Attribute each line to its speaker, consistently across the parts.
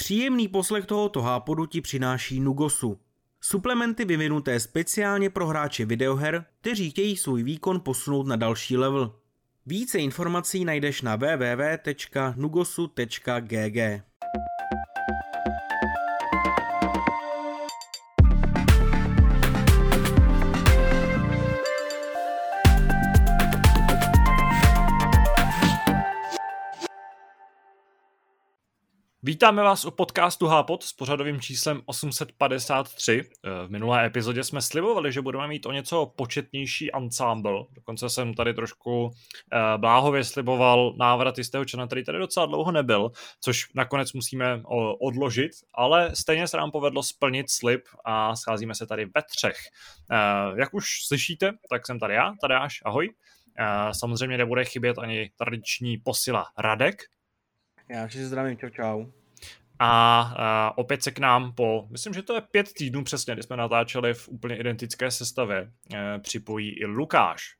Speaker 1: Příjemný poslech tohoto hápodu ti přináší Nugosu. Suplementy vyvinuté speciálně pro hráče videoher, kteří chtějí svůj výkon posunout na další level. Více informací najdeš na www.nugosu.gg.
Speaker 2: Vítáme vás u podcastu Hápot s pořadovým číslem 853. Eh, v minulé epizodě jsme slibovali, že budeme mít o něco početnější ensemble. Dokonce jsem tady trošku eh, bláhově sliboval návrat jistého člena, který tady docela dlouho nebyl, což nakonec musíme odložit, ale stejně se nám povedlo splnit slib a scházíme se tady ve třech. Eh, jak už slyšíte, tak jsem tady já, Tadeáš, ahoj. Samozřejmě nebude chybět ani tradiční posila Radek.
Speaker 1: Já si zdravím, čau čau.
Speaker 2: A, a opět se k nám po, myslím, že to je pět týdnů přesně, kdy jsme natáčeli v úplně identické sestavě, e, připojí i Lukáš.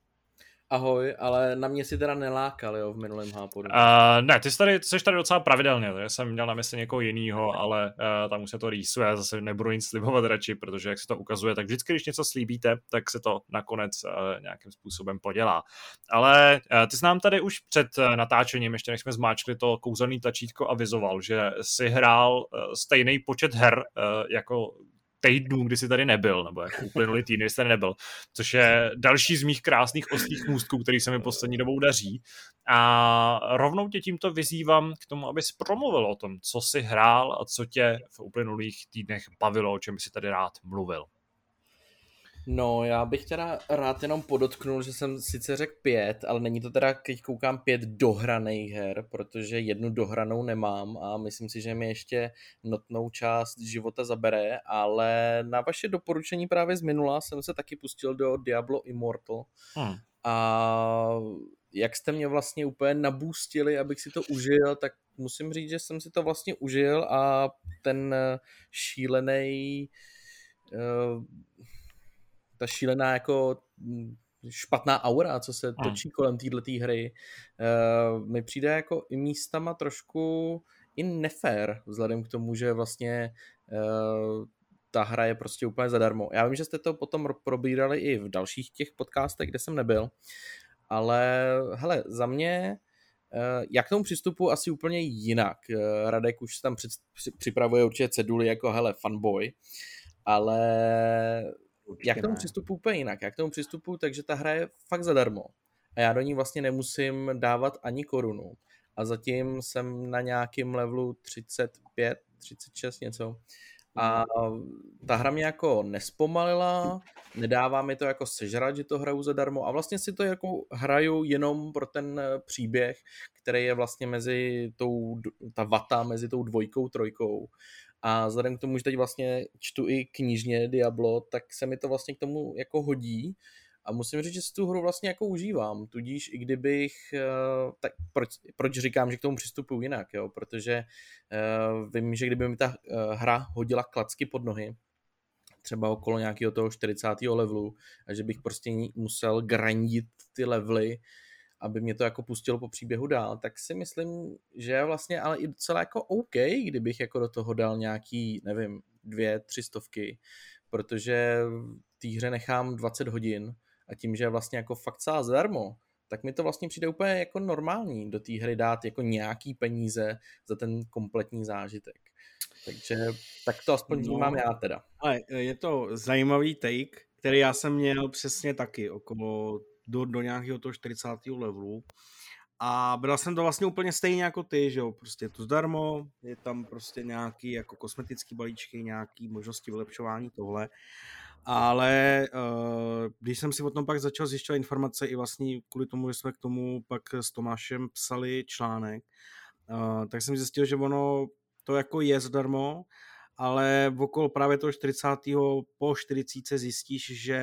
Speaker 3: Ahoj, ale na mě si teda nelákal, jo, v minulém hápodu. Uh,
Speaker 2: ne, ty jsi tady, jsi tady docela pravidelně, takže jsem měl na mysli někoho jiného, ale uh, tam už se to rýsuje, zase nebudu nic slibovat radši, protože jak se to ukazuje, tak vždycky, když něco slíbíte, tak se to nakonec uh, nějakým způsobem podělá. Ale uh, ty jsi nám tady už před uh, natáčením, ještě než jsme zmáčkli to kouzelný tlačítko, avizoval, že si hrál uh, stejný počet her uh, jako týdnů, kdy jsi tady nebyl, nebo jako uplynulý týdny, kdy jsi tady nebyl, což je další z mých krásných ostých můstků, který se mi poslední dobou daří. A rovnou tě tímto vyzývám k tomu, abys promluvil o tom, co jsi hrál a co tě v uplynulých týdnech bavilo, o čem jsi tady rád mluvil.
Speaker 3: No, já bych teda rád jenom podotknul, že jsem sice řekl pět, ale není to teda, když koukám pět dohraných her, protože jednu dohranou nemám a myslím si, že mi ještě notnou část života zabere, ale na vaše doporučení právě z minula jsem se taky pustil do Diablo Immortal hmm. a jak jste mě vlastně úplně nabůstili, abych si to užil, tak musím říct, že jsem si to vlastně užil a ten šílený uh, ta šílená jako mm, špatná aura, co se točí hmm. kolem této hry, uh, mi přijde jako i místama trošku i nefér, vzhledem k tomu, že vlastně uh, ta hra je prostě úplně zadarmo. Já vím, že jste to potom probírali i v dalších těch podcastech, kde jsem nebyl, ale hele, za mě uh, jak k tomu přistupu asi úplně jinak. Radek už tam připravuje určitě ceduly jako hele fanboy, ale Určitě já k tomu přistupuji úplně jinak. Já k tomu přistupuji takže ta hra je fakt zadarmo. A já do ní vlastně nemusím dávat ani korunu. A zatím jsem na nějakém levelu 35, 36 něco. A ta hra mě jako nespomalila, nedává mi to jako sežrat, že to hraju zadarmo a vlastně si to jako hraju jenom pro ten příběh, který je vlastně mezi tou, ta vata mezi tou dvojkou, trojkou a vzhledem k tomu, že teď vlastně čtu i knižně Diablo, tak se mi to vlastně k tomu jako hodí. A musím říct, že si tu hru vlastně jako užívám, tudíž i kdybych, eh, tak proč, proč říkám, že k tomu přistupuji jinak, jo? protože uh, vím, že kdyby mi ta uh, hra hodila klacky pod nohy, třeba okolo nějakého toho 40. levelu, a že bych prostě musel grandit ty levely, aby mě to jako pustilo po příběhu dál, tak si myslím, že je vlastně ale i docela jako OK, kdybych jako do toho dal nějaký, nevím, dvě, tři stovky, protože té hře nechám 20 hodin a tím, že je vlastně jako fakt celá zdarmo, tak mi to vlastně přijde úplně jako normální do té hry dát jako nějaký peníze za ten kompletní zážitek. Takže tak to aspoň no, vnímám já teda.
Speaker 1: Ale je to zajímavý take, který já jsem měl přesně taky okolo do, do nějakého toho 40. levelu. A byla jsem to vlastně úplně stejně jako ty, že jo, prostě je to zdarmo, je tam prostě nějaký jako kosmetický balíčky, nějaký možnosti vylepšování tohle. Ale uh, když jsem si o tom pak začal zjišťovat informace i vlastně kvůli tomu, že jsme k tomu pak s Tomášem psali článek, uh, tak jsem zjistil, že ono to jako je zdarmo, ale okolo právě toho 40. po 40 zjistíš, že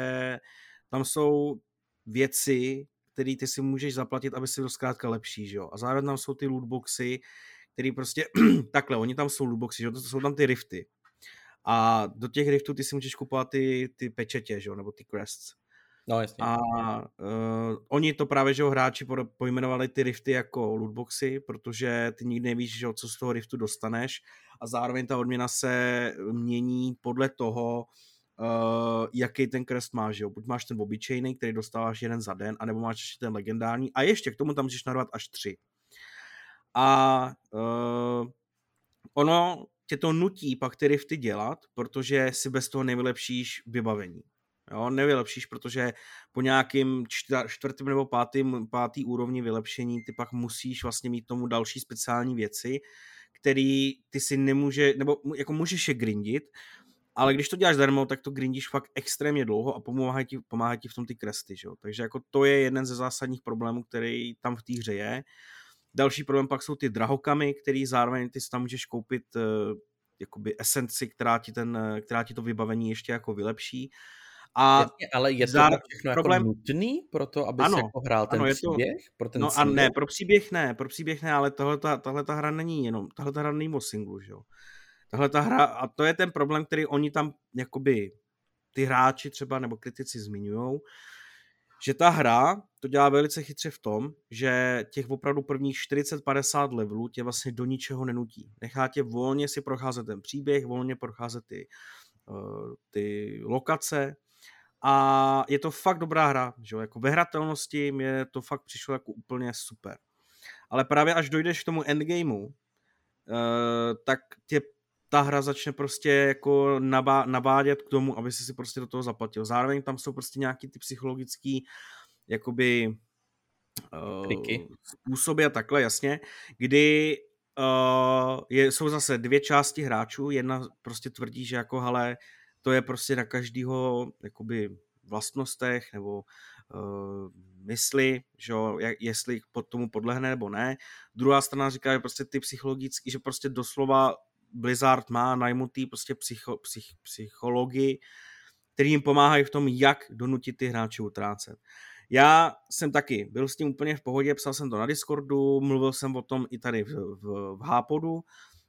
Speaker 1: tam jsou věci, které ty si můžeš zaplatit, aby si byl zkrátka lepší, že jo. A zároveň tam jsou ty lootboxy, který prostě, takhle, oni tam jsou lootboxy, že jo, to jsou tam ty rifty. A do těch riftů ty si můžeš kupovat ty, ty pečetě, že jo, nebo ty quests.
Speaker 3: No, jasně.
Speaker 1: A uh, oni to právě, že jo, hráči pojmenovali ty rifty jako lootboxy, protože ty nikdy nevíš, že jo, co z toho riftu dostaneš a zároveň ta odměna se mění podle toho, uh, jaký ten crest máš, jo. Buď máš ten obyčejný, který dostáváš jeden za den, anebo máš ještě ten legendární a ještě k tomu tam můžeš narvat až tři. A uh, ono tě to nutí pak ty rifty dělat, protože si bez toho nevylepšíš vybavení. Jo, nevylepšíš, protože po nějakým čtvrtém nebo pátým, pátý úrovni vylepšení ty pak musíš vlastně mít tomu další speciální věci, který ty si nemůže, nebo jako můžeš je grindit, ale když to děláš darmo, tak to grindíš fakt extrémně dlouho a pomáhají ti, pomáhají ti v tom ty kresty, že? takže jako to je jeden ze zásadních problémů, který tam v té hře je. Další problém pak jsou ty drahokamy, který zároveň ty si tam můžeš koupit uh, jakoby esenci, která ti, ten, která ti to vybavení ještě jako vylepší.
Speaker 3: A Jasně, ale je to zár... všechno jako problém... jako nutný pro to, aby ano, jako hrál ten ano, příběh? To... Pro ten
Speaker 1: no a ne, pro příběh ne, pro příběh ne, ale tahle ta, tahle ta hra není jenom, tahle ta hra není o singlu, že jo. Tahle ta hra, a to je ten problém, který oni tam jakoby ty hráči třeba nebo kritici zmiňují, že ta hra to dělá velice chytře v tom, že těch opravdu prvních 40-50 levelů tě vlastně do ničeho nenutí. Nechá tě volně si procházet ten příběh, volně procházet ty, uh, ty lokace a je to fakt dobrá hra, že jo? jako ve hratelnosti mě to fakt přišlo jako úplně super. Ale právě až dojdeš k tomu endgameu, uh, tak tě ta hra začne prostě jako nabá, nabádět k tomu, aby si si prostě do toho zaplatil. Zároveň tam jsou prostě nějaký ty psychologický jakoby uh, způsoby a takhle, jasně, kdy uh, je, jsou zase dvě části hráčů, jedna prostě tvrdí, že jako hele, to je prostě na každýho jakoby vlastnostech nebo uh, mysli, že jo, jestli pod tomu podlehne nebo ne. Druhá strana říká, že prostě ty psychologický, že prostě doslova Blizzard má najmutý prostě psycho, psych, psychologi, který jim pomáhají v tom, jak donutit ty hráče utrácet. Já jsem taky byl s tím úplně v pohodě, psal jsem to na Discordu, mluvil jsem o tom i tady v, v, v Hápodu,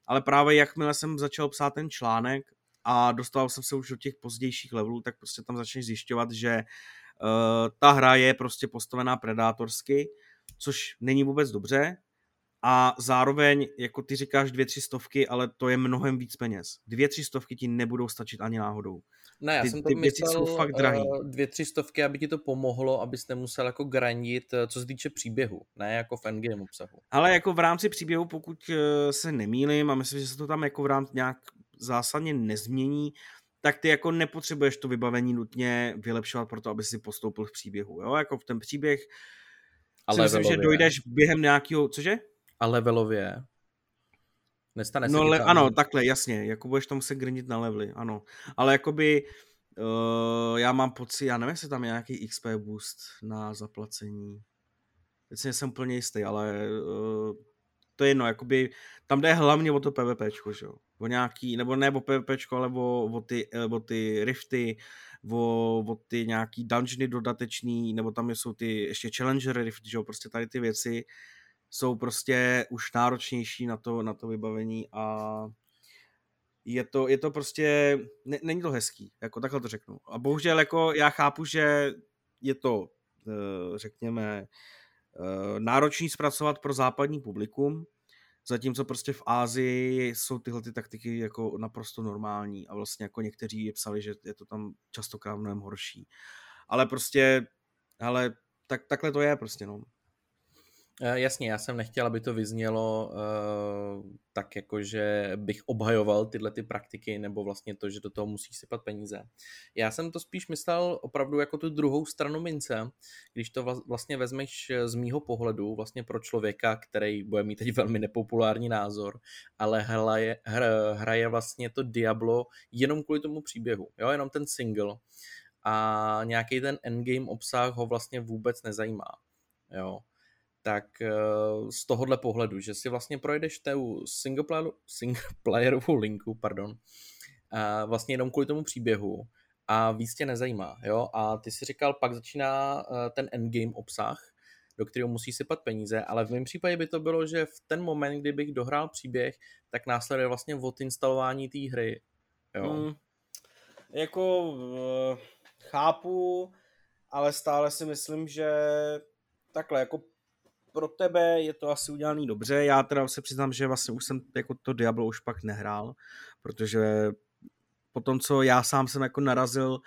Speaker 1: ale právě jakmile jsem začal psát ten článek a dostal jsem se už do těch pozdějších levelů, tak prostě tam začneš zjišťovat, že uh, ta hra je prostě postavená predátorsky, což není vůbec dobře, a zároveň, jako ty říkáš, dvě, tři stovky, ale to je mnohem víc peněz. Dvě, tři stovky ti nebudou stačit ani náhodou.
Speaker 3: Ne, já
Speaker 1: ty,
Speaker 3: jsem to ty myslel, jsou fakt drahý. Uh, dvě, tři stovky, aby ti to pomohlo, abys nemusel jako grandit, eh, co se týče příběhu, ne jako v endgame obsahu.
Speaker 1: Ale jako v rámci příběhu, pokud eh, se nemýlím a myslím, že se to tam jako v rámci nějak zásadně nezmění, tak ty jako nepotřebuješ to vybavení nutně vylepšovat pro to, aby si postoupil v příběhu. Jo? Jako v ten příběh ale si myslím, že dojdeš během nějakého, cože?
Speaker 3: A levelově Nestane
Speaker 1: no, le, ano, takhle, jasně, jako budeš to muset grindit na levely, ano. Ale jakoby uh, já mám pocit, já nevím, jestli tam je nějaký XP boost na zaplacení. Teď jsem úplně jistý, ale uh, to je jedno, jakoby tam jde hlavně o to PvPčko, že jo. O nějaký, nebo ne o PvPčko, ale o, o, ty, eh, o ty rifty, o, o ty nějaký dungeony dodatečný, nebo tam jsou ty ještě challenger rift, že jo, prostě tady ty věci jsou prostě už náročnější na to, na to vybavení a je to, je to prostě, ne, není to hezký, jako takhle to řeknu. A bohužel jako já chápu, že je to, eh, řekněme, eh, náročný zpracovat pro západní publikum, zatímco prostě v Ázii jsou tyhle ty taktiky jako naprosto normální a vlastně jako někteří psali, že je to tam častokrát mnohem horší. Ale prostě, ale tak, takhle to je prostě, no.
Speaker 3: Eh, jasně, já jsem nechtěl, aby to vyznělo uh, tak jako, že bych obhajoval tyhle ty praktiky nebo vlastně to, že do toho musíš sypat peníze. Já jsem to spíš myslel opravdu jako tu druhou stranu mince, když to vlastně vezmeš z mýho pohledu vlastně pro člověka, který bude mít teď velmi nepopulární názor, ale hraje, hraje vlastně to Diablo jenom kvůli tomu příběhu, jo, jenom ten single a nějaký ten endgame obsah ho vlastně vůbec nezajímá, jo tak eh, z tohohle pohledu, že si vlastně projedeš tu singleplayerovou linku, pardon, vlastně jenom kvůli tomu příběhu a víc tě nezajímá, jo, a ty si říkal, pak začíná eh, ten endgame obsah, do kterého musí sypat peníze, ale v mém případě by to bylo, že v ten moment, kdy bych dohrál příběh, tak následuje vlastně odinstalování té hry, jo. Hmm.
Speaker 1: Jako uh, chápu, ale stále si myslím, že takhle, jako pro tebe je to asi udělaný dobře. Já teda se přiznám, že vlastně už jsem jako to Diablo už pak nehrál, protože po tom, co já sám jsem jako narazil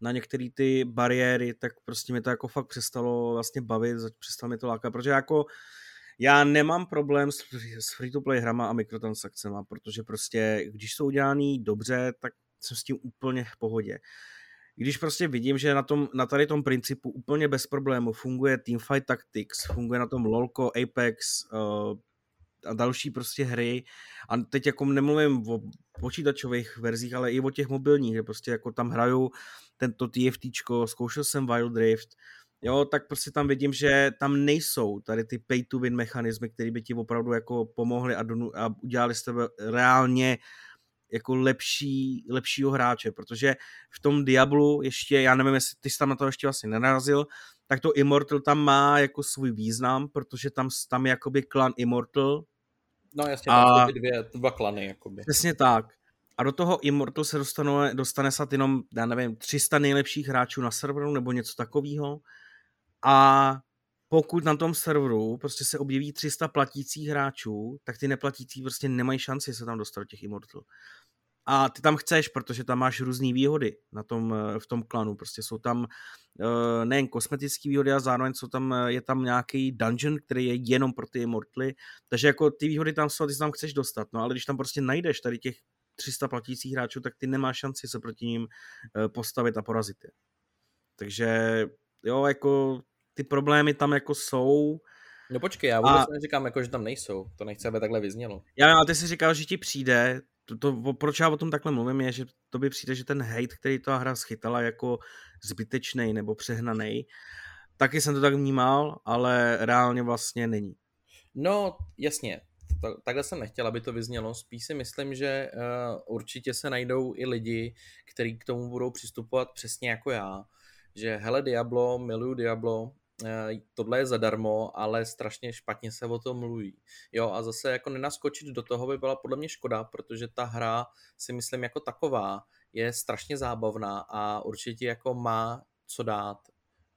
Speaker 1: na některé ty bariéry, tak prostě mi to jako fakt přestalo vlastně bavit, přestalo mi to lákat, protože jako já nemám problém s, s free-to-play hrama a mikrotransakcemi, protože prostě, když jsou udělaný dobře, tak jsem s tím úplně v pohodě. Když prostě vidím, že na, tom, na tady tom principu úplně bez problému funguje Teamfight Tactics, funguje na tom LoLko, Apex uh, a další prostě hry, a teď jako nemluvím o počítačových verzích, ale i o těch mobilních, že prostě jako tam hraju tento TFTčko, zkoušel jsem Wild Rift, jo, tak prostě tam vidím, že tam nejsou tady ty pay to win mechanismy, které by ti opravdu jako pomohly a, donu, a udělali z tebe reálně jako lepší, lepšího hráče, protože v tom Diablu ještě, já nevím, jestli ty jsi tam na to ještě vlastně nenarazil, tak to Immortal tam má jako svůj význam, protože tam, tam je jakoby klan Immortal.
Speaker 3: No jasně, tam a... jsou ty dvě, dva klany. Jakoby.
Speaker 1: Přesně tak. A do toho Immortal se dostane, dostane snad jenom, já nevím, 300 nejlepších hráčů na serveru nebo něco takového. A pokud na tom serveru prostě se objeví 300 platících hráčů, tak ty neplatící prostě nemají šanci se tam dostat do těch Immortal. A ty tam chceš, protože tam máš různé výhody na tom, eh, v tom klanu. Prostě jsou tam eh, nejen kosmetické výhody, a zároveň jsou tam, eh, je tam nějaký dungeon, který je jenom pro ty Immortly. Takže jako ty výhody tam jsou ty se tam chceš dostat. No ale když tam prostě najdeš tady těch 300 platících hráčů, tak ty nemáš šanci se proti ním postavit a porazit je. Takže jo, jako ty problémy tam jako jsou.
Speaker 3: No počkej, já vůbec a... neříkám, jako, že tam nejsou. To nechci, aby takhle vyznělo.
Speaker 1: Já, ale ty jsi říkal, že ti přijde, to, to, proč já o tom takhle mluvím, je, že to by přijde, že ten hate, který ta hra schytala jako zbytečný nebo přehnaný, taky jsem to tak vnímal, ale reálně vlastně není.
Speaker 3: No, jasně, to, takhle jsem nechtěl, aby to vyznělo. Spíš si myslím, že uh, určitě se najdou i lidi, kteří k tomu budou přistupovat přesně jako já. Že hele Diablo, miluju Diablo, tohle je zadarmo, ale strašně špatně se o tom mluví. Jo, a zase jako nenaskočit do toho by byla podle mě škoda, protože ta hra si myslím jako taková je strašně zábavná a určitě jako má co dát.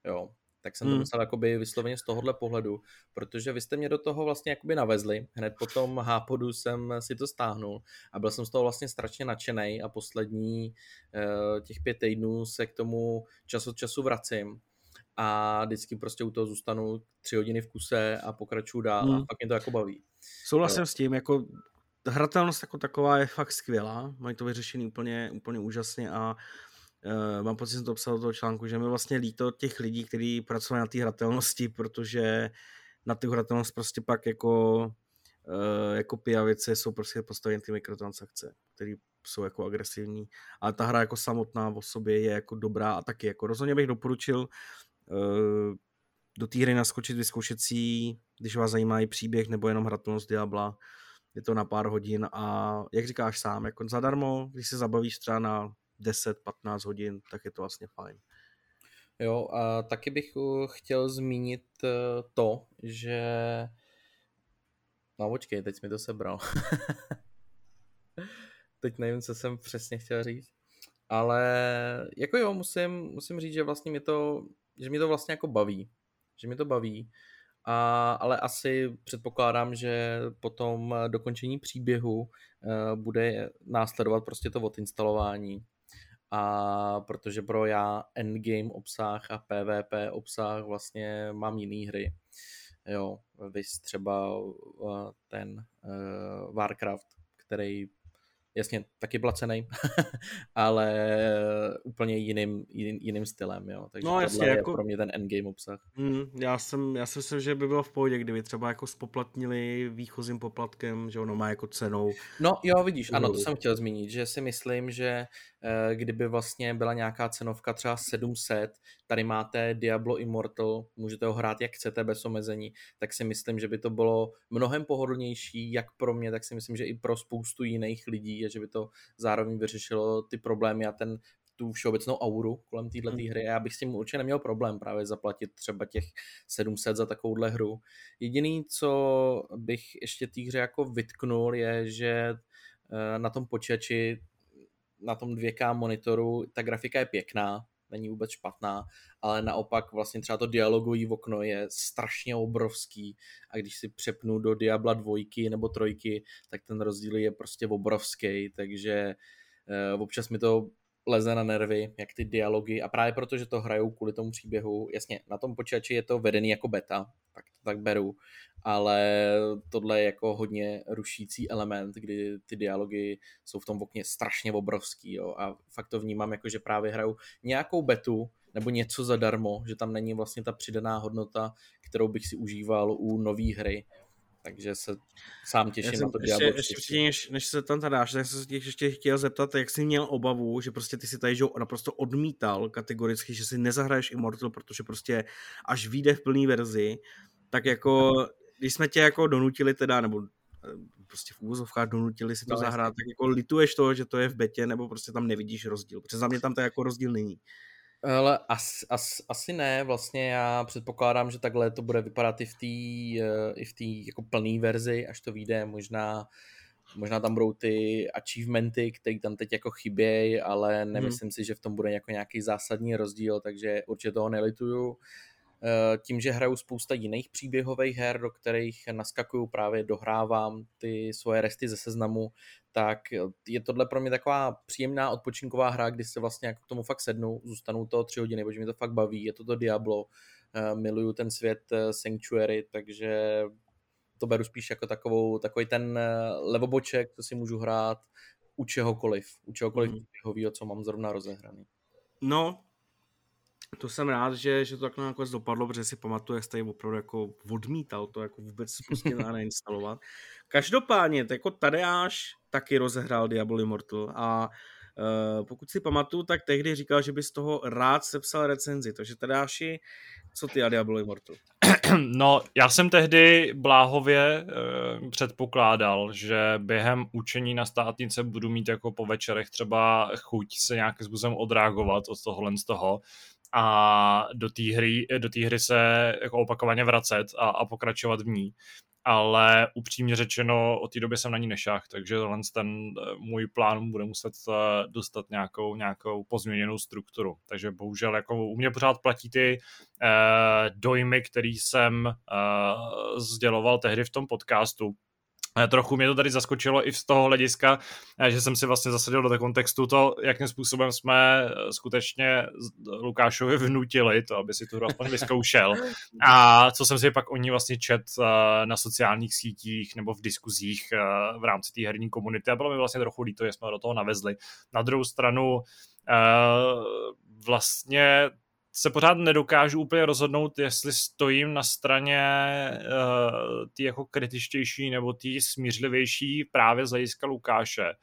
Speaker 3: Jo, tak jsem to hmm. myslel jakoby vysloveně z tohohle pohledu, protože vy jste mě do toho vlastně jakoby navezli, hned po tom hápodu jsem si to stáhnul a byl jsem z toho vlastně strašně nadšený a poslední eh, těch pět týdnů se k tomu čas od času vracím a vždycky prostě u toho zůstanu tři hodiny v kuse a pokračuju dál hmm. a pak mě to jako baví.
Speaker 1: Souhlasím s tím, jako hratelnost jako taková je fakt skvělá, mají to vyřešený úplně, úplně úžasně a uh, mám pocit, že jsem to psal do toho článku, že mi vlastně líto těch lidí, kteří pracují na té hratelnosti, protože na tu hratelnost prostě pak jako uh, jako pijavice jsou prostě postaveny ty mikrotransakce, které jsou jako agresivní, ale ta hra jako samotná o sobě je jako dobrá a taky jako rozhodně bych doporučil do té hry naskočit, vyzkoušet si když vás zajímá i příběh nebo jenom hratelnost Diabla, je to na pár hodin a jak říkáš sám, jako zadarmo, když se zabavíš třeba na 10-15 hodin, tak je to vlastně fajn.
Speaker 3: Jo, a taky bych eh, chtěl zmínit eh, to, že no počkej, teď mi to sebral. teď nevím, co jsem přesně chtěl říct. Ale jako jo, musím, musím říct, že vlastně mi to že mi to vlastně jako baví. Že mi to baví. A, ale asi předpokládám, že po tom dokončení příběhu uh, bude následovat prostě to odinstalování. A protože pro já endgame obsah a PvP obsah vlastně mám jiný hry. Jo, vys třeba uh, ten uh, Warcraft, který jasně taky placený, ale úplně jiným, jiným, jiným stylem, jo. Takže no, jasně, je jako... pro mě ten endgame obsah.
Speaker 1: Mm, já, jsem, já si myslím, že by bylo v pohodě, kdyby třeba jako spoplatnili výchozím poplatkem, že ono má jako cenou.
Speaker 3: No jo, vidíš, ano, to jsem chtěl zmínit, že si myslím, že kdyby vlastně byla nějaká cenovka třeba 700, tady máte Diablo Immortal, můžete ho hrát jak chcete bez omezení, tak si myslím, že by to bylo mnohem pohodlnější, jak pro mě, tak si myslím, že i pro spoustu jiných lidí, a že by to zároveň vyřešilo ty problémy a ten tu všeobecnou auru kolem téhle hmm. hry. Já bych s tím určitě neměl problém právě zaplatit třeba těch 700 za takovouhle hru. Jediný, co bych ještě té hře jako vytknul, je, že eh, na tom počítači, na tom 2K monitoru, ta grafika je pěkná, není vůbec špatná, ale naopak vlastně třeba to dialogový okno je strašně obrovský a když si přepnu do Diabla dvojky nebo trojky, tak ten rozdíl je prostě obrovský, takže uh, občas mi to leze na nervy, jak ty dialogy a právě proto, že to hrajou kvůli tomu příběhu, jasně, na tom počítači je to vedený jako beta, tak to tak beru, ale tohle je jako hodně rušící element, kdy ty dialogy jsou v tom okně strašně obrovský jo, a fakt to vnímám jako, že právě hrajou nějakou betu nebo něco zadarmo, že tam není vlastně ta přidaná hodnota, kterou bych si užíval u nové hry takže se sám těším na to
Speaker 1: ještě, ještě, ještě než, než se tam dáš, tak jsem se tě ještě chtěl zeptat, jak jsi měl obavu, že prostě ty si tady že naprosto odmítal kategoricky, že si nezahraješ Immortal, protože prostě až vyjde v plné verzi, tak jako, když jsme tě jako donutili teda, nebo eh, prostě v úvozovkách donutili si to no, zahrát, tak jako lituješ to, že to je v betě, nebo prostě tam nevidíš rozdíl, protože za mě tam to jako rozdíl není.
Speaker 3: Ale as, as, asi ne, vlastně já předpokládám, že takhle to bude vypadat i v té eh, i v té jako plné verzi, až to vyjde, možná možná tam budou ty achievementy, které tam teď jako chybějí, ale mhm. nemyslím hmm. si, že v tom bude jako nějaký zásadní rozdíl, takže určitě toho nelituju. Eh, tím, že hraju spousta jiných příběhových her, do kterých naskakuju právě, dohrávám ty svoje resty ze seznamu, tak je tohle pro mě taková příjemná odpočinková hra, kdy se vlastně jako k tomu fakt sednu, zůstanu to tři hodiny, protože mi to fakt baví, je to to Diablo, eh, miluju ten svět eh, Sanctuary, takže to beru spíš jako takovou, takový ten levoboček, co si můžu hrát u čehokoliv, u čehokoliv mm. co mám zrovna rozehraný.
Speaker 1: No, to jsem rád, že, že to tak nakonec dopadlo, protože si pamatuju, jak jste tady opravdu jako odmítal to jako vůbec prostě nainstalovat. Každopádně, jako Tadeáš taky rozehrál Diablo Immortal a uh, pokud si pamatuju, tak tehdy říkal, že by z toho rád sepsal recenzi, takže Tadeáši, co ty a Diablo Immortal?
Speaker 2: No, já jsem tehdy bláhově uh, předpokládal, že během učení na státnice budu mít jako po večerech třeba chuť se nějakým způsobem odreagovat od tohohle z toho, a do té hry, do hry se jako opakovaně vracet a, a pokračovat v ní. Ale upřímně řečeno, od té doby jsem na ní nešách, takže ten eh, můj plán bude muset eh, dostat nějakou, nějakou pozměněnou strukturu. Takže bohužel jako u mě pořád platí ty uh, dojmy, který jsem uh, sděloval tehdy v tom podcastu, Trochu mě to tady zaskočilo i z toho hlediska, eh, že jsem si vlastně zasadil do kontextu to, jakým způsobem jsme eh, skutečně Lukášovi vnutili to, aby si tu hru aspoň vyzkoušel. A co jsem si pak o ní vlastně čet eh, na sociálních sítích nebo v diskuzích v rámci té herní komunity a bylo mi vlastně trochu líto, že jsme do toho navezli. Na druhou stranu vlastně se pořád nedokážu úplně rozhodnout, jestli stojím na straně uh, ty jako kritičtější nebo ty smířlivější právě z hlediska Lukáše.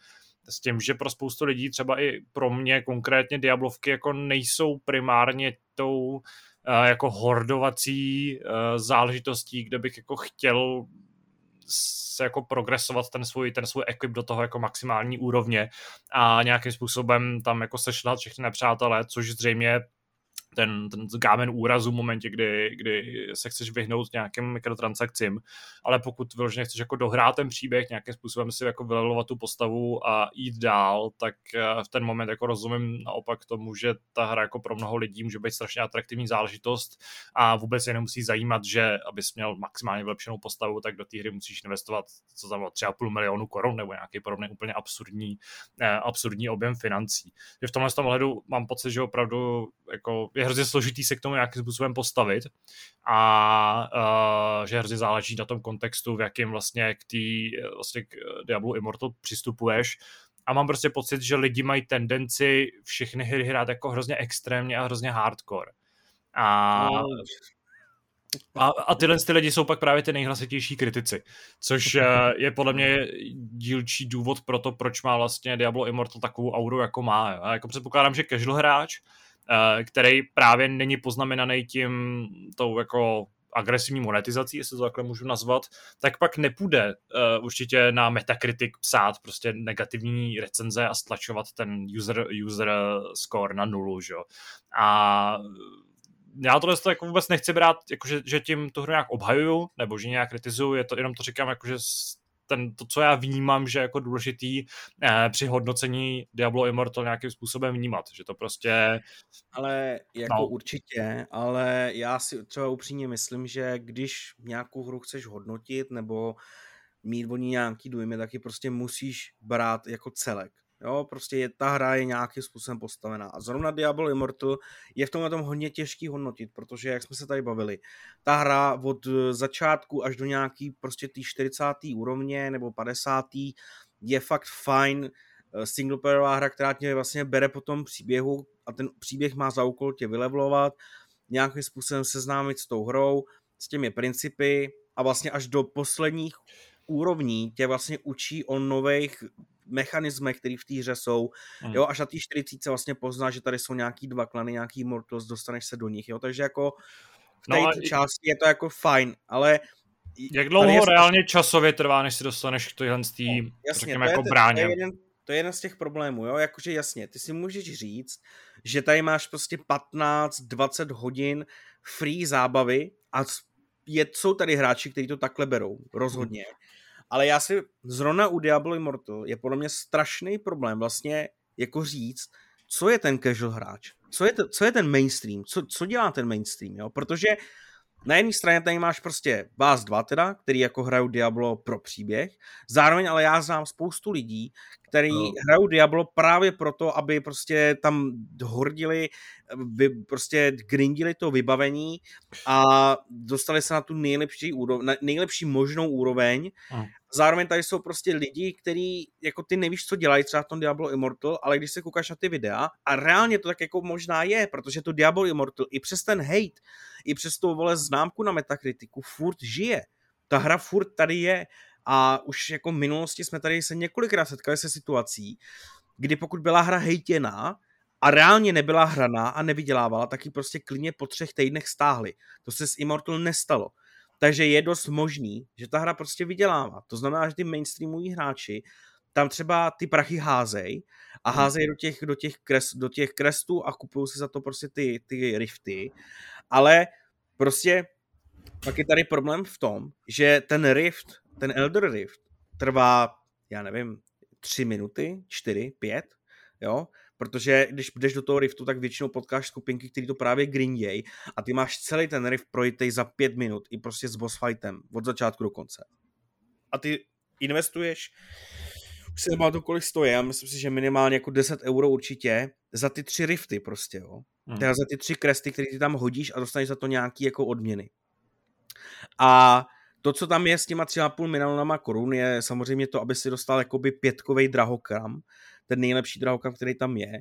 Speaker 2: S tím, že pro spoustu lidí, třeba i pro mě konkrétně Diablovky jako nejsou primárně tou uh, jako hordovací uh, záležitostí, kde bych jako chtěl se jako progresovat ten svůj, ten svůj ekip do toho jako maximální úrovně a nějakým způsobem tam jako sešlat všechny nepřátelé, což zřejmě ten, ten kámen úrazu v momentě, kdy, kdy se chceš vyhnout nějakým mikrotransakcím, ale pokud vyloženě chceš jako dohrát ten příběh, nějakým způsobem si jako vylelovat tu postavu a jít dál, tak eh, v ten moment jako rozumím naopak tomu, že ta hra jako pro mnoho lidí může být strašně atraktivní záležitost a vůbec je nemusí zajímat, že abys měl maximálně vylepšenou postavu, tak do té hry musíš investovat co tam třeba půl milionu korun nebo nějaký podobný úplně absurdní, eh, absurdní objem financí. Že v tomhle tom ohledu mám pocit, že opravdu jako je hrozně složitý se k tomu nějakým způsobem postavit a uh, že hrozně záleží na tom kontextu, v jakém vlastně k tý, vlastně k Diablo Immortal přistupuješ a mám prostě pocit, že lidi mají tendenci všechny hry hrát jako hrozně extrémně a hrozně hardcore. A, a, a tyhle ty lidi jsou pak právě ty nejhlasitější kritici, což eh, je podle mě dílčí důvod pro to, proč má vlastně Diablo Immortal takovou auru, jako má. Já jako předpokládám, že casual hráč který právě není poznamenaný tím tou jako agresivní monetizací, jestli to takhle můžu nazvat, tak pak nepůjde uh, určitě na Metacritic psát prostě negativní recenze a stlačovat ten user, user score na nulu, že? A já tohle to jako vůbec nechci brát, jako že, tím tu hru nějak obhajuju, nebo že nějak kritizuju, je to, jenom to říkám, jako že ten, to, co já vnímám, že jako důležitý eh, při hodnocení Diablo Immortal nějakým způsobem vnímat, že to prostě...
Speaker 1: Ale jako no. určitě, ale já si třeba upřímně myslím, že když nějakou hru chceš hodnotit nebo mít o ní nějaký dojmy, tak ji prostě musíš brát jako celek. Jo, prostě je, ta hra je nějakým způsobem postavená. A zrovna Diablo Immortal je v tomhle tom hodně těžký hodnotit, protože, jak jsme se tady bavili, ta hra od začátku až do nějaký prostě tý 40. úrovně nebo 50. je fakt fajn eh, singleplayerová hra, která tě vlastně bere po tom příběhu a ten příběh má za úkol tě vylevlovat, nějakým způsobem seznámit s tou hrou, s těmi principy a vlastně až do posledních úrovní tě vlastně učí o nových mechanismech, které v té hře jsou. Mm. Jo, až na té 40 vlastně pozná, že tady jsou nějaký dva klany, nějaký Mortals, dostaneš se do nich, jo, takže jako v té no části je to jako fajn, ale
Speaker 2: jak dlouho je reálně časově trvá, než si dostaneš k téhle tý, no, jasně, řekněme, to jako je, bráně?
Speaker 1: To je, jeden, to je jeden z těch problémů, jo, jakože jasně, ty si můžeš říct, že tady máš prostě 15-20 hodin free zábavy a je, jsou tady hráči, kteří to takhle berou, rozhodně. Hmm. Ale já si zrovna u Diablo Immortal je podle mě strašný problém vlastně jako říct, co je ten casual hráč, co je, to, co je ten mainstream, co, co dělá ten mainstream, jo? protože na jedné straně tady máš prostě vás dva teda, který jako hrajou Diablo pro příběh, zároveň ale já znám spoustu lidí, který no. hrajou Diablo právě proto, aby prostě tam hordili, vy, prostě grindili to vybavení a dostali se na tu nejlepší, úroveň, na nejlepší možnou úroveň. No. Zároveň tady jsou prostě lidi, kteří jako ty nevíš, co dělají třeba v tom Diablo Immortal, ale když se koukáš na ty videa, a reálně to tak jako možná je, protože to Diablo Immortal i přes ten hate, i přes tu vole známku na metakritiku furt žije. Ta hra furt tady je a už jako v minulosti jsme tady se několikrát setkali se situací, kdy pokud byla hra hejtěná a reálně nebyla hraná a nevydělávala, tak ji prostě klidně po třech týdnech stáhli. To se s Immortal nestalo. Takže je dost možný, že ta hra prostě vydělává. To znamená, že ty mainstreamoví hráči tam třeba ty prachy házej a hmm. házej do těch, do těch, kres, do těch krestů a kupují si za to prostě ty, ty rifty, ale prostě pak je tady problém v tom, že ten rift, ten Elder Rift trvá, já nevím, tři minuty, čtyři, pět, jo, protože když jdeš do toho riftu, tak většinou potkáš skupinky, které to právě grinděj a ty máš celý ten rift projitej za pět minut i prostě s boss fightem od začátku do konce. A ty investuješ už se to kolik stojí, já myslím si, že minimálně jako 10 euro určitě za ty tři rifty prostě, jo. Hmm. Teda za ty tři kresty, které ty tam hodíš a dostaneš za to nějaký jako odměny. A to, co tam je s těma 3,5 milionama korun, je samozřejmě to, aby si dostal jakoby pětkový drahokram, ten nejlepší drahokam, který tam je.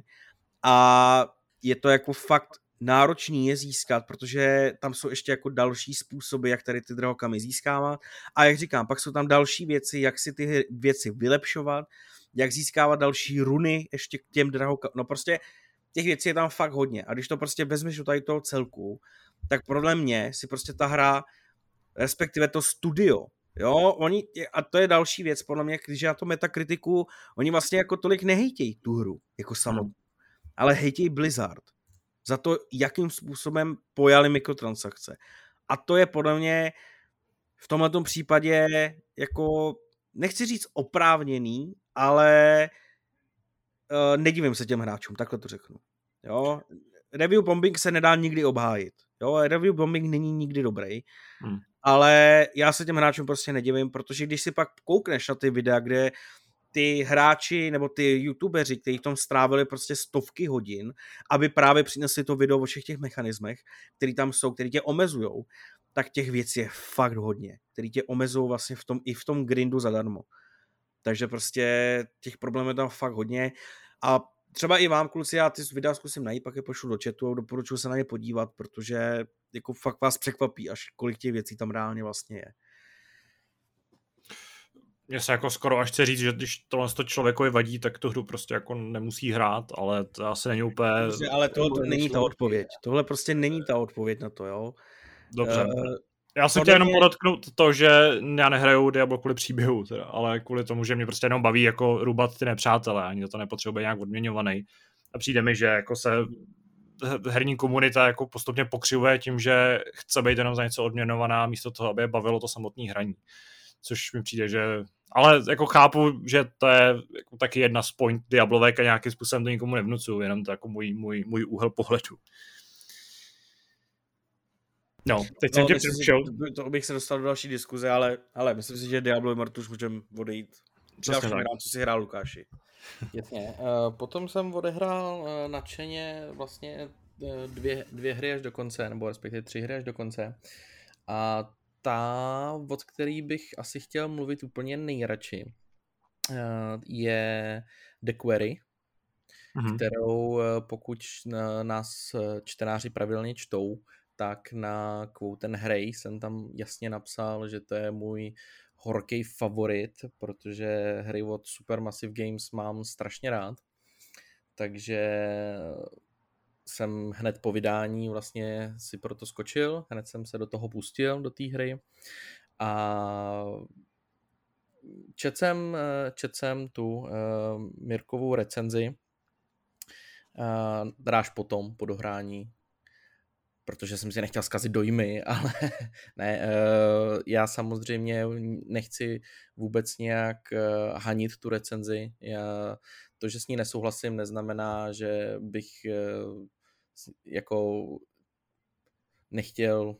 Speaker 1: A je to jako fakt náročný je získat, protože tam jsou ještě jako další způsoby, jak tady ty drahokamy získávat. A jak říkám, pak jsou tam další věci, jak si ty věci vylepšovat, jak získávat další runy ještě k těm drahokam. No prostě těch věcí je tam fakt hodně. A když to prostě vezmeš do tady toho celku, tak podle mě si prostě ta hra, respektive to studio, Jo, oni, a to je další věc, podle mě, když já to metakritiku, oni vlastně jako tolik nehejtějí tu hru, jako samotnou, ale hejtějí Blizzard za to, jakým způsobem pojali mikrotransakce. A to je podle mě v tomto případě jako, nechci říct oprávněný, ale uh, nedivím se těm hráčům, takhle to řeknu. Jo? Review bombing se nedá nikdy obhájit. Jo? Review bombing není nikdy dobrý. Hmm. Ale já se těm hráčům prostě nedivím, protože když si pak koukneš na ty videa, kde ty hráči nebo ty youtubeři, kteří v tom strávili prostě stovky hodin, aby právě přinesli to video o všech těch mechanismech, které tam jsou, které tě omezují, tak těch věcí je fakt hodně, které tě omezují vlastně v tom, i v tom grindu zadarmo. Takže prostě těch problémů je tam fakt hodně a třeba i vám, kluci, já ty videa zkusím najít, pak je pošlu do chatu a doporučuji se na ně podívat, protože jako fakt vás překvapí, až kolik těch věcí tam reálně vlastně je.
Speaker 2: Mně se jako skoro až chce říct, že když tohle to člověkovi vadí, tak tu hru prostě jako nemusí hrát, ale to asi není úplně...
Speaker 1: Prostě, ale to, to není ta odpověď. Tohle prostě není ta odpověď na to, jo.
Speaker 2: Dobře. Uh, já jsem chtěl jenom podotknout to, že já nehraju Diablo kvůli příběhu, teda, ale kvůli tomu, že mě prostě jenom baví jako rubat ty nepřátelé, ani to nepotřebuje nějak odměňovaný. A přijde mi, že jako se herní komunita jako postupně pokřivuje tím, že chce být jenom za něco odměnovaná, místo toho, aby je bavilo to samotné hraní. Což mi přijde, že ale jako chápu, že to je jako taky jedna z point Diablovek a nějakým způsobem to nikomu nevnucuju, jenom to jako můj, můj, můj úhel pohledu. No, teď jsem
Speaker 1: No,
Speaker 2: tě
Speaker 1: myslím si,
Speaker 2: přerušil.
Speaker 1: to- To bych se dostal do další diskuze, ale, ale myslím si, že Diablo Immortal už můžeme odejít.
Speaker 2: Přesně
Speaker 1: Přesně
Speaker 2: tak.
Speaker 1: tak. co si hrál Lukáši.
Speaker 3: Jasně. Uh, potom jsem odehrál uh, nadšeně vlastně uh, dvě, dvě hry až do konce, nebo respektive tři hry až do konce. A ta, od který bych asi chtěl mluvit úplně nejradši, je The Query,
Speaker 2: Mhm.
Speaker 3: kterou eh, pokud nás eh, čtenáři pravidelně čtou, tak na Quote and Hray jsem tam jasně napsal, že to je můj horký favorit, protože hry od Supermassive Games mám strašně rád. Takže jsem hned po vydání vlastně si proto skočil, hned jsem se do toho pustil, do té hry a četl jsem, četl jsem tu uh, Mirkovou recenzi, uh, dráž potom po dohrání, protože jsem si nechtěl zkazit dojmy, ale ne, uh, já samozřejmě nechci vůbec nějak uh, hanit tu recenzi. Já, to, že s ní nesouhlasím, neznamená, že bych uh, jako nechtěl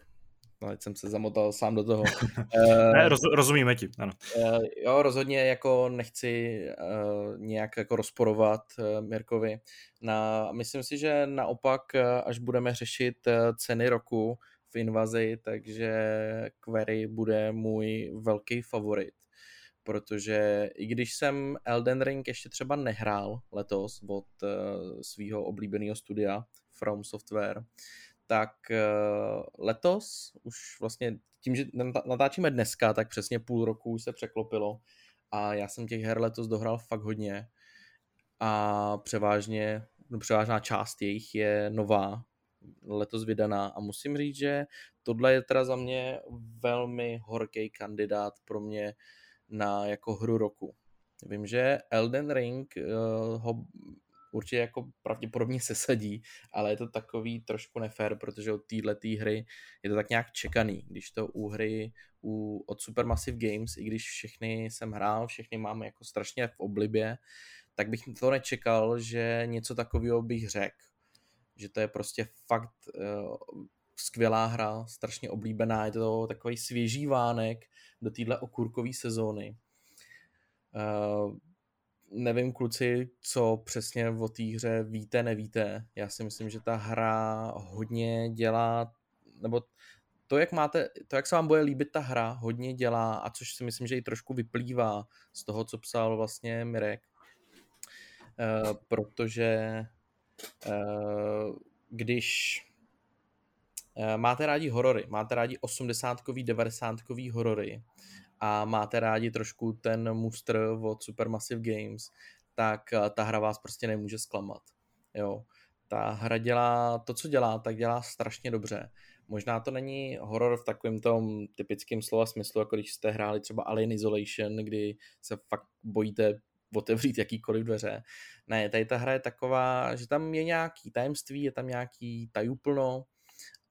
Speaker 3: No, teď jsem se zamotal sám do toho.
Speaker 2: Ne, roz, rozumíme ti, ano.
Speaker 3: Uh, jo, rozhodně jako nechci uh, nějak jako rozporovat Mirkovi. Na, myslím si, že naopak, až budeme řešit ceny roku v invazi, takže Query bude můj velký favorit. Protože i když jsem Elden Ring ještě třeba nehrál letos od svého oblíbeného studia From Software, tak uh, letos už vlastně tím, že natáčíme dneska, tak přesně půl roku už se překlopilo a já jsem těch her letos dohrál fakt hodně a převážně, no převážná část jejich je nová, letos vydaná a musím říct, že tohle je teda za mě velmi horký kandidát pro mě na jako hru roku. Vím, že Elden Ring uh, ho určitě jako pravděpodobně sesadí, ale je to takový trošku nefér, protože od této hry je to tak nějak čekaný, když to u hry u, od Supermassive Games, i když všechny jsem hrál, všechny máme jako strašně v oblibě, tak bych to nečekal, že něco takového bych řekl. Že to je prostě fakt uh, skvělá hra, strašně oblíbená, je to takový svěží vánek do téhle okurkové sezóny. Uh, nevím kluci, co přesně o té hře víte, nevíte. Já si myslím, že ta hra hodně dělá, nebo to, jak máte, to, jak se vám bude líbit ta hra, hodně dělá, a což si myslím, že i trošku vyplývá z toho, co psal vlastně Mirek. Uh, protože uh, když uh, máte rádi horory, máte rádi 80-kový, 90-kový horory, a máte rádi trošku ten mustr od Supermassive Games, tak eh, ta hra vás prostě nemůže zklamat. Jo. Ta hra dělá to, co dělá, tak dělá strašně dobře. Možná to není horor v takovém tom typickém slova smyslu, jako když jste hráli třeba Alien Isolation, kdy se fakt bojíte otevřít jakýkoliv dveře. Ne, tady ta hra je taková, že tam je nějaký tajemství, je tam nějaký tajuplno,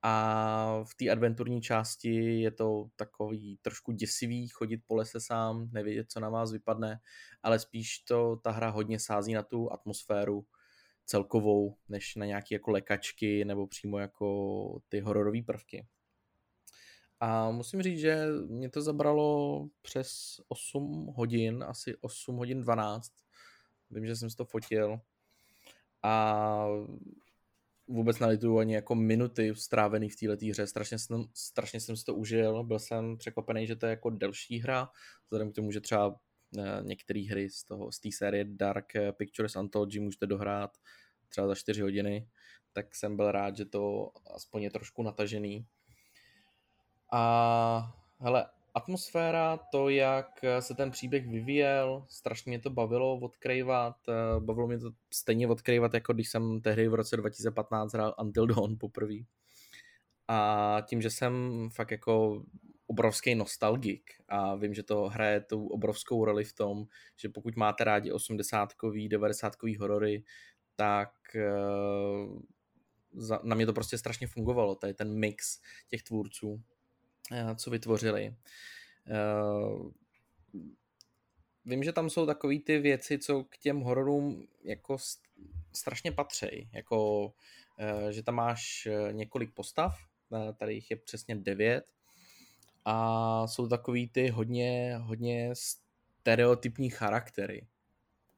Speaker 3: a v té adventurní části je to takový trošku děsivý chodit po lese sám, nevědět, co na vás vypadne, ale spíš to ta hra hodně sází na tu atmosféru celkovou, než na nějaké jako lekačky nebo přímo jako ty hororové prvky. A musím říct, že mě to zabralo přes 8 hodin, asi 8 hodin 12. Vím, že jsem si to fotil. A vůbec nelituju ani jako minuty strávený v této hře. Strašně jsem, strašně jsem si to užil. Byl jsem překvapený, že to je jako delší hra, vzhledem k tomu, že třeba některé hry z toho z té série Dark Pictures Anthology můžete dohrát třeba za 4 hodiny, tak jsem byl rád, že to aspoň je trošku natažený. A hele, atmosféra, to, jak se ten příběh vyvíjel, strašně mě to bavilo odkrývat, bavilo mě to stejně odkrývat, jako když jsem tehdy v roce 2015 hrál Until Dawn poprvé. A tím, že jsem fakt jako obrovský nostalgik a vím, že to hraje tu obrovskou roli v tom, že pokud máte rádi 80-kový, 90-kový horory, tak na mě to prostě strašně fungovalo, tady ten mix těch tvůrců co vytvořili. vím, že tam jsou takové ty věci, co k těm hororům jako strašně patří. Jako, eh, že tam máš eh, několik postav, tady jich je přesně devět a jsou takový ty hodně, hodně stereotypní charaktery.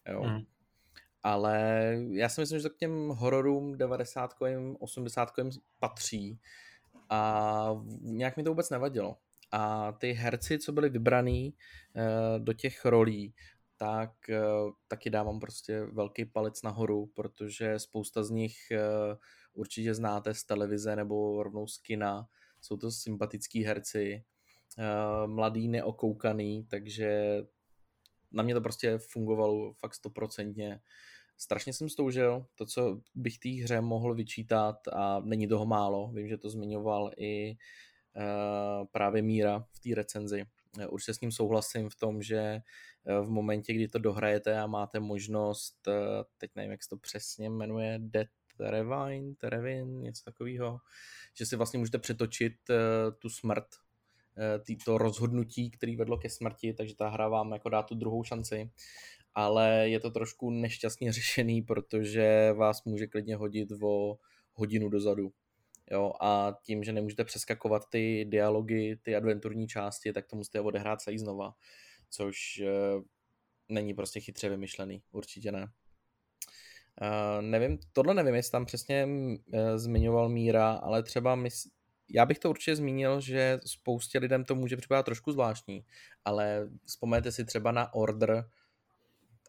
Speaker 3: Jo. Mm. Ale já si myslím, že to k těm hororům 90 80 patří a nějak mi to vůbec nevadilo. A ty herci, co byli vybraný uh, do těch rolí, tak uh, taky dávám prostě velký palec nahoru, protože spousta z nich uh, určitě znáte z televize nebo rovnou z kina. Jsou to sympatický herci, mladý, neokoukaný, takže na mě to prostě fungovalo fakt stoprocentně. Strašně jsem stoužil to, co bych té hře mohl vyčítat a není toho málo. Vím, že to zmiňoval i uh, právě Míra v té recenzi. Eh, určitě s ním souhlasím v tom, že eh, v momentě, kdy to dohrajete a máte možnost, teď nevím, jak se to přesně jmenuje, Dead Rewind, Revin, něco takového, že si vlastně můžete přetočit tu smrt Eh, to rozhodnutí, který vedlo ke smrti, takže ta hra vám jako dá tu druhou šanci, ale je to trošku nešťastně řešený, protože vás může klidně hodit o hodinu dozadu. Jo, a tím, že nemůžete přeskakovat ty dialogy, ty adventurní části, tak to musíte odehrát celý znova, což e, není prostě chytře vymyšlený, určitě ne. Uh, nevím, tohle nevím, jestli tam přesně uh, zmiňoval Míra, ale třeba my, já bych to určitě zmínil, že spoustě lidem to může připadat trošku zvláštní, ale vzpomeňte si třeba na Order,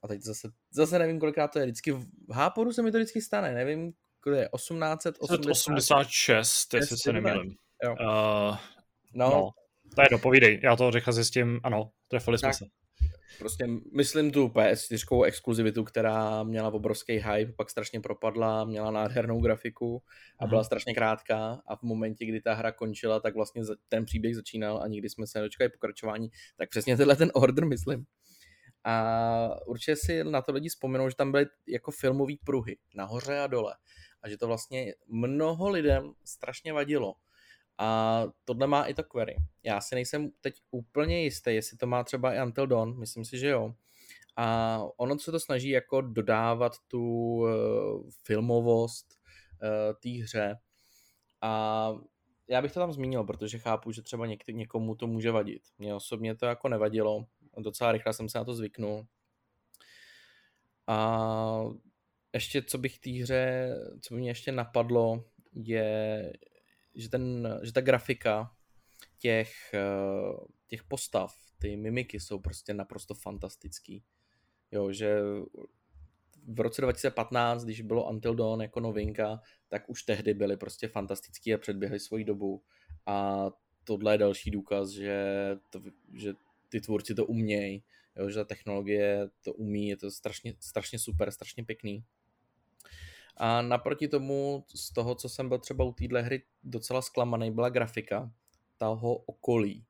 Speaker 3: a teď zase, zase nevím, kolikrát to je, vždycky v Háporu se mi to vždycky stane, nevím, kde je, 1886,
Speaker 2: jestli se nemýlím.
Speaker 3: Uh, no,
Speaker 2: no, to je dopovídej, já to rychle zjistím, ano, trefili jsme
Speaker 3: tak,
Speaker 2: se.
Speaker 3: Prostě myslím tu PS4 exkluzivitu, která měla obrovský hype, pak strašně propadla, měla nádhernou grafiku a byla strašně krátká. A v momentě, kdy ta hra končila, tak vlastně ten příběh začínal a nikdy jsme se nedočkali pokračování, tak přesně tenhle ten order myslím. A určitě si na to lidi vzpomenou, že tam byly jako filmové pruhy, nahoře a dole. A že to vlastně mnoho lidem strašně vadilo a tohle má i to query. Já si nejsem teď úplně jistý, jestli to má třeba i Until Dawn, myslím si, že jo. A ono se to snaží jako dodávat tu uh, filmovost uh, té hře. A já bych to tam zmínil, protože chápu, že třeba něk- někomu to může vadit. Mně osobně to jako nevadilo. Docela rychle jsem se na to zvyknul. A ještě co bych té hře, co by mě ještě napadlo, je, že, ten, že ta grafika těch, eh, těch postav, ty mimiky jsou prostě naprosto fantastický. Jo, že v roce 2015, když bylo Until Dawn jako novinka, tak už tehdy byly prostě fantastický a předběhly svoji dobu. A tohle je další důkaz, že, to, že ty tvůrci to umějí, že ta technologie to umí, je to strašně, strašně super, strašně pěkný. A naproti tomu, z toho, co jsem byl třeba u téhle hry docela zklamaný, byla grafika toho okolí.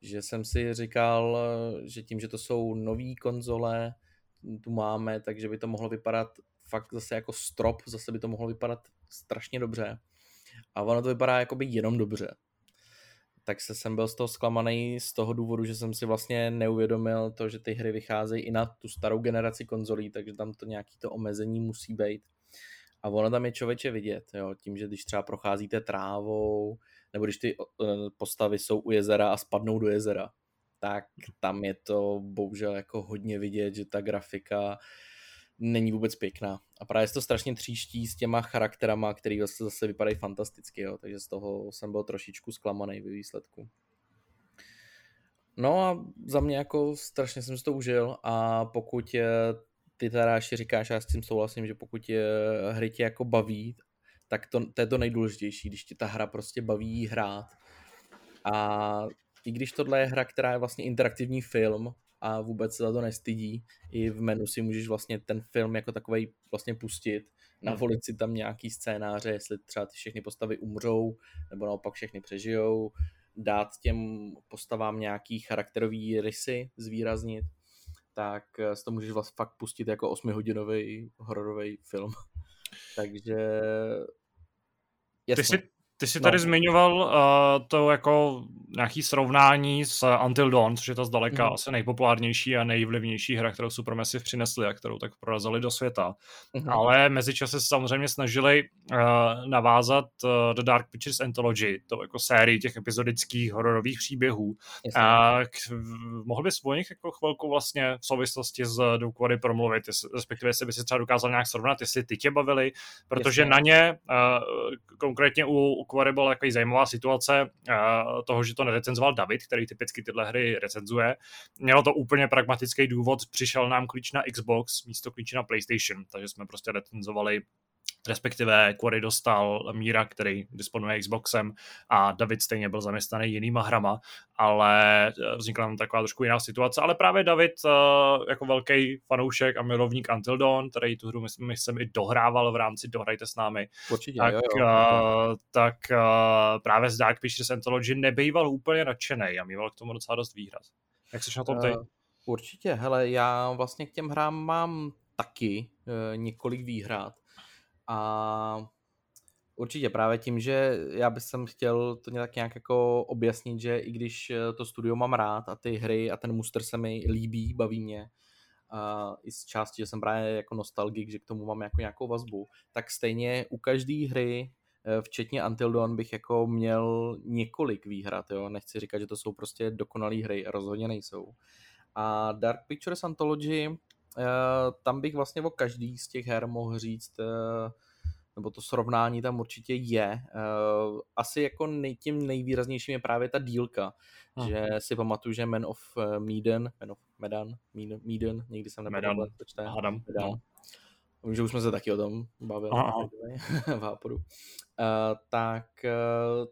Speaker 3: Že jsem si říkal, že tím, že to jsou nové konzole, tu máme, takže by to mohlo vypadat fakt zase jako strop, zase by to mohlo vypadat strašně dobře. A ono to vypadá jako by jenom dobře. Tak se jsem byl z toho zklamaný z toho důvodu, že jsem si vlastně neuvědomil to, že ty hry vycházejí i na tu starou generaci konzolí, takže tam to nějaký to omezení musí být. A ono tam je člověče vidět, jo, tím, že když třeba procházíte trávou, nebo když ty postavy jsou u jezera a spadnou do jezera, tak tam je to bohužel jako hodně vidět, že ta grafika není vůbec pěkná. A právě se to strašně tříští s těma charakterama, který zase, zase vypadají fantasticky, jo. takže z toho jsem byl trošičku zklamaný ve výsledku. No a za mě jako strašně jsem si to užil a pokud ty teda ještě říkáš, já s tím souhlasím, že pokud je hry tě jako baví, tak to, to je to nejdůležitější, když ti ta hra prostě baví hrát. A i když tohle je hra, která je vlastně interaktivní film a vůbec se za to nestydí, i v menu si můžeš vlastně ten film jako takový vlastně pustit, navolit si tam nějaký scénáře, jestli třeba ty všechny postavy umřou, nebo naopak všechny přežijou, dát těm postavám nějaký charakterový rysy, zvýraznit tak eh, si to můžeš vlastně fakt pustit jako 8-hodinový hororový film. Takže
Speaker 2: Jasně. Ty jsi, Ty jsi tady no. zmiňoval uh, to jako nějaký srovnání s Until Dawn, což je to zdaleka mm. asi nejpopulárnější a nejvlivnější hra, kterou Supermassive přinesli a kterou tak prorazili do světa. Mm. Ale mezičase se samozřejmě snažili uh, navázat uh, The Dark Pictures Anthology, to jako sérii těch epizodických hororových příběhů. Uh, k, mohl bys o nich jako chvilku vlastně v souvislosti s Doukwary promluvit, respektive jestli by si třeba dokázal nějak srovnat, jestli ty tě bavili, protože Jasně. na ně uh, konkrétně u, u Quarry byla jako zajímavá situace uh, toho, že to nerecenzoval David, který typicky tyhle hry recenzuje. Mělo to úplně pragmatický důvod, přišel nám klíč na Xbox místo klíče na PlayStation, takže jsme prostě recenzovali respektive Quarry dostal Míra, který disponuje Xboxem a David stejně byl zaměstnaný jinýma hrama, ale eh, vznikla nám taková trošku jiná situace, ale právě David eh, jako velký fanoušek a milovník Until Dawn, který tu hru myslím, jsem i dohrával v rámci Dohrajte s námi,
Speaker 3: Určitě,
Speaker 2: tak,
Speaker 3: jo, jo.
Speaker 2: Uh, tak uh, právě z Dark Pictures Anthology nebejval úplně nadšený a mýval k tomu docela dost výraz. Jak jsi na tom ty? Uh,
Speaker 3: určitě, hele, já vlastně k těm hrám mám taky několik výhrad a určitě právě tím, že já bych jsem chtěl to nějak, nějak jako objasnit, že i když eh, to studio mám rád a ty hry a ten muster se mi líbí, baví mě, a i z části, že jsem právě jako nostalgik, že k tomu mám jako nějakou vazbu, tak stejně u každé hry eh, včetně Until Dawn bych jako měl několik výhrad, jo, nechci říkat, že to jsou prostě dokonalé hry, rozhodně nejsou. A Dark Pictures Anthology tam bych vlastně o každý z těch her mohl říct, eh, nebo to srovnání tam určitě je. Eh, asi jako nej, tím nejvýraznějším je právě ta dílka, hmm. že si pamatuju, že Man of Medan, Man of Medan, Medan, někdy jsem
Speaker 2: nepovedl, Medan, čte. Adam, Medan. No.
Speaker 3: Vím, že už jsme se taky o tom bavili v Hápodu. Uh, tak uh,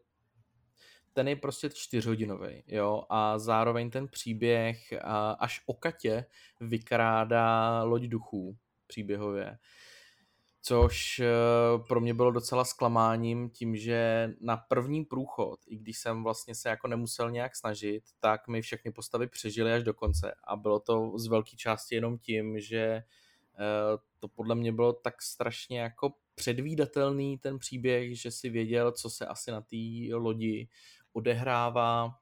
Speaker 3: ten je prostě čtyřhodinový, jo, a zároveň ten příběh až o Katě vykrádá loď duchů příběhově, což eh, pro mě bylo docela zklamáním tím, že na první průchod, i když jsem vlastně se jako nemusel nějak snažit, tak mi všechny postavy přežily až do konce. A bylo to z velké části jenom tím, že eh, to podle mě bylo tak strašně jako předvídatelný ten příběh, že si věděl, co se asi na té lodi odehrává,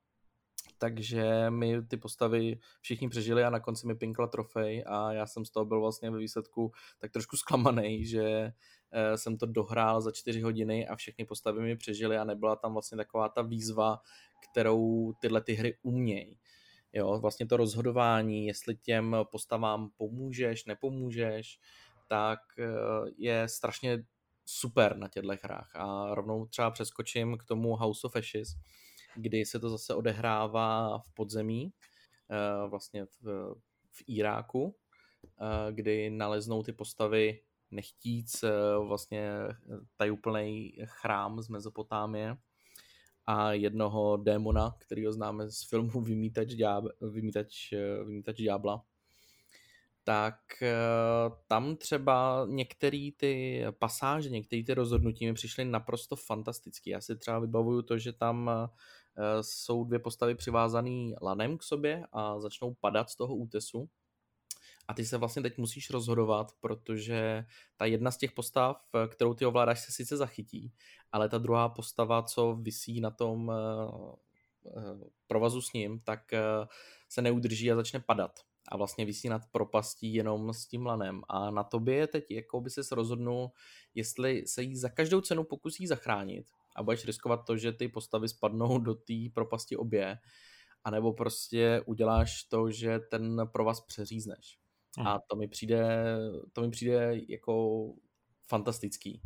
Speaker 3: takže mi ty postavy všichni přežili a na konci mi pinkla trofej a já jsem z toho byl vlastně ve výsledku tak trošku zklamaný, že eh, jsem to dohrál za čtyři hodiny a všechny postavy mi přežily a nebyla tam vlastně taková ta výzva, kterou tyhle ty hry umějí. Jo, vlastně to rozhodování, jestli těm postavám pomůžeš, nepomůžeš, tak eh, je strašně super na těchto hrách. A rovnou třeba přeskočím k tomu House of Ashes, kdy se to zase odehrává v podzemí, eh, vlastně v, v Iráku, eh, kdy naleznou ty postavy nechtíc eh, vlastně tajuplný chrám z Mezopotámie a jednoho démona, který ho známe z filmu Vymítač, ďáb, Vymítač, Vymítač ďábla, tak eh, tam třeba některé ty pasáže, některé ty rozhodnutí mi přišly naprosto fantastické. Já si třeba vybavuju to, že tam eh, jsou dvě postavy přivázané lanem k sobě a začnou padat z toho útesu. A ty se vlastně teď musíš rozhodovat, protože ta jedna z těch postav, eh, kterou ty ovládáš, se sice zachytí, ale ta druhá postava, co visí na tom provazu s ním, tak se neudrží a začne padat a vlastně vysí nad propastí jenom s tím lanem. A na tobě je teď, jako by se rozhodnul, jestli se jí za každou cenu pokusí zachránit a budeš riskovat to, že ty postavy spadnou do té propasti obě, anebo prostě uděláš to, že ten provaz přeřízneš. Hmm. A to mi přijde, to mi přijde jako fantastický.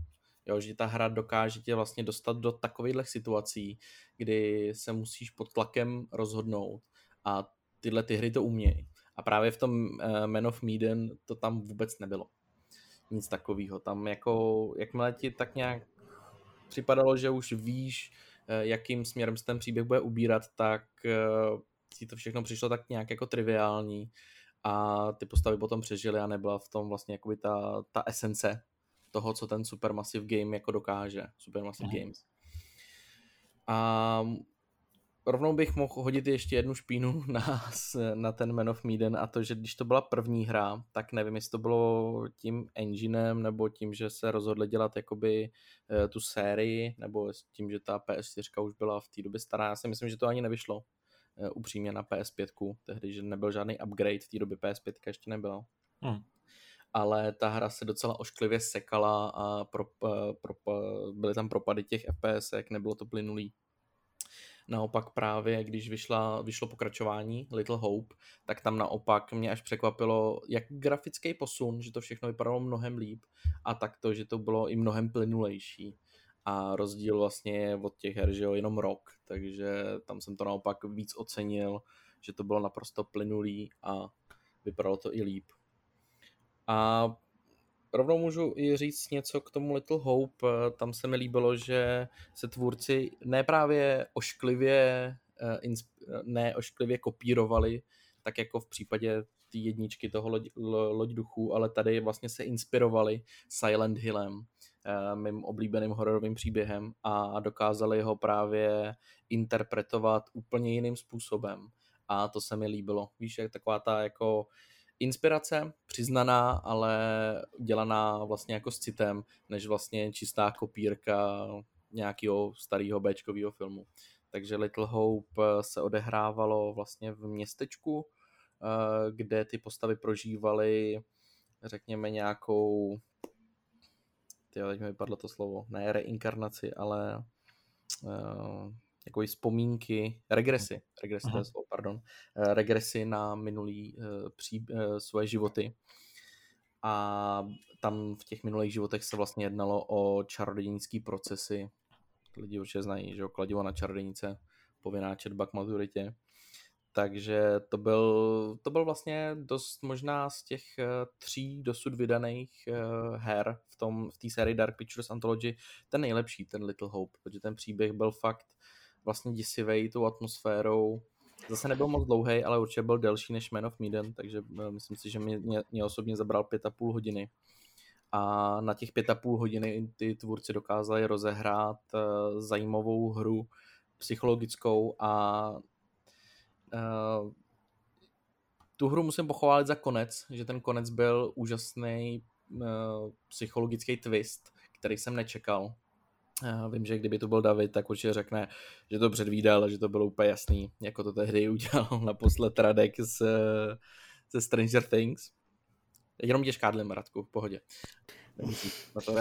Speaker 3: Jo, že ta hra dokáže tě vlastně dostat do takových situací, kdy se musíš pod tlakem rozhodnout a tyhle ty hry to umějí. A právě v tom uh, Man of Medan to tam vůbec nebylo. Nic takového. Tam jako, jakmile ti tak nějak připadalo, že už víš, uh, jakým směrem se ten příběh bude ubírat, tak uh, ti to všechno přišlo tak nějak jako triviální a ty postavy potom přežily a nebyla v tom vlastně jakoby ta, ta esence toho, co ten Supermassive Game jako dokáže. Supermassive Aha. Games. A rovnou bych mohl hodit ještě jednu špínu na, na ten Man of Medan a to, že když to byla první hra, tak nevím, jestli to bylo tím enginem nebo tím, že se rozhodli dělat jakoby uh, tu sérii, nebo tím, že ta PS4 už byla v té době stará. Já si myslím, že to ani nevyšlo uh, upřímně na PS5, tehdy, že nebyl žádný upgrade, v té době PS5 ještě nebylo. Hmm ale ta hra se docela ošklivě sekala a pro, pro, byly tam propady těch FPS, jak nebylo to plynulý. Naopak právě, když vyšla, vyšlo pokračování Little Hope, tak tam naopak mě až překvapilo, jak grafický posun, že to všechno vypadalo mnohem líp a tak to, že to bylo i mnohem plynulejší. A rozdíl vlastně je od těch her, že jo, jenom rok, takže tam jsem to naopak víc ocenil, že to bylo naprosto plynulý a vypadalo to i líp. A rovnou můžu i říct něco k tomu Little Hope. Tam se mi líbilo, že se tvůrci neprávě ošklivě, eh, ne ošklivě kopírovali, tak jako v případě té jedničky toho loď, loď duchů, ale tady vlastně se inspirovali Silent Hillem, eh, mým oblíbeným hororovým příběhem a dokázali ho právě interpretovat úplně jiným způsobem. A to se mi líbilo. Víš, jak taková ta jako inspirace, přiznaná, ale dělaná vlastně jako s citem, než vlastně čistá kopírka nějakého starého Bčkového filmu. Takže Little Hope se odehrávalo vlastně v městečku, eh, kde ty postavy prožívaly, řekněme, nějakou tyjo, teď mi vypadlo to slovo, ne reinkarnaci, ale uh, jako vzpomínky, regresy, regresy, to je slovo, pardon, eh, regresy na minulý uh, pří, uh, svoje životy. A tam v těch minulých životech se vlastně jednalo o čarodějnické procesy. Lidi určitě znají, že jo, kladivo na čarodějnice, povinná četba k maturitě. Takže to byl, to byl vlastně dost možná z těch uh, tří dosud vydaných uh, her v tom v té sérii Dark Pictures Anthology ten nejlepší, ten Little Hope, protože ten příběh byl fakt vlastně děsivej tou atmosférou. Zase nebyl moc dlouhý, ale určitě byl delší než Man of Medan, takže uh, myslím si, že mě, mě, mě osobně zabral pět a půl hodiny. A na těch pět a půl hodiny ty tvůrci dokázali rozehrát uh, zajímavou hru psychologickou a Uh, tu hru musím pochválit za konec, že ten konec byl úžasný uh, psychologický twist, který jsem nečekal. Uh, vím, že kdyby to byl David, tak určitě řekne, že to předvídal a že to bylo úplně jasný, jako to tehdy udělal naposled Radek z, ze Stranger Things. Jenom tě škádlím, Radku, v pohodě.
Speaker 1: na to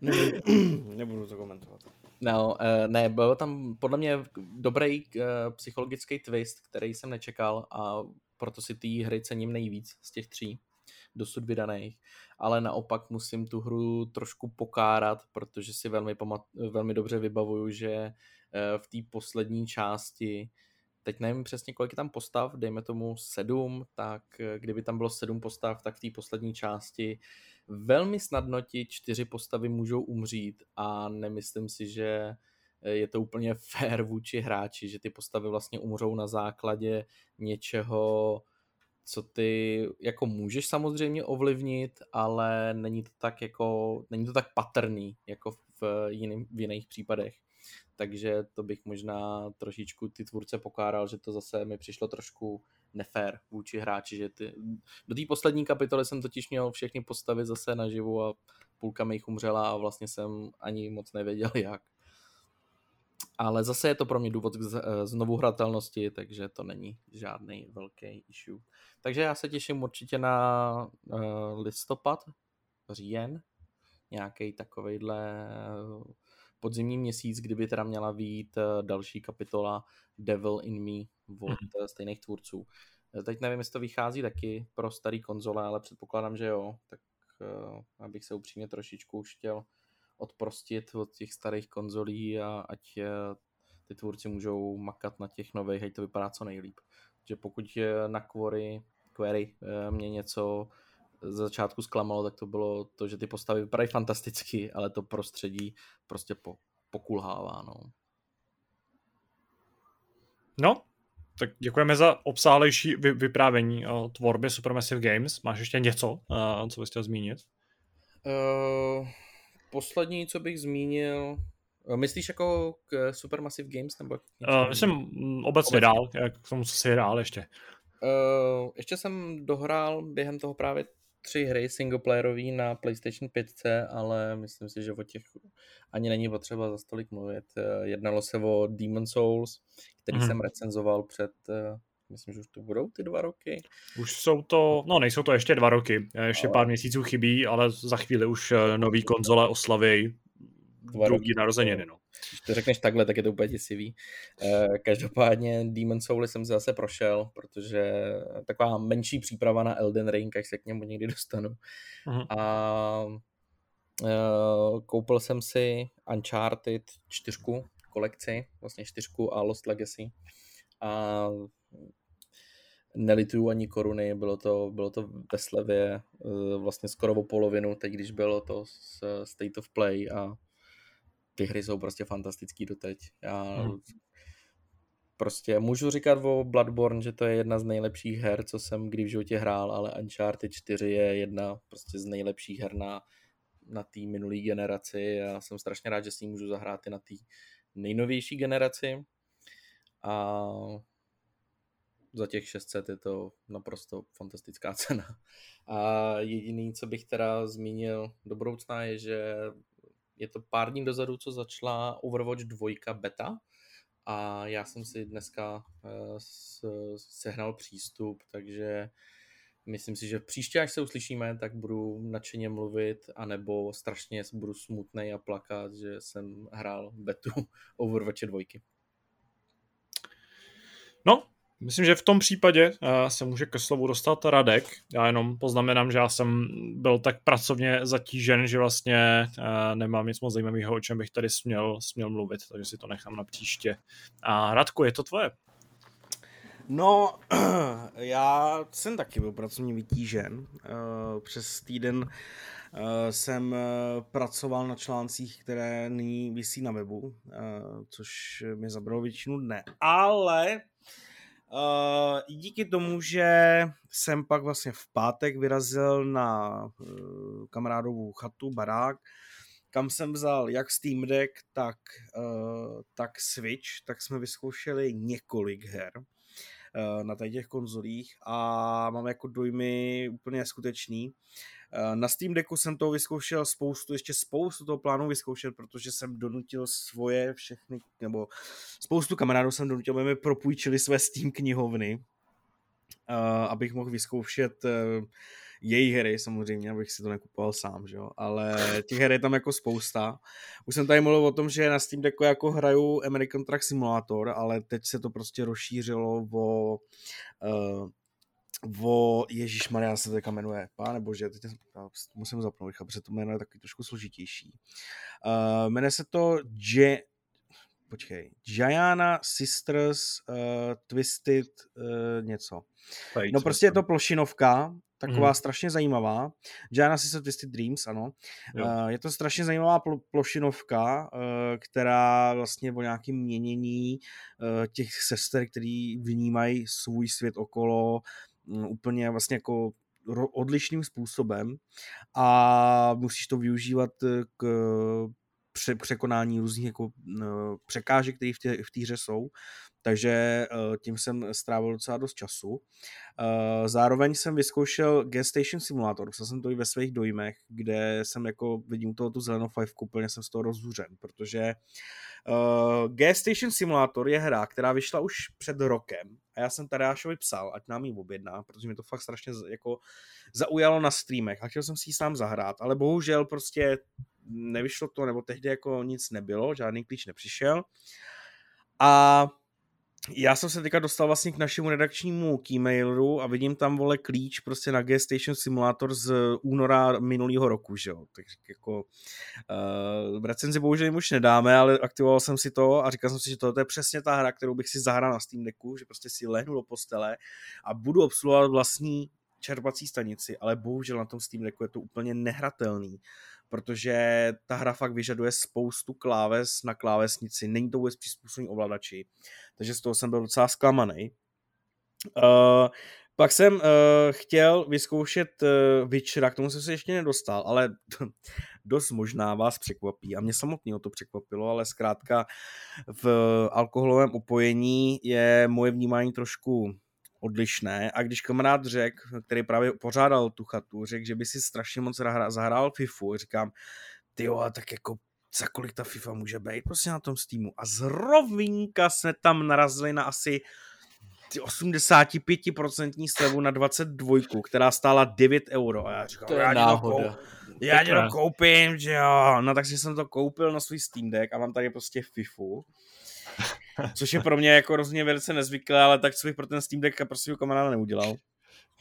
Speaker 1: nebudu, nebudu to komentovat.
Speaker 3: No, uh, ne, byl tam podle mě dobrý uh, psychologický twist, který jsem nečekal a proto si té hry cením nejvíc z těch tří dosud vydaných, ale naopak musím tu hru trošku pokárat, protože si velmi, pamat- velmi dobře vybavuju, že uh, v té poslední části teď nevím přesně, kolik je tam postav, dejme tomu sedm, tak kdyby tam bylo sedm postav, tak v té poslední části velmi snadno ti čtyři postavy můžou umřít a nemyslím si, že je to úplně fair vůči hráči, že ty postavy vlastně umřou na základě něčeho, co ty jako můžeš samozřejmě ovlivnit, ale není to tak jako, není to tak patrný jako v, jiným, v jiných případech. Takže to bych možná trošičku ty tvůrce pokáral, že to zase mi přišlo trošku nefér vůči hráči, že ty, do té poslední kapitoly jsem totiž měl všechny postavy zase naživu a půlka mi jich umřela a vlastně jsem ani moc nevěděl jak. Ale zase je to pro mě důvod k znovu hratelnosti, takže to není žádný velký issue. Takže já se těším určitě na uh, listopad, říjen, nějaký takovejhle podzimní měsíc, kdyby teda měla být eh, další kapitola Devil in Me od mm. stejných tvůrců. Eh, teď nevím, jestli to vychází taky pro starý konzole, ale předpokládám, že jo. Tak uh, abych se upřímně trošičku už chtěl odprostit od těch starých konzolí a ať uh, ty tvůrci můžou makat na těch nových, ať to vypadá co nejlíp. Že pokud na Query, Query uh, mě něco z začátku zklamalo, tak to bylo to, že ty postavy vypadají fantasticky, ale to prostředí prostě po, pokulhává. No.
Speaker 2: no, tak děkujeme za obsáhlejší vy, vyprávění o tvorbě Supermassive Games. Máš ještě něco, uh, co bys chtěl zmínit?
Speaker 3: Uh, poslední, co bych zmínil, Myslíš jako k Supermassive Games? Nebo
Speaker 2: uh, myslím obecně, obecně dál, k tomu, co jsi hrál ještě.
Speaker 3: Uh, ještě jsem dohrál během toho právě tři hry singleplayerový na PlayStation 5, ale myslím si, že o těch ani není potřeba za stolik mluvit. Jednalo se o Demon Souls, který mm. jsem recenzoval před Myslím, že už to budou ty dva roky.
Speaker 2: Už jsou to, no nejsou to ještě dva roky, ještě ale... pár měsíců chybí, ale za chvíli už eh, nový konzole oslaví druhý roky. narozeniny. No.
Speaker 3: Když to řekneš takhle, tak je to úplně děsivý. Eh, každopádně Demon Souls jsem se zase prošel, protože taková menší příprava na Elden Ring, až se k němu někdy dostanu. Uh-huh. A uh, koupil jsem si Uncharted čtyřku kolekci, vlastně čtyřku a Lost Legacy. A nelituju ani koruny, bylo to, bylo to ve slevě eh, vlastně skoro o polovinu, teď když bylo to State of Play a ty hry jsou prostě fantastický doteď. Já hmm. prostě můžu říkat o Bloodborne, že to je jedna z nejlepších her, co jsem kdy v životě hrál, ale Uncharted 4 je jedna prostě z nejlepších her na, na té minulé generaci. Já jsem strašně rád, že si můžu zahrát i na té nejnovější generaci. A za těch 600 je to naprosto fantastická cena. A jediný, co bych teda zmínil do budoucna, je, že je to pár dní dozadu, co začala Overwatch 2 beta a já jsem si dneska uh, sehnal přístup, takže myslím si, že příště, až se uslyšíme, tak budu nadšeně mluvit, anebo strašně budu smutný a plakat, že jsem hrál betu Overwatch 2.
Speaker 2: No, Myslím, že v tom případě uh, se může ke slovu dostat Radek. Já jenom poznamenám, že já jsem byl tak pracovně zatížen, že vlastně uh, nemám nic moc zajímavého, o čem bych tady směl, směl mluvit, takže si to nechám na příště. A Radku, je to tvoje?
Speaker 1: No, já jsem taky byl pracovně vytížen. Uh, přes týden jsem pracoval na článcích, které nyní vysí na webu, což mi zabralo většinu dne. Ale díky tomu, že jsem pak vlastně v pátek vyrazil na uh, kamarádovou chatu, barák, kam jsem vzal jak Steam Deck, tak, uh, tak Switch, tak jsme vyzkoušeli několik her uh, na těch konzolích a mám jako dojmy úplně skutečný. Eh, na Steam Decku jsem to vyzkoušel spoustu, ještě spoustu toho plánu vyzkoušet, protože jsem donutil svoje všechny, nebo spoustu kamarádů jsem donutil, aby mi propůjčili své Steam knihovny, eh, abych mohl vyzkoušet eh, její hry samozřejmě, abych si to nekupoval sám, že jo? ale těch her je tam jako spousta. Už jsem tady mluvil o tom, že na Steam Decku jako hraju American Truck Simulator, ale teď se to prostě rozšířilo o uh, o Ježíš Maria se teďka jmenuje, páne bože, teď musím zapnout, protože to jméno je taky trošku složitější. Uh, jmenuje se to J, počkej, Gianna Sisters uh, Twisted uh, něco. Tady, no prostě je to plošinovka, taková mm. strašně zajímavá. Gianna Sisters Twisted Dreams, ano. Uh, je to strašně zajímavá pl- plošinovka, uh, která vlastně o nějakém měnění uh, těch sester, který vnímají svůj svět okolo, úplně vlastně jako odlišným způsobem a musíš to využívat eh, k překonání různých jako překážek, které v té v hře jsou, takže eh, tím jsem strávil docela dost času. Eh, zároveň jsem vyzkoušel Gas Station Simulator, psal jsem to i ve svých dojmech, kde jsem jako vidím toho tu zelenou fajfku, úplně jsem z toho rozhůřen, protože Gas Station Simulator je hra, která vyšla už před rokem a já jsem Tadeášovi psal, ať nám ji objedná, protože mi to fakt strašně jako zaujalo na streamech a chtěl jsem si ji sám zahrát, ale bohužel prostě nevyšlo to, nebo tehdy jako nic nebylo, žádný klíč nepřišel. A já jsem se teďka dostal vlastně k našemu redakčnímu keymailu a vidím tam, vole, klíč prostě na G-Station Simulator z února minulého roku, že jo. Tak jako uh, recenzi bohužel už nedáme, ale aktivoval jsem si to a říkal jsem si, že to je přesně ta hra, kterou bych si zahrál na Steam Decku, že prostě si lehnu do postele a budu obsluhovat vlastní čerpací stanici, ale bohužel na tom Steam Decku je to úplně nehratelný protože ta hra fakt vyžaduje spoustu kláves na klávesnici, není to vůbec přizpůsobení ovladači, takže z toho jsem byl docela zklamaný. Uh, Pak jsem uh, chtěl vyzkoušet uh, Witchera, k tomu jsem se ještě nedostal, ale dost možná vás překvapí. A mě samotného to překvapilo, ale zkrátka v alkoholovém upojení je moje vnímání trošku odlišné a když kamarád řekl, který právě pořádal tu chatu, řekl, že by si strašně moc zahrál FIFU, říkám, ty jo, tak jako za kolik ta FIFA může být prostě na tom Steamu. A zrovínka jsme tam narazili na asi 85% slevu na 22, která stála 9 euro. A já říkám,
Speaker 3: to je
Speaker 1: já
Speaker 3: náhoda.
Speaker 1: To já to koupím, že jo. No takže jsem to koupil na svůj Steam Deck a mám tady prostě FIFU. Což je pro mě jako rozhodně velice nezvyklé, ale tak co bych pro ten Steam Deck prostě kamaráda neudělal.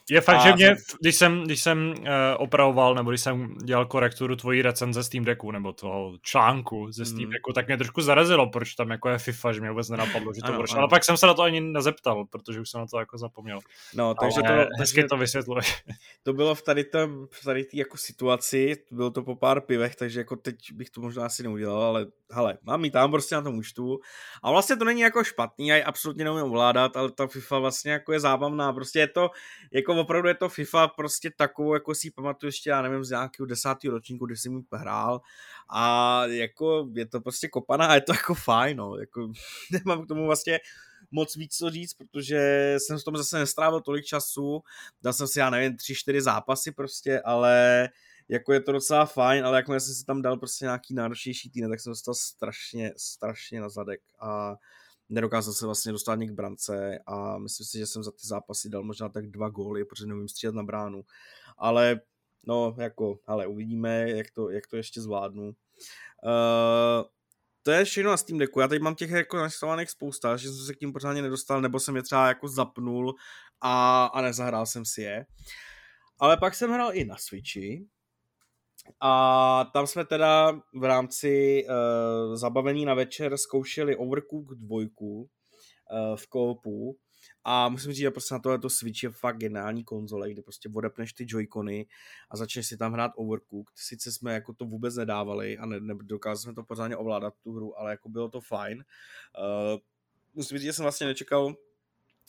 Speaker 2: Je fakt, a že mě, když jsem, když jsem uh, opravoval, nebo když jsem dělal korekturu tvojí recenze Steam Decku, nebo toho článku ze Steam hmm. Decku, tak mě trošku zarazilo, proč tam jako je FIFA, že mě vůbec nenapadlo, že to bude. Ale pak jsem se na to ani nezeptal, protože už jsem na to jako zapomněl.
Speaker 1: No, takže
Speaker 2: Ale
Speaker 1: to...
Speaker 2: Hezky to vysvětluje.
Speaker 1: To bylo v tady tom, v tady tý jako situaci, bylo to po pár pivech, takže jako teď bych to možná asi neudělal, ale hele, mám ji tam prostě na tom účtu. A vlastně to není jako špatný, já ji absolutně neumím ovládat, ale ta FIFA vlastně jako je zábavná, prostě je to jako opravdu je to FIFA prostě takovou, jako si pamatuju ještě, já nevím, z nějakého desátého ročníku, kdy jsem ji hrál. A jako je to prostě kopaná a je to jako fajn, no, jako nemám k tomu vlastně moc víc co říct, protože jsem v tom zase nestrávil tolik času, dal jsem si, já nevím, tři, čtyři zápasy prostě, ale jako je to docela fajn, ale jakmile jsem si tam dal prostě nějaký náročnější týden, tak jsem dostal strašně, strašně na zadek. A nedokázal se vlastně dostat ani k brance a myslím si, že jsem za ty zápasy dal možná tak dva góly, protože neumím střílet na bránu. Ale no, jako, ale uvidíme, jak to, jak to ještě zvládnu. Uh, to je všechno na Steam Decku. Já teď mám těch jako nainstalovaných spousta, že jsem se k tím pořádně nedostal, nebo jsem je třeba jako zapnul a, a nezahrál jsem si je. Ale pak jsem hrál i na Switchi, a tam jsme teda v rámci uh, zabavení na večer zkoušeli Overcooked 2 uh, v koopu a musím říct, že prostě na tohle to Switch je fakt geniální konzole, kde prostě odepneš ty joycony a začneš si tam hrát Overcooked. Sice jsme jako to vůbec nedávali a ne, nedokázali jsme to pořádně ovládat tu hru, ale jako bylo to fajn. Uh, musím říct, že jsem vlastně nečekal,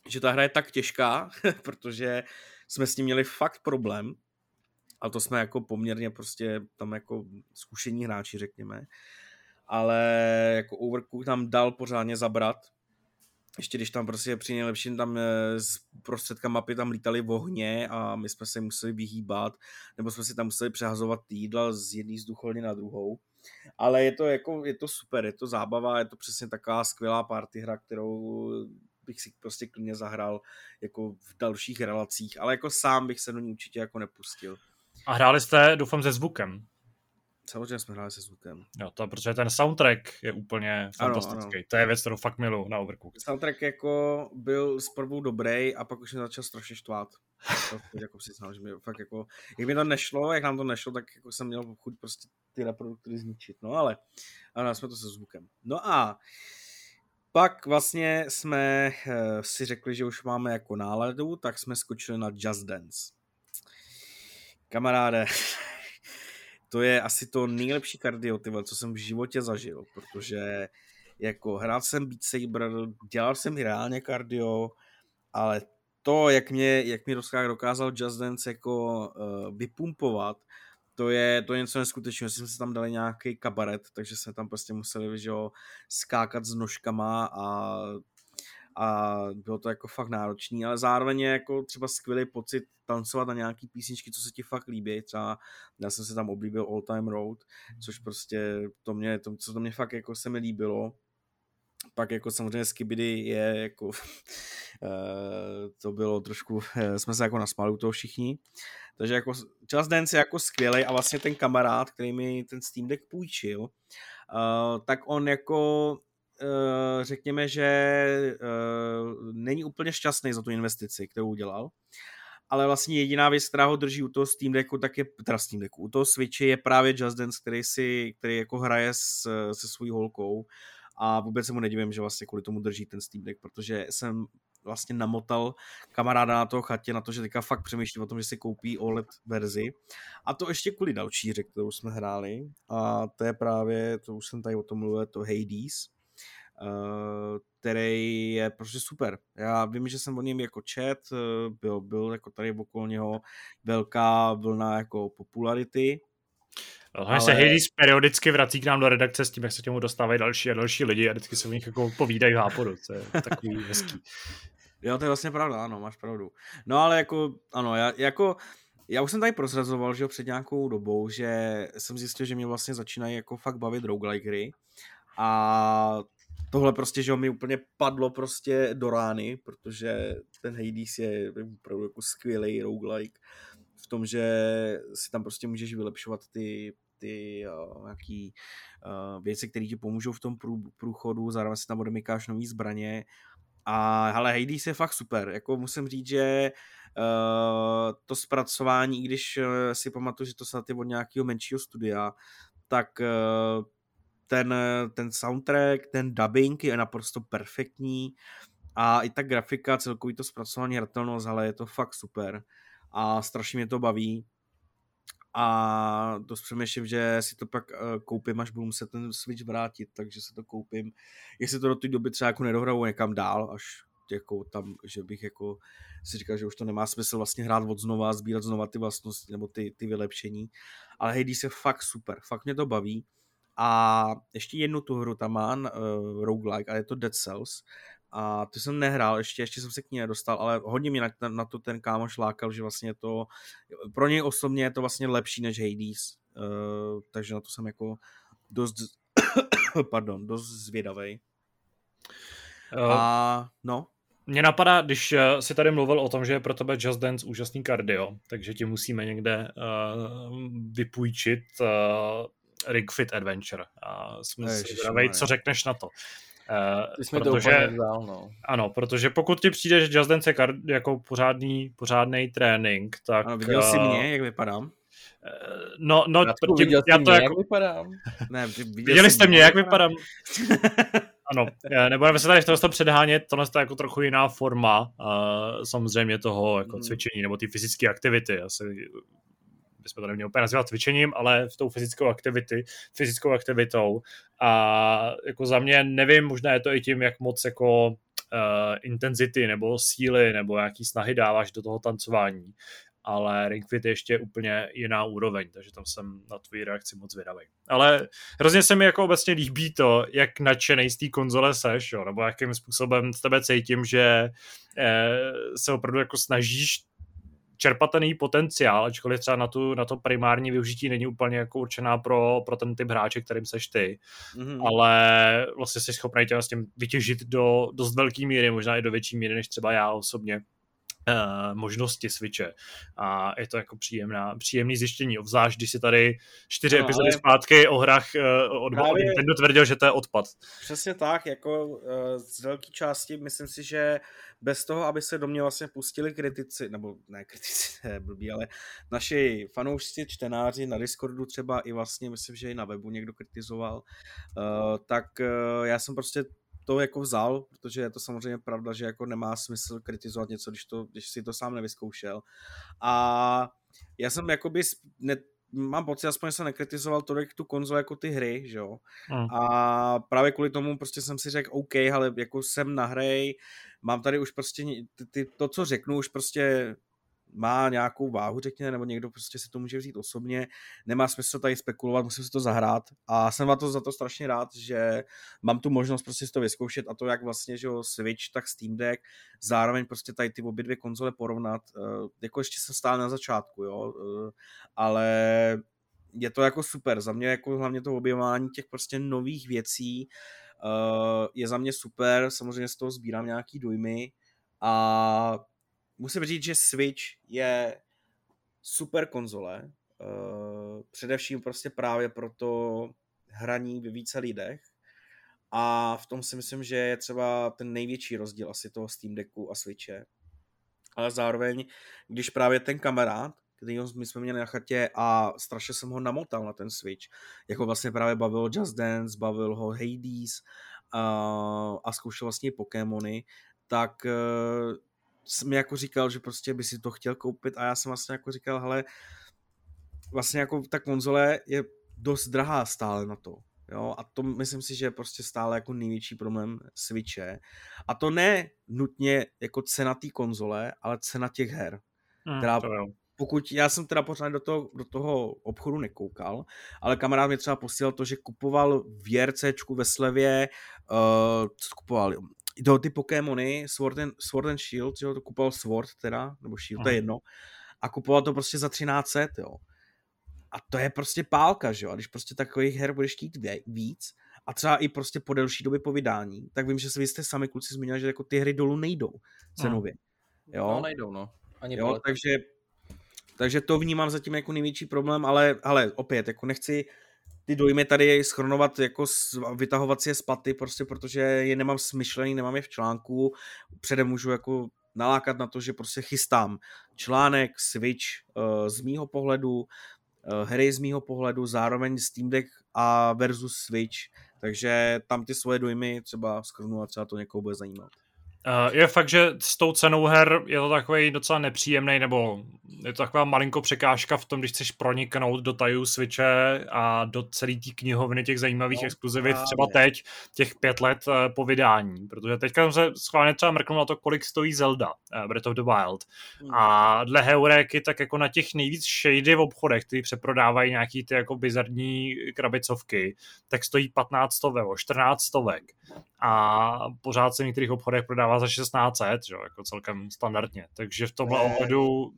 Speaker 1: že ta hra je tak těžká, protože jsme s tím měli fakt problém, a to jsme jako poměrně prostě tam jako zkušení hráči, řekněme. Ale jako Overcook tam dal pořádně zabrat. Ještě když tam prostě při nejlepším tam eh, z prostředka mapy tam lítali v ohně a my jsme se museli vyhýbat, nebo jsme si tam museli přehazovat jídla z jedné vzducholny na druhou. Ale je to jako, je to super, je to zábava, je to přesně taková skvělá party hra, kterou bych si prostě klidně zahrál jako v dalších relacích, ale jako sám bych se do ní určitě jako nepustil.
Speaker 2: A hráli jste, doufám, se zvukem.
Speaker 1: Samozřejmě jsme hráli se zvukem.
Speaker 2: Jo, to, protože ten soundtrack je úplně fantastický. Ano, ano. To je věc, kterou fakt milu na Overcooked.
Speaker 1: Soundtrack jako byl zprvu dobrý a pak už mě začal strašně štvát. To jako přiznám, že mi fakt jako, jak mi to nešlo, jak nám to nešlo, tak jako jsem měl chuť prostě ty reproduktory zničit. No ale, ano, jsme to se zvukem. No a pak vlastně jsme uh, si řekli, že už máme jako náladu, tak jsme skočili na Just Dance. Kamaráde, to je asi to nejlepší kardio, tyhle, co jsem v životě zažil, protože jako hrál jsem Beat Saber, dělal jsem i reálně kardio, ale to, jak mě, jak mě dokázal Just Dance jako uh, vypumpovat, to je, to je něco neskutečného. Jsme si tam dali nějaký kabaret, takže jsme tam prostě museli že jo, skákat s nožkama a a bylo to jako fakt náročný, ale zároveň je jako třeba skvělý pocit tancovat na nějaký písničky, co se ti fakt líbí, třeba já jsem se tam oblíbil All Time Road, což prostě to mě, to, co to mě fakt jako se mi líbilo, pak jako samozřejmě Skibidi je jako eh, to bylo trošku, eh, jsme se jako nasmáli u toho všichni, takže jako Just Dance je jako skvělý a vlastně ten kamarád, který mi ten Steam Deck půjčil, uh, tak on jako řekněme, že uh, není úplně šťastný za tu investici, kterou udělal. Ale vlastně jediná věc, která ho drží u toho Steam Decku, tak je, teda Steam Decku, u toho Switche je právě Just Dance, který si, který jako hraje s, se svojí holkou a vůbec se mu nedivím, že vlastně kvůli tomu drží ten Steam Deck, protože jsem vlastně namotal kamaráda na toho chatě na to, že teďka fakt přemýšlí o tom, že si koupí OLED verzi. A to ještě kvůli další hře, kterou jsme hráli. A to je právě, to už jsem tady o tom mluvil, to Hades který je prostě super. Já vím, že jsem o něm jako chat, byl, byl jako tady okolo něho velká vlna jako popularity,
Speaker 2: ale... se Hades periodicky vrací k nám do redakce s tím, jak se těmu dostávají další a další lidi a vždycky se o nich jako povídají v hápodu, to je takový hezký.
Speaker 1: Jo, to je vlastně pravda, ano, máš pravdu. No ale jako, ano, já, jako, já už jsem tady prozrazoval, že jo, před nějakou dobou, že jsem zjistil, že mě vlastně začínají jako fakt bavit roguelike hry a tohle prostě, že mi úplně padlo prostě do rány, protože ten Hades je opravdu jako skvělý roguelike v tom, že si tam prostě můžeš vylepšovat ty, ty uh, nějaký uh, věci, které ti pomůžou v tom prů, průchodu, zároveň si tam odemykáš nový zbraně. A hele, Hades je fakt super, jako musím říct, že uh, to zpracování, i když uh, si pamatuju, že to snad je od nějakého menšího studia, tak uh, ten, ten soundtrack, ten dubbing je naprosto perfektní a i ta grafika, celkový to zpracování, hratelnost, ale je to fakt super a strašně mě to baví a dost přemýšlím, že si to pak uh, koupím, až budu muset ten Switch vrátit, takže se to koupím. Jestli to do té doby třeba jako nedohraju někam dál, až jako tam, že bych jako si říkal, že už to nemá smysl vlastně hrát od znova, sbírat znova ty vlastnosti nebo ty, ty vylepšení. Ale Hades je fakt super, fakt mě to baví. A ještě jednu tu hru tam mám, uh, roguelike, a je to Dead Cells. A to jsem nehrál ještě, ještě jsem se k ní nedostal, ale hodně mě na, na to ten kámoš lákal, že vlastně to, pro něj osobně je to vlastně lepší než Hades, uh, takže na to jsem jako dost, pardon, dost zvědavý. Uh, a no.
Speaker 2: Mně napadá, když si tady mluvil o tom, že je pro tebe Just Dance úžasný kardio, takže ti musíme někde uh, vypůjčit uh, Ring Fit Adventure. A jsme si co řekneš na to.
Speaker 3: Uh, jsme protože, to vzal, no.
Speaker 2: Ano, protože pokud ti přijde, že Just Dance je kar, jako pořádný, pořádný trénink, tak...
Speaker 1: Ano, viděl jsi eh, mě, jak vypadám?
Speaker 2: Eh, no, no,
Speaker 3: Radku, tím, já to mě, jako... jak vypadám?
Speaker 1: Ne, viděl
Speaker 2: Viděli jste mě, jak vypadám? ano, nebudeme se tady v toho předhánět, tohle je jako trochu jiná forma uh, samozřejmě toho jako hmm. cvičení nebo ty fyzické aktivity. Asi bychom to neměli úplně nazývat cvičením, ale v tou fyzickou aktivity, fyzickou aktivitou. A jako za mě nevím, možná je to i tím, jak moc jako uh, intenzity nebo síly nebo jaký snahy dáváš do toho tancování ale Ring Fit je ještě úplně jiná úroveň, takže tam jsem na tvoji reakci moc vydavý. Ale hrozně se mi jako obecně líbí to, jak nadšený z té konzole seš, jo, nebo jakým způsobem z tebe cítím, že eh, se opravdu jako snažíš čerpat ten její potenciál, ačkoliv třeba na, tu, na to primární využití není úplně jako určená pro, pro ten typ hráče, kterým seš ty, mm-hmm. ale vlastně jsi schopný tě s tím vytěžit do dost velké míry, možná i do větší míry, než třeba já osobně možnosti switche a je to jako příjemná, příjemný zjištění, obzvlášť když si tady čtyři no, epizody ale... zpátky o hrách uh, od Právě... Nintendo tvrdil, že to je odpad.
Speaker 1: Přesně tak, jako uh, z velké části myslím si, že bez toho, aby se do mě vlastně pustili kritici, nebo ne kritici, ne blbý, ale naši fanoušci, čtenáři na Discordu třeba i vlastně, myslím, že i na webu někdo kritizoval, tak já jsem prostě to jako vzal, protože je to samozřejmě pravda, že jako nemá smysl kritizovat něco, když, to, když si to sám nevyzkoušel. A já jsem jakoby ne, mám pocit, aspoň jsem nekritizoval tolik tu konzoli jako ty hry, že jo. Hmm. A právě kvůli tomu prostě jsem si řekl, OK, ale jako jsem na hry, mám tady už prostě ty, ty, to, co řeknu, už prostě má nějakou váhu, řekněme, nebo někdo prostě si to může vzít osobně, nemá smysl tady spekulovat, musím si to zahrát. A jsem na to za to strašně rád, že mám tu možnost prostě si to vyzkoušet a to jak vlastně, že jo, Switch, tak Steam Deck, zároveň prostě tady ty obě dvě konzole porovnat, uh, jako ještě jsem stál na začátku, jo, uh, ale je to jako super, za mě jako hlavně to objevování těch prostě nových věcí uh, je za mě super, samozřejmě z toho sbírám nějaký dojmy a musím říct, že Switch je super konzole, uh, především prostě právě pro to hraní ve více lidech a v tom si myslím, že je třeba ten největší rozdíl asi toho Steam Decku a Switche. Ale zároveň, když právě ten kamarád, který my jsme měli na chatě a strašně jsem ho namotal na ten Switch, jako vlastně právě bavil Just Dance, bavil ho Hades uh, a zkoušel vlastně Pokémony, tak uh, mi jako říkal, že prostě by si to chtěl koupit a já jsem vlastně jako říkal, hele, vlastně jako ta konzole je dost drahá stále na to. Jo, a to myslím si, že je prostě stále jako největší problém Switche. A to ne nutně jako cena té konzole, ale cena těch her.
Speaker 2: Hmm,
Speaker 1: která, pokud, já jsem teda pořád do toho, do toho obchodu nekoukal, ale kamarád mi třeba posílal to, že kupoval v JRCčku ve slevě, uh, co kupoval, do ty Pokémony, Sword and, Sword and Shield, jo, to kupoval Sword teda, nebo Shield, to je jedno, a kupoval to prostě za 1300, jo. A to je prostě pálka, že jo, a když prostě takových her budeš chtít víc, a třeba i prostě po delší době po vydání, tak vím, že se vy jste sami kluci zmínili, že jako ty hry dolů nejdou cenově. Jo,
Speaker 3: No, nejdou, no. Ani
Speaker 1: jo
Speaker 3: jo,
Speaker 1: takže, takže to vnímám zatím jako největší problém, ale, ale opět, jako nechci ty dojmy tady schronovat, jako vytahovat si je z paty, prostě protože je nemám smyšlený, nemám je v článku, předem můžu jako nalákat na to, že prostě chystám článek, Switch uh, z mýho pohledu, uh, hry z mýho pohledu, zároveň Steam Deck a versus Switch, takže tam ty svoje dojmy třeba schrnu a třeba to někoho bude zajímat.
Speaker 2: Uh, je fakt, že s tou cenou her je to takový docela nepříjemný, nebo je to taková malinko překážka v tom, když chceš proniknout do tajů Switche a do celé té knihovny těch zajímavých
Speaker 1: No,
Speaker 2: exkluzivit,
Speaker 1: právě.
Speaker 2: třeba teď, těch pět let uh, po vydání, protože teďka jsem se schválně třeba mrknul na to, kolik stojí Zelda, uh, Breath of the Wild. A dle Heuréky, tak jako na těch nejvíc shady v obchodech, který přeprodávají nějaký ty jako bizarní krabicovky, tak stojí 15 stovek, 14 stovek. A pořád se v některých obchodech prodává za 1600, že jo, jako celkem standardně. Takže v tomhle ohledu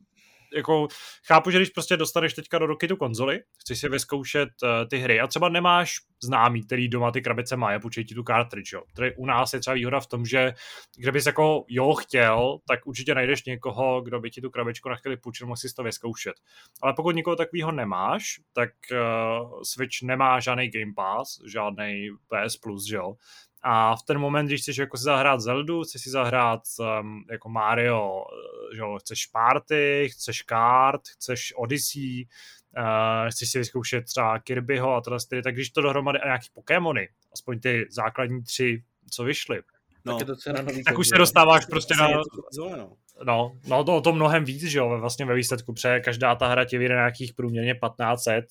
Speaker 2: jako chápu, že když prostě dostaneš teďka do ruky tu konzoli, chceš si vyzkoušet uh, ty hry a třeba nemáš známý, který doma ty krabice má, a půjčej ti tu cartridge, jo. Tady u nás je třeba výhoda v tom, že kdybys jako jo chtěl, tak určitě najdeš někoho, kdo by ti tu krabičku na chvíli půjčil, mohl si to vyzkoušet. Ale pokud nikoho takového nemáš, tak uh, Switch nemá žádný Game Pass, žádný PS Plus, že jo. A v ten moment, když chceš jako si zahrát Zeldu, chceš si zahrát um, jako Mario, eh, že jo, chceš Party, chceš Kart, chceš Odyssey, uh, chceš si vyzkoušet třeba Kirbyho a tohle, tak když to dohromady a nějaký Pokémony, aspoň ty základní tři, co vyšly,
Speaker 1: No,
Speaker 3: Tak je to cena nový
Speaker 2: tak už se dostáváš prostě na,
Speaker 1: no.
Speaker 2: No, to, to mnohem víc, že jo, vlastně ve výsledku, protože každá ta hra tě vyjde nějakých průměrně 1500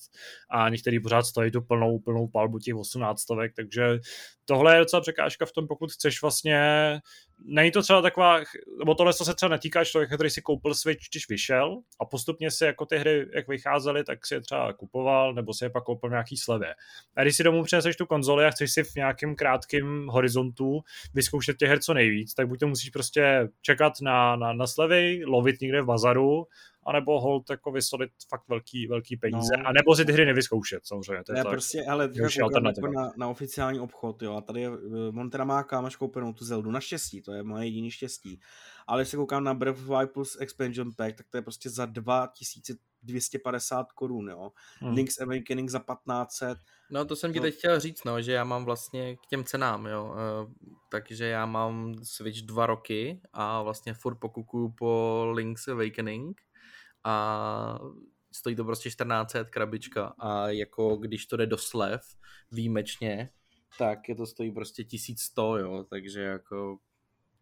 Speaker 2: a některý pořád stojí tu plnou, plnou palbu těch 18 stovek, takže tohle je docela překážka v tom, pokud chceš vlastně, není to třeba taková, nebo tohle to se třeba netýká člověka, který si koupil Switch, když vyšel a postupně si jako ty hry, jak vycházely, tak si je třeba kupoval, nebo si je pak koupil v nějaký slevě. A když si domů přineseš tu konzoli a chceš si v nějakém krátkém horizontu vyzkoušet těch her co nejvíc, tak buď to musíš prostě čekat na, na, na slevy, lovit někde v bazaru, anebo hold jako vysolit fakt velký, velký peníze,
Speaker 1: No.
Speaker 2: anebo si ty hry nevyzkoušet, samozřejmě. To je
Speaker 1: je
Speaker 2: to
Speaker 1: prostě, ale
Speaker 2: alternativa.
Speaker 1: jako na, na, oficiální obchod, jo, a tady je, eh, on teda má kámoš koupenou tu Zeldu, naštěstí, to je moje jediný štěstí. Ale když se koukám na Breath of the Wild plus Expansion Pack, tak to je prostě za 2250 korun, jo.
Speaker 2: Hmm.
Speaker 1: Link's Awakening za 1500,
Speaker 3: No to jsem ti
Speaker 1: No.
Speaker 3: teď chtěl říct, no, že já mám vlastně k těm cenám, jo, eh, takže já mám Switch dva roky a vlastně furt pokukuju po Link's Awakening a stojí to prostě 1400 krabička a jako když to jde do slev výjimečně, tak je to stojí prostě 1100, jo, takže jako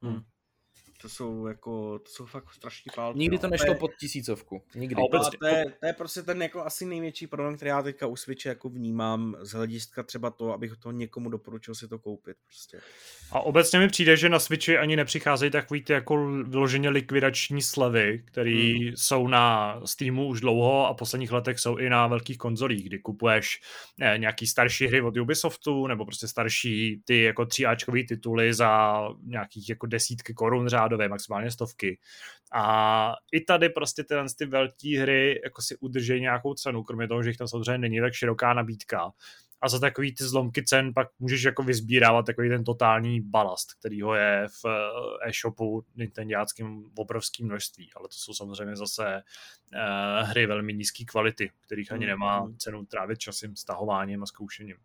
Speaker 3: hm.
Speaker 1: To jsou jako, to jsou fakt strašní pálky.
Speaker 3: nikdy
Speaker 1: no.
Speaker 3: to nešlo
Speaker 1: je-
Speaker 3: pod tisícovku, nikdy.
Speaker 2: A
Speaker 1: A to, je, to je prostě ten jako asi největší problém, který já teďka u Switche jako vnímám z hlediska třeba to, abych to někomu doporučil si to koupit prostě.
Speaker 2: A obecně mi přijde, že na Switchi ani nepřicházejí takový ty jako vyloženě likvidační slevy, které
Speaker 1: Hmm.
Speaker 2: jsou na Steamu už dlouho a v posledních letech jsou i na velkých konzolích, kdy kupuješ eh, nějaký starší hry od Ubisoftu nebo prostě starší ty jako tříáčkový tituly za nějakých jako desítky korun řádové, maximálně stovky. A i tady prostě tyhle ty velké hry jako si udržejí nějakou cenu, kromě toho, že jich tam samozřejmě není tak široká nabídka a za takový ty zlomky cen pak můžeš jako vyzbírávat takový ten totální balast, který ho je v eh, e-shopu nintendiáckým v obrovském množství, ale to jsou samozřejmě zase uh, hry velmi nízké kvality, kterých ani
Speaker 1: Mm,
Speaker 2: nemá
Speaker 1: mm.
Speaker 2: cenu trávit časem stahováním a zkoušením.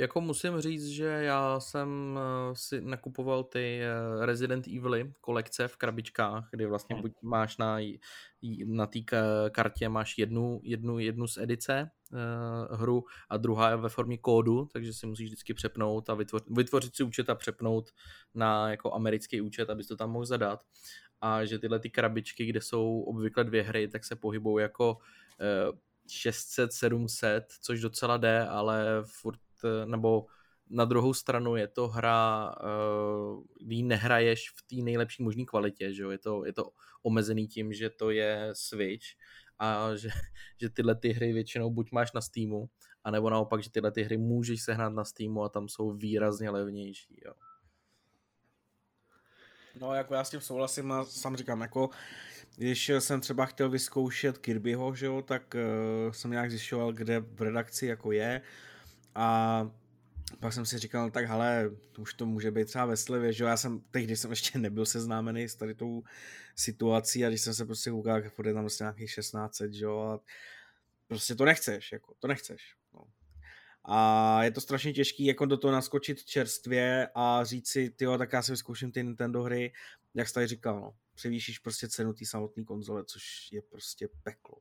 Speaker 3: Jako musím říct, že já jsem eh, si nakupoval ty eh, Resident Evily kolekce v krabičkách, kdy vlastně
Speaker 2: Hmm.
Speaker 3: buď máš na, na té ka- kartě máš jednu, jednu, jednu z edice uh, hru a druhá je ve formě kódu, takže si musíš vždycky přepnout a vytvořit, vytvořit si účet a přepnout na jako americký účet, abys to tam mohl zadat. A že tyhle ty krabičky, kde jsou obvykle dvě hry, tak se pohybují jako eh, 600, 700, což docela jde, ale furt nebo na druhou stranu je to hra, kdy nehraješ v té nejlepší možné kvalitě, že jo? Je, to, je to omezený tím, že to je Switch a že, že tyhle ty hry většinou buď máš na Steamu, anebo naopak, že tyhle ty hry můžeš sehnat na Steamu a tam jsou výrazně levnější. Jo.
Speaker 1: No, jako já s tím souhlasím a sám říkám, jako když jsem třeba chtěl vyzkoušet Kirbyho, že jo, tak uh, jsem nějak zjišťoval, kde v redakci jako je a pak jsem si říkal, tak hele, už to může být třeba ve slevě, že jo, já jsem, tehdy jsem ještě nebyl seznámený s tady tou situací a když jsem se prostě koukal, jak bude tam prostě nějakých 16, že jo, a prostě to nechceš, jako, to nechceš. No. A je to strašně těžký jako do toho naskočit čerstvě a říct si, tyjo, tak já si vyzkouším ty Nintendo hry, jak jsi tady říkal, no, převýšíš prostě cenu té samotné konzole, což je prostě peklo.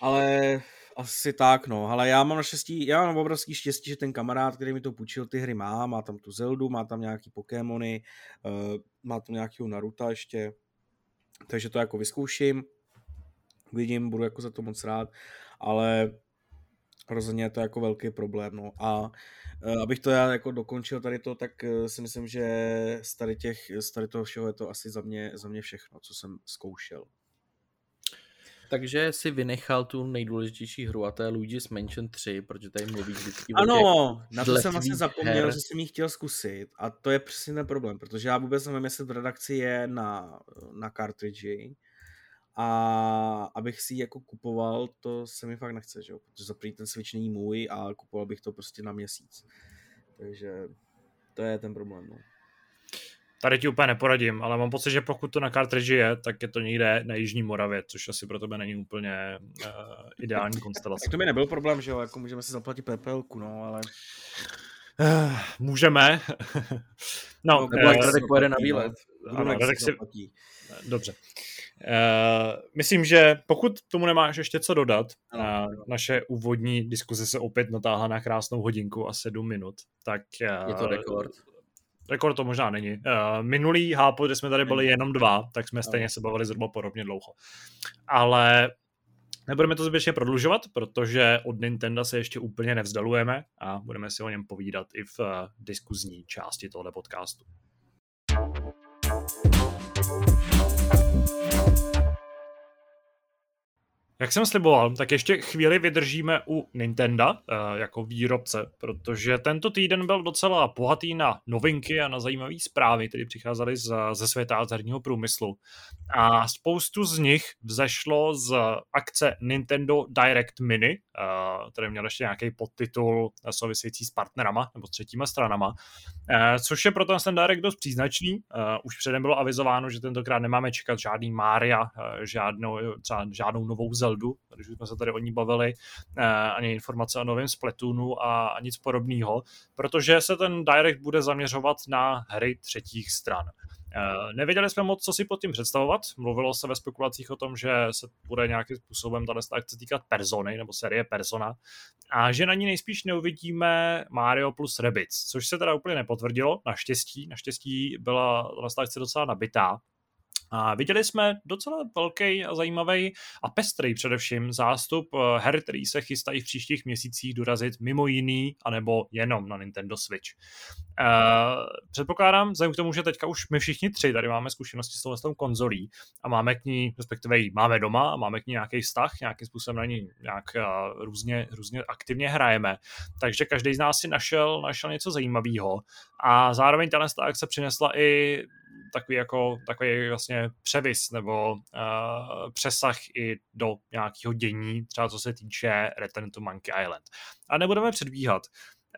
Speaker 1: Ale asi tak, no. Ale já mám naštěstí, já mám obrovský štěstí, že ten kamarád, který mi to půjčil, ty hry má, má tam tu Zeldu, má tam nějaký Pokémony, uh, má tam nějakého Naruto ještě, takže to jako vyzkouším, vidím, budu jako za to moc rád, ale rozhodně je to jako velký problém, no. A uh, abych to já jako dokončil tady to, tak uh, si myslím, že z tady, těch, z tady toho všeho je to asi za mě, za mě všechno, co jsem zkoušel.
Speaker 3: Takže si vynechal tu nejdůležitější hru a to je Luigi's Mansion 3, protože tady mluví vždycky
Speaker 1: Ano, na to jsem vlastně zapomněl, her. že jsem ji chtěl zkusit a to je přesně ten problém, protože já vůbec nevím, jestli v redakci je na, na cartridge a abych si ji jako kupoval, to se mi fakt nechce, že jo? protože za ten Switch není můj a kupoval bych to prostě na měsíc. Takže to je ten problém. No.
Speaker 2: Tady ti úplně neporadím, ale mám pocit, že pokud to na cartridge je, tak je to někde na Jižní Moravě, což asi pro tebe není úplně uh, ideální konstelace.
Speaker 1: tak to by nebyl problém, že jo, jako můžeme si zaplatit PPL, no, ale...
Speaker 2: Uh, můžeme.
Speaker 3: no, no nebo uh, Radek pojede na výlet.
Speaker 2: Ano, Radek si... Dobře. Uh, myslím, že pokud tomu nemáš ještě co dodat, uh, naše úvodní diskuze se opět natáhla na krásnou hodinku a sedm minut, tak...
Speaker 3: Uh, je to rekord
Speaker 2: rekord to možná není. Uh, minulý hápo, kde jsme tady byli jenom dva, tak jsme stejně se bavili zhruba podobně dlouho. Ale nebudeme to zbytečně prodlužovat, protože od Nintendo se ještě úplně nevzdalujeme a budeme si o něm povídat i v uh, diskuzní části tohoto podcastu. Jak jsem sliboval, tak ještě chvíli vydržíme u Nintendo uh, jako výrobce, protože tento týden byl docela bohatý na novinky a na zajímavé zprávy, které přicházely ze světa herního průmyslu. A spoustu z nich vzešlo z akce Nintendo Direct Mini, který měl ještě nějaký podtitul související s partnerama nebo s třetíma stranama, uh, což je pro ten Direct dost příznačný. Už předem bylo avizováno, že tentokrát nemáme čekat žádný Maria, uh, žádnou, třeba žádnou novou Zeldu, když jsme se tady o ní bavili, eh, ani informace o novém Splatoonu a nic podobného, protože se ten Direct bude zaměřovat na hry třetích stran. Eh, nevěděli jsme moc, co si pod tím představovat. Mluvilo se ve spekulacích o tom, že se bude nějakým způsobem tato akce týkat persony nebo série Persona a že na ní nejspíš neuvidíme Mario plus Rabbids, což se teda úplně nepotvrdilo, naštěstí. Naštěstí byla tato akce docela nabitá, a viděli jsme docela velký a zajímavý a pestrý především zástup eh, her, který se chystají v příštích měsících dorazit mimo jiný, anebo jenom na Nintendo Switch. Uh, předpokládám, vzhledem k tomu, že teďka už my všichni tři tady máme zkušenosti s tou konzolí a máme k ní, respektive ji máme doma a máme k ní nějaký vztah, nějakým způsobem na ní nějak uh, různě, různě aktivně hrajeme, takže každý z nás si našel, našel něco zajímavého a zároveň ta akce přinesla i takový jako takový vlastně převis nebo uh, přesah i do nějakého dění, třeba co se týče Return to Monkey Island. A nebudeme předbíhat.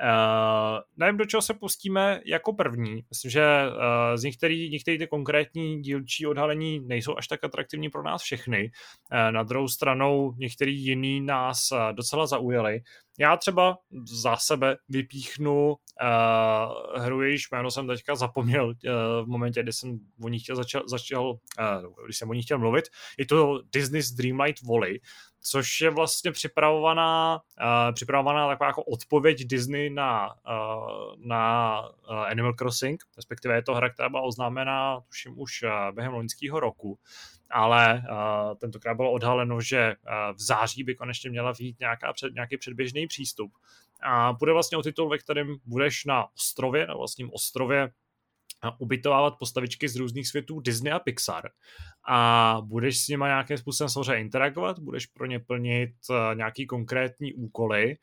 Speaker 2: Uh, nevím, do čeho se pustíme jako první. Myslím, že uh, z některý, některé ty konkrétní dílčí odhalení nejsou až tak atraktivní pro nás všechny. Uh, na druhou stranou některý jiný nás uh, docela zaujali. Já třeba za sebe vypíchnu uh, hru, jejíž jméno jsem teďka zapomněl uh, v momentě, kdy jsem o ní chtěl začal, začal uh, když jsem o ní chtěl mluvit. Je to Disney's Dreamlight Valley, což je vlastně připravovaná, uh, připravovaná taková jako odpověď Disney na, uh, na uh, Animal Crossing, respektive je to hra, která byla oznámena tuším už uh, během loňského roku. ale uh, tentokrát bylo odhaleno, že uh, v září by konečně měla být před, nějaký předběžný přístup. A bude vlastně o titul, ve kterém budeš na ostrově, na vlastním ostrově, ubytovávat postavičky z různých světů Disney a Pixar. A budeš s nimi nějakým způsobem samozřejmě interagovat, budeš pro ně plnit nějaký konkrétní úkoly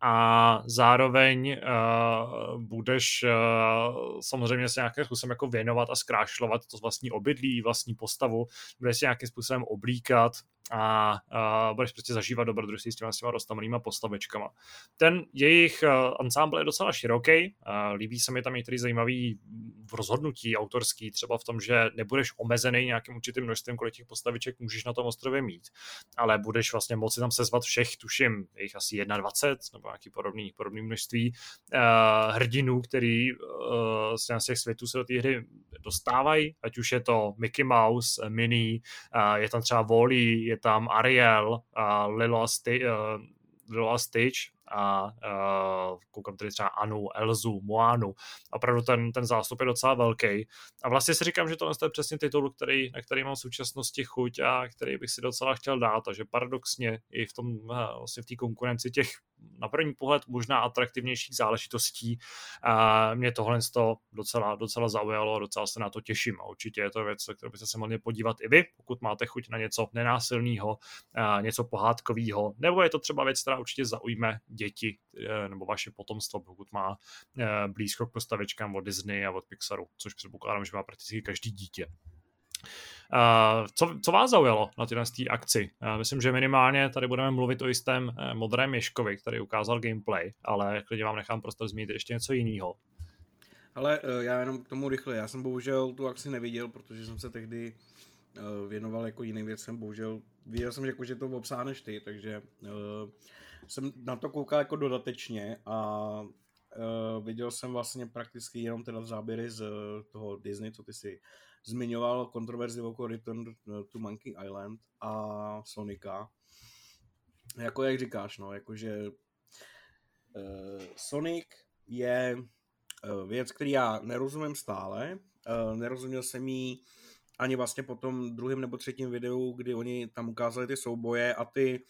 Speaker 2: a zároveň uh, budeš uh, samozřejmě se nějakým způsobem jako věnovat a zkrášlovat to vlastní obydlí, vlastní postavu, budeš se nějakým způsobem oblíkat a uh, budeš prostě zažívat dobrodružství s těma, s těma roztamanýma postavečkama. Ten jejich uh, ensemble je docela široký, uh, líbí se mi tam některý zajímavý rozhodnutí autorský, třeba v tom, že nebudeš omezený nějakým určitým množstvím, kolik těch postaviček můžeš na tom ostrově mít, ale budeš vlastně moci tam sezvat všech, tuším, jich asi 21 nebo nějaký podobný, podobný množství uh, hrdinů, který z těch světů se do té hry dostávají, ať už je to Mickey Mouse, Minnie, je tam třeba Wally, je tam Ariel, uh, Lilo, a Sti- uh, Lilo Stitch, a uh, koukám tady třeba Anu, Elzu, Moanu. Opravdu ten, ten zástup je docela velký. A vlastně si říkám, že to je přesně titul, který, na který mám v současnosti chuť a který bych si docela chtěl dát. Takže paradoxně i v tom vlastně v té konkurenci těch na první pohled možná atraktivnějších záležitostí. A mě tohle docela, docela zaujalo a docela se na to těším. A určitě je to věc, kterou byste se mohli podívat i vy, pokud máte chuť na něco nenásilného, něco pohádkového, nebo je to třeba věc, která určitě zaujme děti eh, nebo vaše potomstvo, pokud má eh, blízko k postavičkám od Disney a od Pixaru, což předpokládám, že má prakticky každý dítě. Uh, co, co vás zaujalo na této akci? Myslím, že minimálně tady budeme mluvit o jistém modrém Ješkovi, který ukázal gameplay, ale klidně vám nechám prostor zmínit ještě něco jiného.
Speaker 1: Ale já jenom k tomu rychle. Já jsem bohužel tu akci neviděl, protože jsem se tehdy věnoval jako jiným věcem. Bohužel viděl jsem, jako, že to obsáhneš ty, takže jsem na to koukal jako dodatečně a uh, viděl jsem vlastně prakticky jenom teda záběry z toho Disney, co ty si zmiňoval, kontroverzi okolo Return to Monkey Island a Sonika. Jako jak říkáš, no, jakože uh, Sonic je uh, věc, který já nerozumím stále. Uh, nerozuměl jsem jí ani vlastně po tom druhém nebo třetím videu, kdy oni tam ukázali ty souboje a ty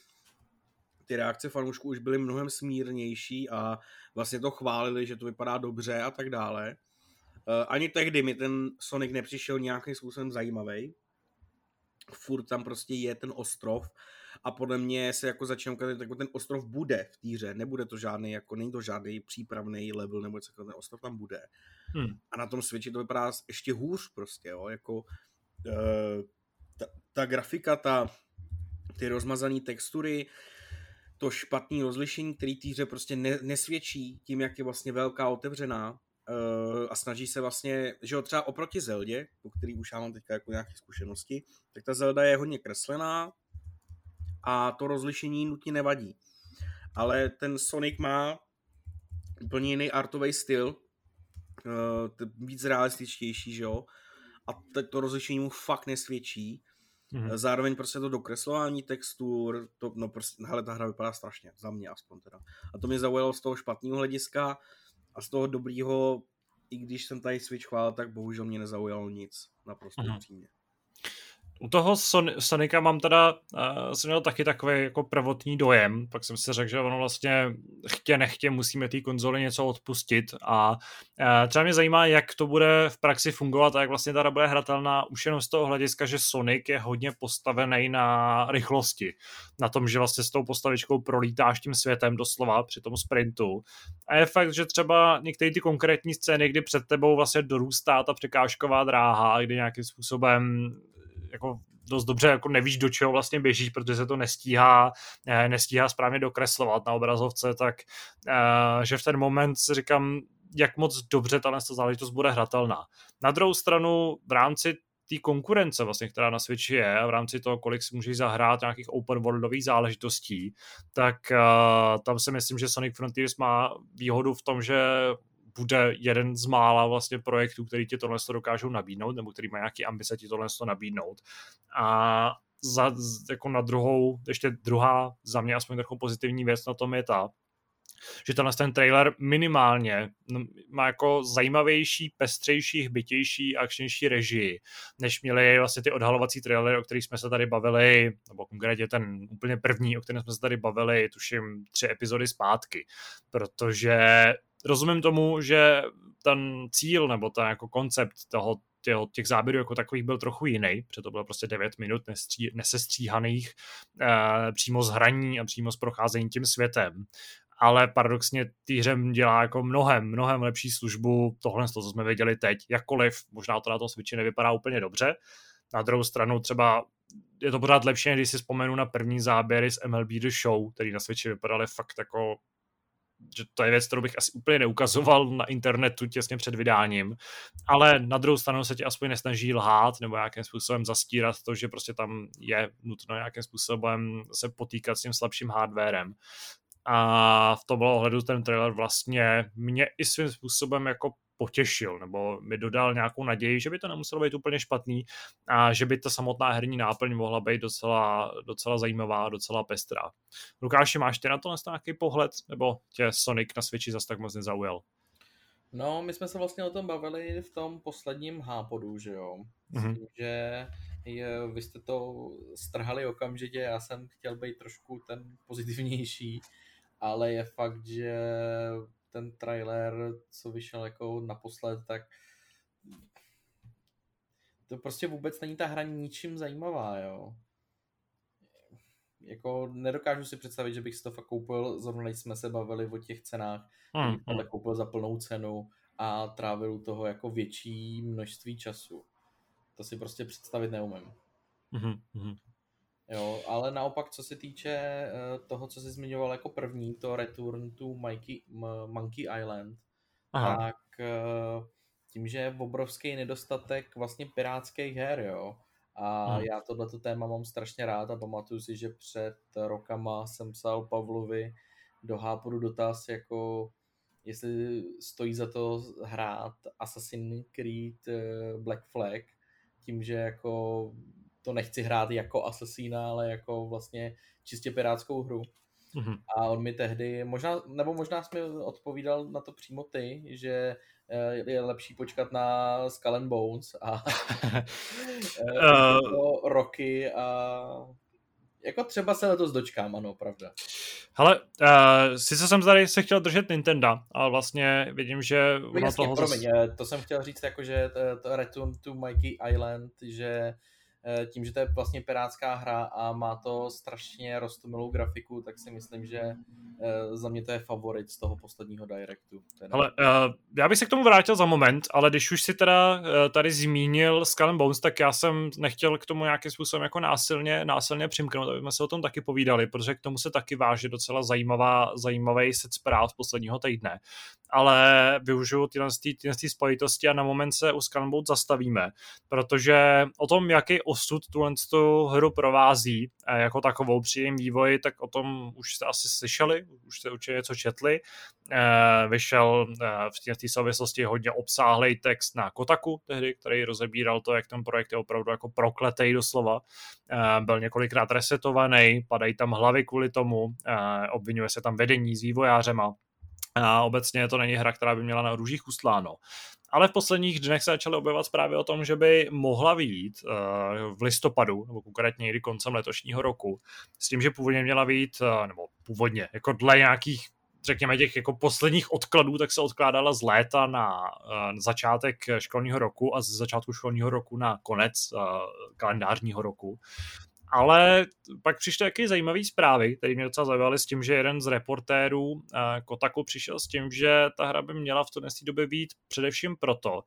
Speaker 1: ty reakce fanoušků už byly mnohem smírnější a vlastně to chválili, že to vypadá dobře a tak dále. Uh, ani tehdy mi ten Sonic nepřišel nějakým způsobem zajímavý. Furt tam prostě je ten ostrov a podle mě se jako začíná ukázat, jako ten ostrov bude v týře, nebude to žádný, jako není to žádný přípravný level nebo něco ten ostrov tam bude. Hmm. A na tom Switchi to vypadá ještě hůř prostě, jo, jako uh, ta, ta grafika, ta, ty rozmazané textury, to špatné rozlišení, který týře prostě ne, nesvědčí tím, jak je vlastně velká otevřená uh, a snaží se vlastně, že jo, třeba oproti Zeldě, po který už já mám teďka jako nějaké zkušenosti, tak ta Zelda je hodně kreslená a to rozlišení nutně nevadí. Ale ten Sonic má úplně jiný artový styl, uh, víc realističtější, že jo, a to rozlišení mu fakt nesvědčí Mm-hmm. Zároveň prostě to dokreslování textur, to, no prostě, hele, ta hra vypadá strašně, za mě aspoň teda. A to mě zaujalo z toho špatného hlediska a z toho dobrýho, i když jsem tady Switch chválil, tak bohužel mě nezaujalo nic, naprosto mm-hmm. upřímně.
Speaker 2: U toho Son- Sonika mám teda, uh, jsem měl taky takový jako prvotní dojem, pak jsem si řekl, že ono vlastně chtě nechtě musíme té konzoli něco odpustit a uh, třeba mě zajímá, jak to bude v praxi fungovat a jak vlastně ta bude hratelná už jenom z toho hlediska, že Sonic je hodně postavený na rychlosti, na tom, že vlastně s tou postavičkou prolítáš tím světem doslova při tom sprintu. A je fakt, že třeba některé ty konkrétní scény, kdy před tebou vlastně dorůstá ta překážková dráha, kdy nějakým způsobem jako dost dobře jako nevíš, do čeho vlastně běžíš, protože se to nestíhá, eh, nestíhá správně dokreslovat na obrazovce, tak eh, že v ten moment si říkám, jak moc dobře tahle záležitost bude hratelná. Na druhou stranu v rámci té konkurence, vlastně, která na Switchi je, a v rámci toho, kolik si můžeš zahrát nějakých open worldových záležitostí, tak uh, tam si myslím, že Sonic Frontiers má výhodu v tom, že bude jeden z mála vlastně projektů, který ti tohle dokážou nabídnout, nebo který má nějaký ambice ti tohle nabídnout. A za, jako na druhou, ještě druhá, za mě aspoň trochu pozitivní věc na tom je ta, že tenhle ten trailer minimálně má jako zajímavější, pestřejší, hbitější, akčnější režii, než měli vlastně ty odhalovací trailery, o kterých jsme se tady bavili, nebo konkrétně ten úplně první, o kterém jsme se tady bavili, tuším tři epizody zpátky, protože rozumím tomu, že ten cíl nebo ten jako koncept toho těho, těch záběrů jako takových byl trochu jiný, protože to bylo prostě 9 minut nestří, nesestříhaných uh, přímo z hraní a přímo z procházení tím světem ale paradoxně hře dělá jako mnohem, mnohem lepší službu tohle, co jsme viděli teď, jakkoliv možná to na tom Switchi nevypadá úplně dobře. Na druhou stranu třeba je to pořád lepší, když si vzpomenu na první záběry z MLB The Show, který na Switchi vypadaly fakt jako že to je věc, kterou bych asi úplně neukazoval na internetu těsně před vydáním, ale na druhou stranu se ti aspoň nesnaží lhát nebo nějakým způsobem zastírat to, že prostě tam je nutno nějakým způsobem se potýkat s tím slabším hardwarem a v tomhle ohledu ten trailer vlastně mě i svým způsobem jako potěšil, nebo mi dodal nějakou naději, že by to nemuselo být úplně špatný a že by ta samotná herní náplň mohla být docela, docela zajímavá, docela pestrá. Lukáši, máš ty na to nějaký pohled, nebo tě Sonic na Switchi zase tak moc nezaujal?
Speaker 3: No, my jsme se vlastně o tom bavili v tom posledním hápodu, že jo? Mm-hmm. že je, vy jste to strhali okamžitě, já jsem chtěl být trošku ten pozitivnější, ale je fakt, že ten trailer, co vyšel jako naposled, tak to prostě vůbec není ta hra ničím zajímavá, jo. Jako nedokážu si představit, že bych si to fakt koupil, zrovna jsme se bavili o těch cenách, hmm, ale hmm. koupil za plnou cenu a trávil u toho jako větší množství času. To si prostě představit neumím. Mm-hmm. Jo, ale naopak, co se týče eh, toho, co jsi zmiňoval jako první, to Return to Mikey, Monkey Island, Aha. tak eh, tím, že je obrovský nedostatek vlastně pirátských her, jo, a hmm. já tohleto téma mám strašně rád a pamatuju si, že před rokama jsem psal Pavlovi do Háporu dotaz, jako jestli stojí za to hrát Assassin's Creed eh, Black Flag, tím, že jako to nechci hrát jako asasína, ale jako vlastně čistě pirátskou hru. Mm-hmm. A on mi tehdy, možná, nebo možná jsi mi odpovídal na to přímo ty, že eh, je lepší počkat na Skull and Bones a uh... roky a jako třeba se letos dočkám, ano, pravda.
Speaker 2: Hele, uh, sice jsem tady se chtěl držet Nintendo, ale vlastně vidím, že...
Speaker 3: No jasně, toho promiň, zase... to jsem chtěl říct jako, že to, to Return to Mikey Island, že Eh, tím, že to je vlastně pirátská hra a má to strašně rostomilou grafiku, tak si myslím, že eh, za mě to je favorit z toho posledního Directu.
Speaker 2: Teda. Ale uh, já bych se k tomu vrátil za moment, ale když už si teda uh, tady zmínil Skull and Bones, tak já jsem nechtěl k tomu nějakým způsobem jako násilně, násilně přimknout, aby jsme se o tom taky povídali, protože k tomu se taky váže docela zajímavá, zajímavý set zpráv z posledního týdne. Ale využiju tyhle, tyhle spojitosti a na moment se u Bones zastavíme, protože o tom, jaký osud tuhle tu hru provází jako takovou při jejím vývoji, tak o tom už jste asi slyšeli, už jste určitě něco četli. Eh, vyšel eh, v té souvislosti hodně obsáhlý text na Kotaku tehdy, který rozebíral to, jak ten projekt je opravdu jako prokletej doslova. Eh, byl několikrát resetovaný, padají tam hlavy kvůli tomu, obvinuje se tam vedení s vývojářema, a obecně to není hra, která by měla na růžích ustláno ale v posledních dnech se začaly objevovat zprávy o tom, že by mohla vyjít uh, v listopadu, nebo konkrétně někdy koncem letošního roku, s tím, že původně měla vyjít, uh, nebo původně, jako dle nějakých řekněme těch jako posledních odkladů, tak se odkládala z léta na uh, začátek školního roku a z začátku školního roku na konec kalendářního roku. Ale pak přišly taky zajímavé zprávy, které mě docela zajímaly s tím, že jeden z reportérů uh, Kotaku přišel s tím, že ta hra by měla v té době být především proto,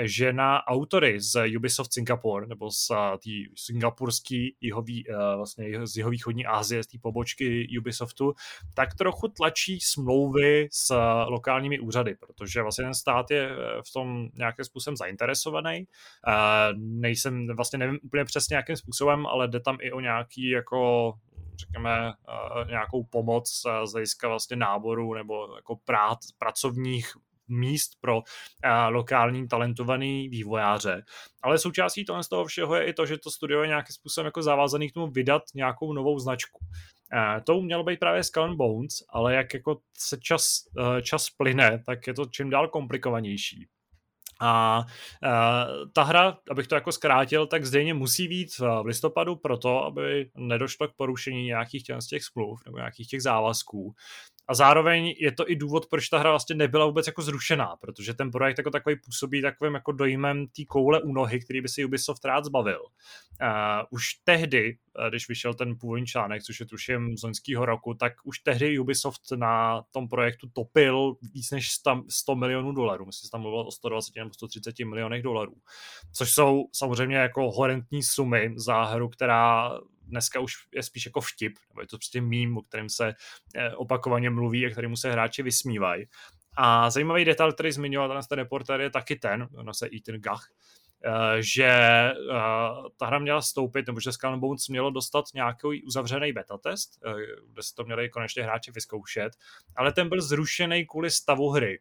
Speaker 2: že na autory z Ubisoft Singapore, nebo z uh, té singapurský jihový, uh, vlastně z jihovýchodní Asie, z té pobočky Ubisoftu, tak trochu tlačí smlouvy s uh, lokálními úřady, protože vlastně ten stát je v tom nějakým způsobem zainteresovaný. Nejsem, vlastně nevím úplně přesně jakým způsobem, ale jde tam i o nějaký jako řekněme, nějakou pomoc z hlediska vlastně náboru nebo jako prát, pracovních míst pro uh, lokální talentovaný vývojáře. Ale součástí toho z toho všeho je i to, že to studio je nějakým způsobem jako zavázaný k tomu vydat nějakou novou značku. To mělo být právě Skull and Bones, ale jak jako se čas, čas plyne, tak je to čím dál komplikovanější. A uh, ta hra, abych to jako zkrátil, tak zřejmě musí být v listopadu proto, aby nedošlo k porušení nějakých těch smluv nebo nějakých těch závazků. A zároveň je to i důvod, proč ta hra vlastně nebyla vůbec jako zrušená, protože ten projekt jako takový působí takovým jako dojmem té koule u nohy, který by si Ubisoft rád zbavil. Uh, už tehdy, když vyšel ten původní článek, což je tuším z loňského roku, tak už tehdy Ubisoft na tom projektu topil víc než 100, 100 milionů dolarů. Myslím, že tam mluvil o 120 nebo 130 milionech dolarů. Což jsou samozřejmě jako horentní sumy za hru, která dneska už je spíš jako vtip, nebo je to prostě mím, o kterém se eh, opakovaně mluví a kterému se hráči vysmívají. A zajímavý detail, který zmiňoval ten reporter, je taky ten, ono se Ethan Gach, eh, že eh, ta hra měla stoupit, nebo že Skull Bones mělo dostat nějaký uzavřený beta test, kde se to měli konečně hráči vyzkoušet, ale ten byl zrušený kvůli stavu hry.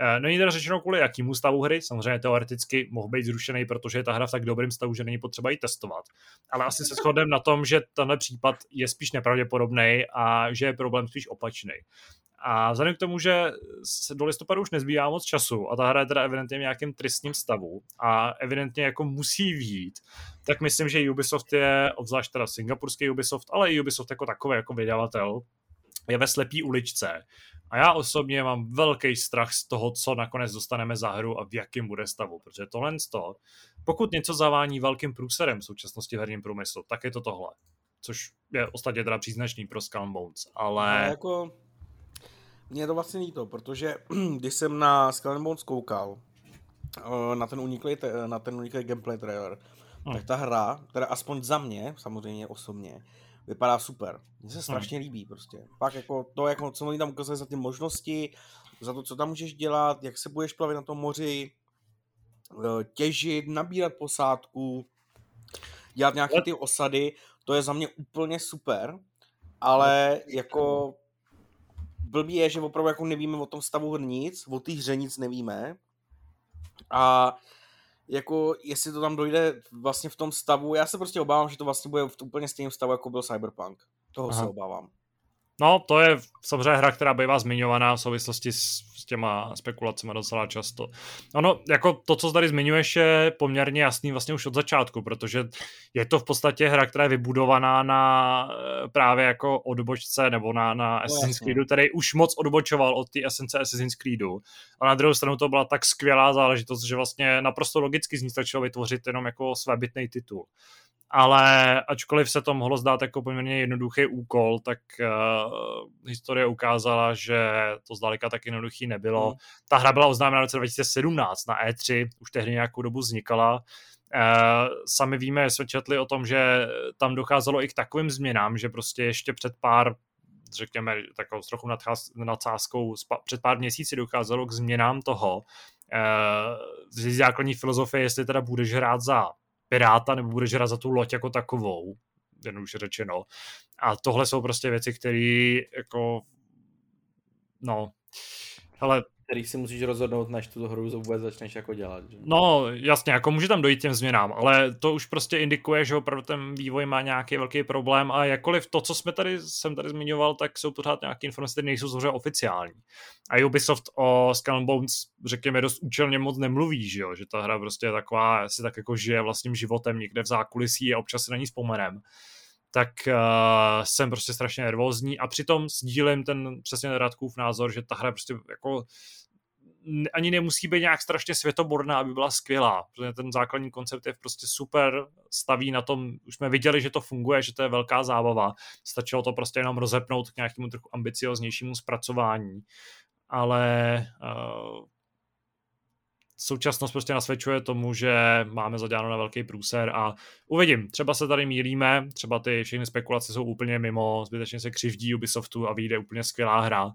Speaker 2: Eh, není teda řečeno kvůli jakýmu stavu hry, samozřejmě teoreticky mohl být zrušený, protože je ta hra v tak dobrém stavu, že není potřeba ji testovat. Ale asi se shodneme na tom, že tenhle případ je spíš nepravděpodobný a že je problém spíš opačný. A vzhledem k tomu, že se do listopadu už nezbývá moc času a ta hra je teda evidentně v nějakém tristním stavu a evidentně jako musí výjít, tak myslím, že Ubisoft je, obzvlášť teda singapurský Ubisoft, ale i Ubisoft jako takový, jako vydavatel, je ve slepý uličce a já osobně mám velký strach z toho, co nakonec dostaneme za hru a v jakém bude stavu, protože tohle to, pokud něco zavání velkým průserem v současnosti v herním průmyslu, tak je to tohle. Což je ostatně teda příznačný pro Skull Bones, ale... No,
Speaker 1: jako... Mně je to vlastně líto, protože když jsem na Skull Bones koukal, eh, na ten uniklý, na ten uniklý gameplay trailer, hmm. tak ta hra, teda aspoň za mě, samozřejmě osobně, vypadá super. Mně se strašně líbí prostě. Pak jako to, jako, co oni tam ukazuje za ty možnosti, za to, co tam můžeš dělat, jak se budeš plavit na tom moři, eh, těžit, nabírat posádku, dělat nějaké ty osady, to je za mě úplně super, ale jako blbý je, že opravdu jako nevíme o tom stavu nic, o té hře nic nevíme a jako jestli to tam dojde vlastně v tom stavu, já se prostě obávám, že to vlastně bude v úplně stejném stavu, jako byl Cyberpunk. Toho Aha. se obávám.
Speaker 2: No, to je samozřejmě hra, která bývá zmiňovaná v souvislosti s, s těma spekulacemi docela často. Ono, jako to, co tady zmiňuješ, je poměrně jasný vlastně už od začátku, protože je to v podstatě hra, která je vybudovaná na eh, právě jako odbočce nebo na, na Assassin's Creedu, který už moc odbočoval od té esence Assassin's Creedu. A na druhou stranu to byla tak skvělá záležitost, že vlastně naprosto logicky z ní stačilo vytvořit jenom jako svébytný titul ale ačkoliv se to mohlo zdát jako poměrně jednoduchý úkol, tak uh, historie ukázala, že to zdaleka tak jednoduchý nebylo. Hmm. Ta hra byla oznámena v roce 2017 na E3, už tehdy nějakou dobu vznikala. Uh, sami víme, jsme četli o tom, že tam docházelo i k takovým změnám, že prostě ještě před pár řekněme, takovou trochu nadsázkou, před pár měsíci docházelo k změnám toho, uh, z základní filozofie, jestli teda budeš hrát za piráta nebo budeš hrát za tu loď jako takovou, už řečeno. A tohle jsou prostě věci, které jako no, ale
Speaker 3: který si musíš rozhodnout, než tu hru vůbec začneš jako dělat. Že?
Speaker 2: No, jasně, jako může tam dojít těm změnám, ale to už prostě indikuje, že opravdu ten vývoj má nějaký velký problém a jakkoliv to, co jsme tady, jsem tady zmiňoval, tak jsou pořád nějaké informace, které nejsou samozřejmě oficiální. A Ubisoft o Skull Bones, řekněme, dost účelně moc nemluví, že jo, že ta hra prostě je taková, si tak jako žije vlastním životem někde v zákulisí a občas se na ní vzpomenem tak uh, jsem prostě strašně nervózní a přitom sdílím ten přesně Radkův názor, že ta hra prostě jako ani nemusí být nějak strašně světoborná, aby byla skvělá, protože ten základní koncept je prostě super, staví na tom, už jsme viděli, že to funguje, že to je velká zábava, stačilo to prostě jenom rozepnout k nějakému trochu ambicioznějšímu zpracování, ale uh, současnost prostě nasvědčuje tomu, že máme zaděláno na velký průser a uvidím, třeba se tady mílíme, třeba ty všechny spekulace jsou úplně mimo, zbytečně se křivdí Ubisoftu a vyjde úplně skvělá hra,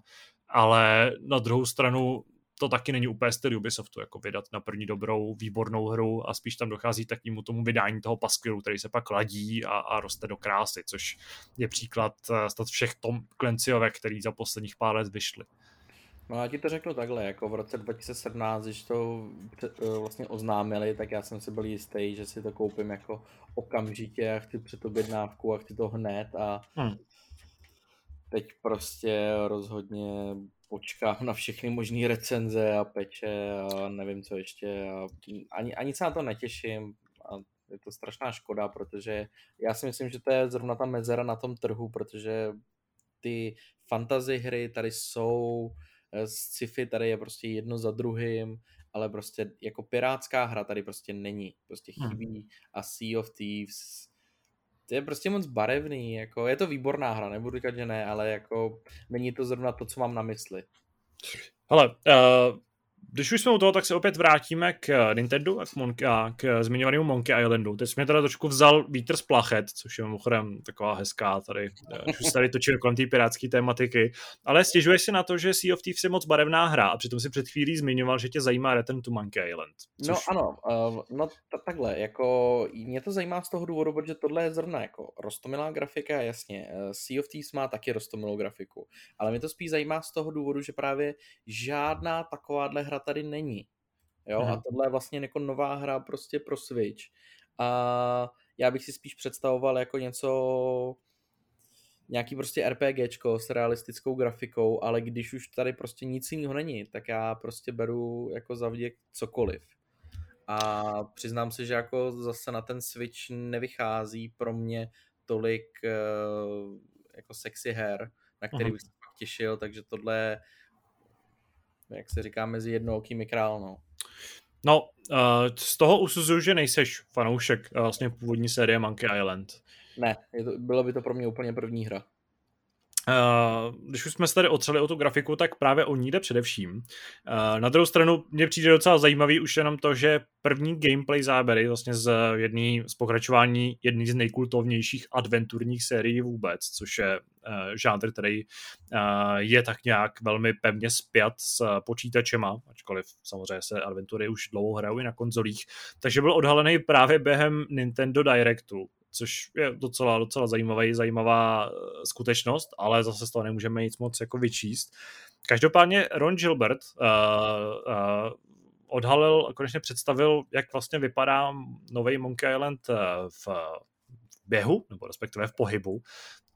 Speaker 2: ale na druhou stranu to taky není úplně styl Ubisoftu, jako vydat na první dobrou, výbornou hru a spíš tam dochází k takému tomu vydání toho paskvilu, který se pak ladí a, a roste do krásy, což je příklad uh, všech Tom Clancyovek, který za posledních pár let vyšly.
Speaker 3: No já ti to řeknu takhle, jako v roce 2017, když to eh, vlastně oznámili, tak já jsem si byl jistý, že si to koupím jako okamžitě a chci předobjednávku a chci to hned a hmm. teď prostě rozhodně počkám na všechny možné recenze a peče a nevím co ještě a ani, ani se na to netěším a je to strašná škoda, protože já si myslím, že to je zrovna ta mezera na tom trhu, protože ty fantasy hry tady jsou, sci-fi tady je prostě jedno za druhým, ale prostě jako pirátská hra tady prostě není, prostě hmm. chybí hmm. a Sea of Thieves to je prostě moc barevný, jako je to výborná hra, nebudu říkat, že ne, ale jako není to zrovna to, co mám na mysli.
Speaker 2: Hele, uh, když už jsme u toho, tak se opět vrátíme k eh, Nintendo a k, Monkey, a k zmiňovanému Monkey Islandu. Teď jsme teda trošku vzal vítr z plachet, což je mimochodem taková hezká tady, eh, když už tady točíme kolem té pirátské tématiky. Ale stěžuješ si na to, že Sea of Thieves je moc barevná hra a přitom si před chvílí zmiňoval, že tě zajímá Return to Monkey Island.
Speaker 3: Což... No ano, uh, no t- takhle, jako mě to zajímá z toho důvodu, protože tohle je zrovna jako rostomilá grafika, jasně. Sea of Thieves má taky rostomilou grafiku, ale mě to spíš zajímá z toho důvodu, že právě žádná takováhle hra tady není. Jo, mm. a tohle je vlastně jako nová hra prostě pro Switch. A já bych si spíš představoval jako něco, nějaký prostě RPGčko s realistickou grafikou, ale když už tady prostě nic jiného není, tak já prostě beru jako za vděk cokoliv. A přiznám se, že jako zase na ten Switch nevychází pro mě tolik uh, jako sexy her, na který uh-huh. bych se těšil, takže tohle jak se říká, mezi jednookými král, no.
Speaker 2: No, uh, z toho usuzuju, že nejseš fanoušek uh, vlastně původní série Monkey Island.
Speaker 3: Ne, je to, bylo by to pro mě úplně první hra.
Speaker 2: Uh, když už jsme se tady otřeli o tu grafiku, tak právě o ní jde především. Uh, na druhou stranu mě přijde docela zajímavý už jenom to, že první gameplay záběry vlastně z jedný z pokračování jedný z nejkultovnějších adventurních sérií vůbec, což je žánr, který uh, je tak nějak velmi pevně spjat s počítačema, ačkoliv samozřejmě se adventury už dlouho hrajou i na konzolích, takže byl odhalený právě během Nintendo Directu, což je docela, docela zajímavý, zajímavá eh, skutečnost, ale zase z toho nemůžeme nic moc jako vyčíst. Každopádně Ron Gilbert uh, uh, odhalil a konečně představil, jak vlastně vypadá nový Monkey Island v běhu, nebo respektive v pohybu.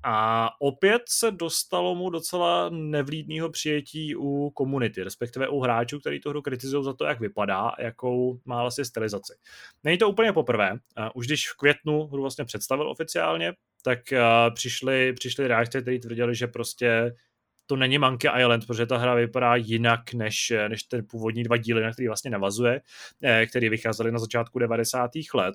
Speaker 2: A opět se dostalo mu docela nevlídného přijetí u komunity, respektive u hráčů, kteří tu hru kritizují za to, jak vypadá jakou má vlastně stylizaci. Není to úplně poprvé. Už když v květnu hru vlastně představil oficiálně, tak přišly, přišly reakce, které tvrdili, že prostě to není Monkey Island, protože ta hra vypadá jinak než, než ten původní dva díly, na který vlastně navazuje, eh, který vycházely na začátku 90. let.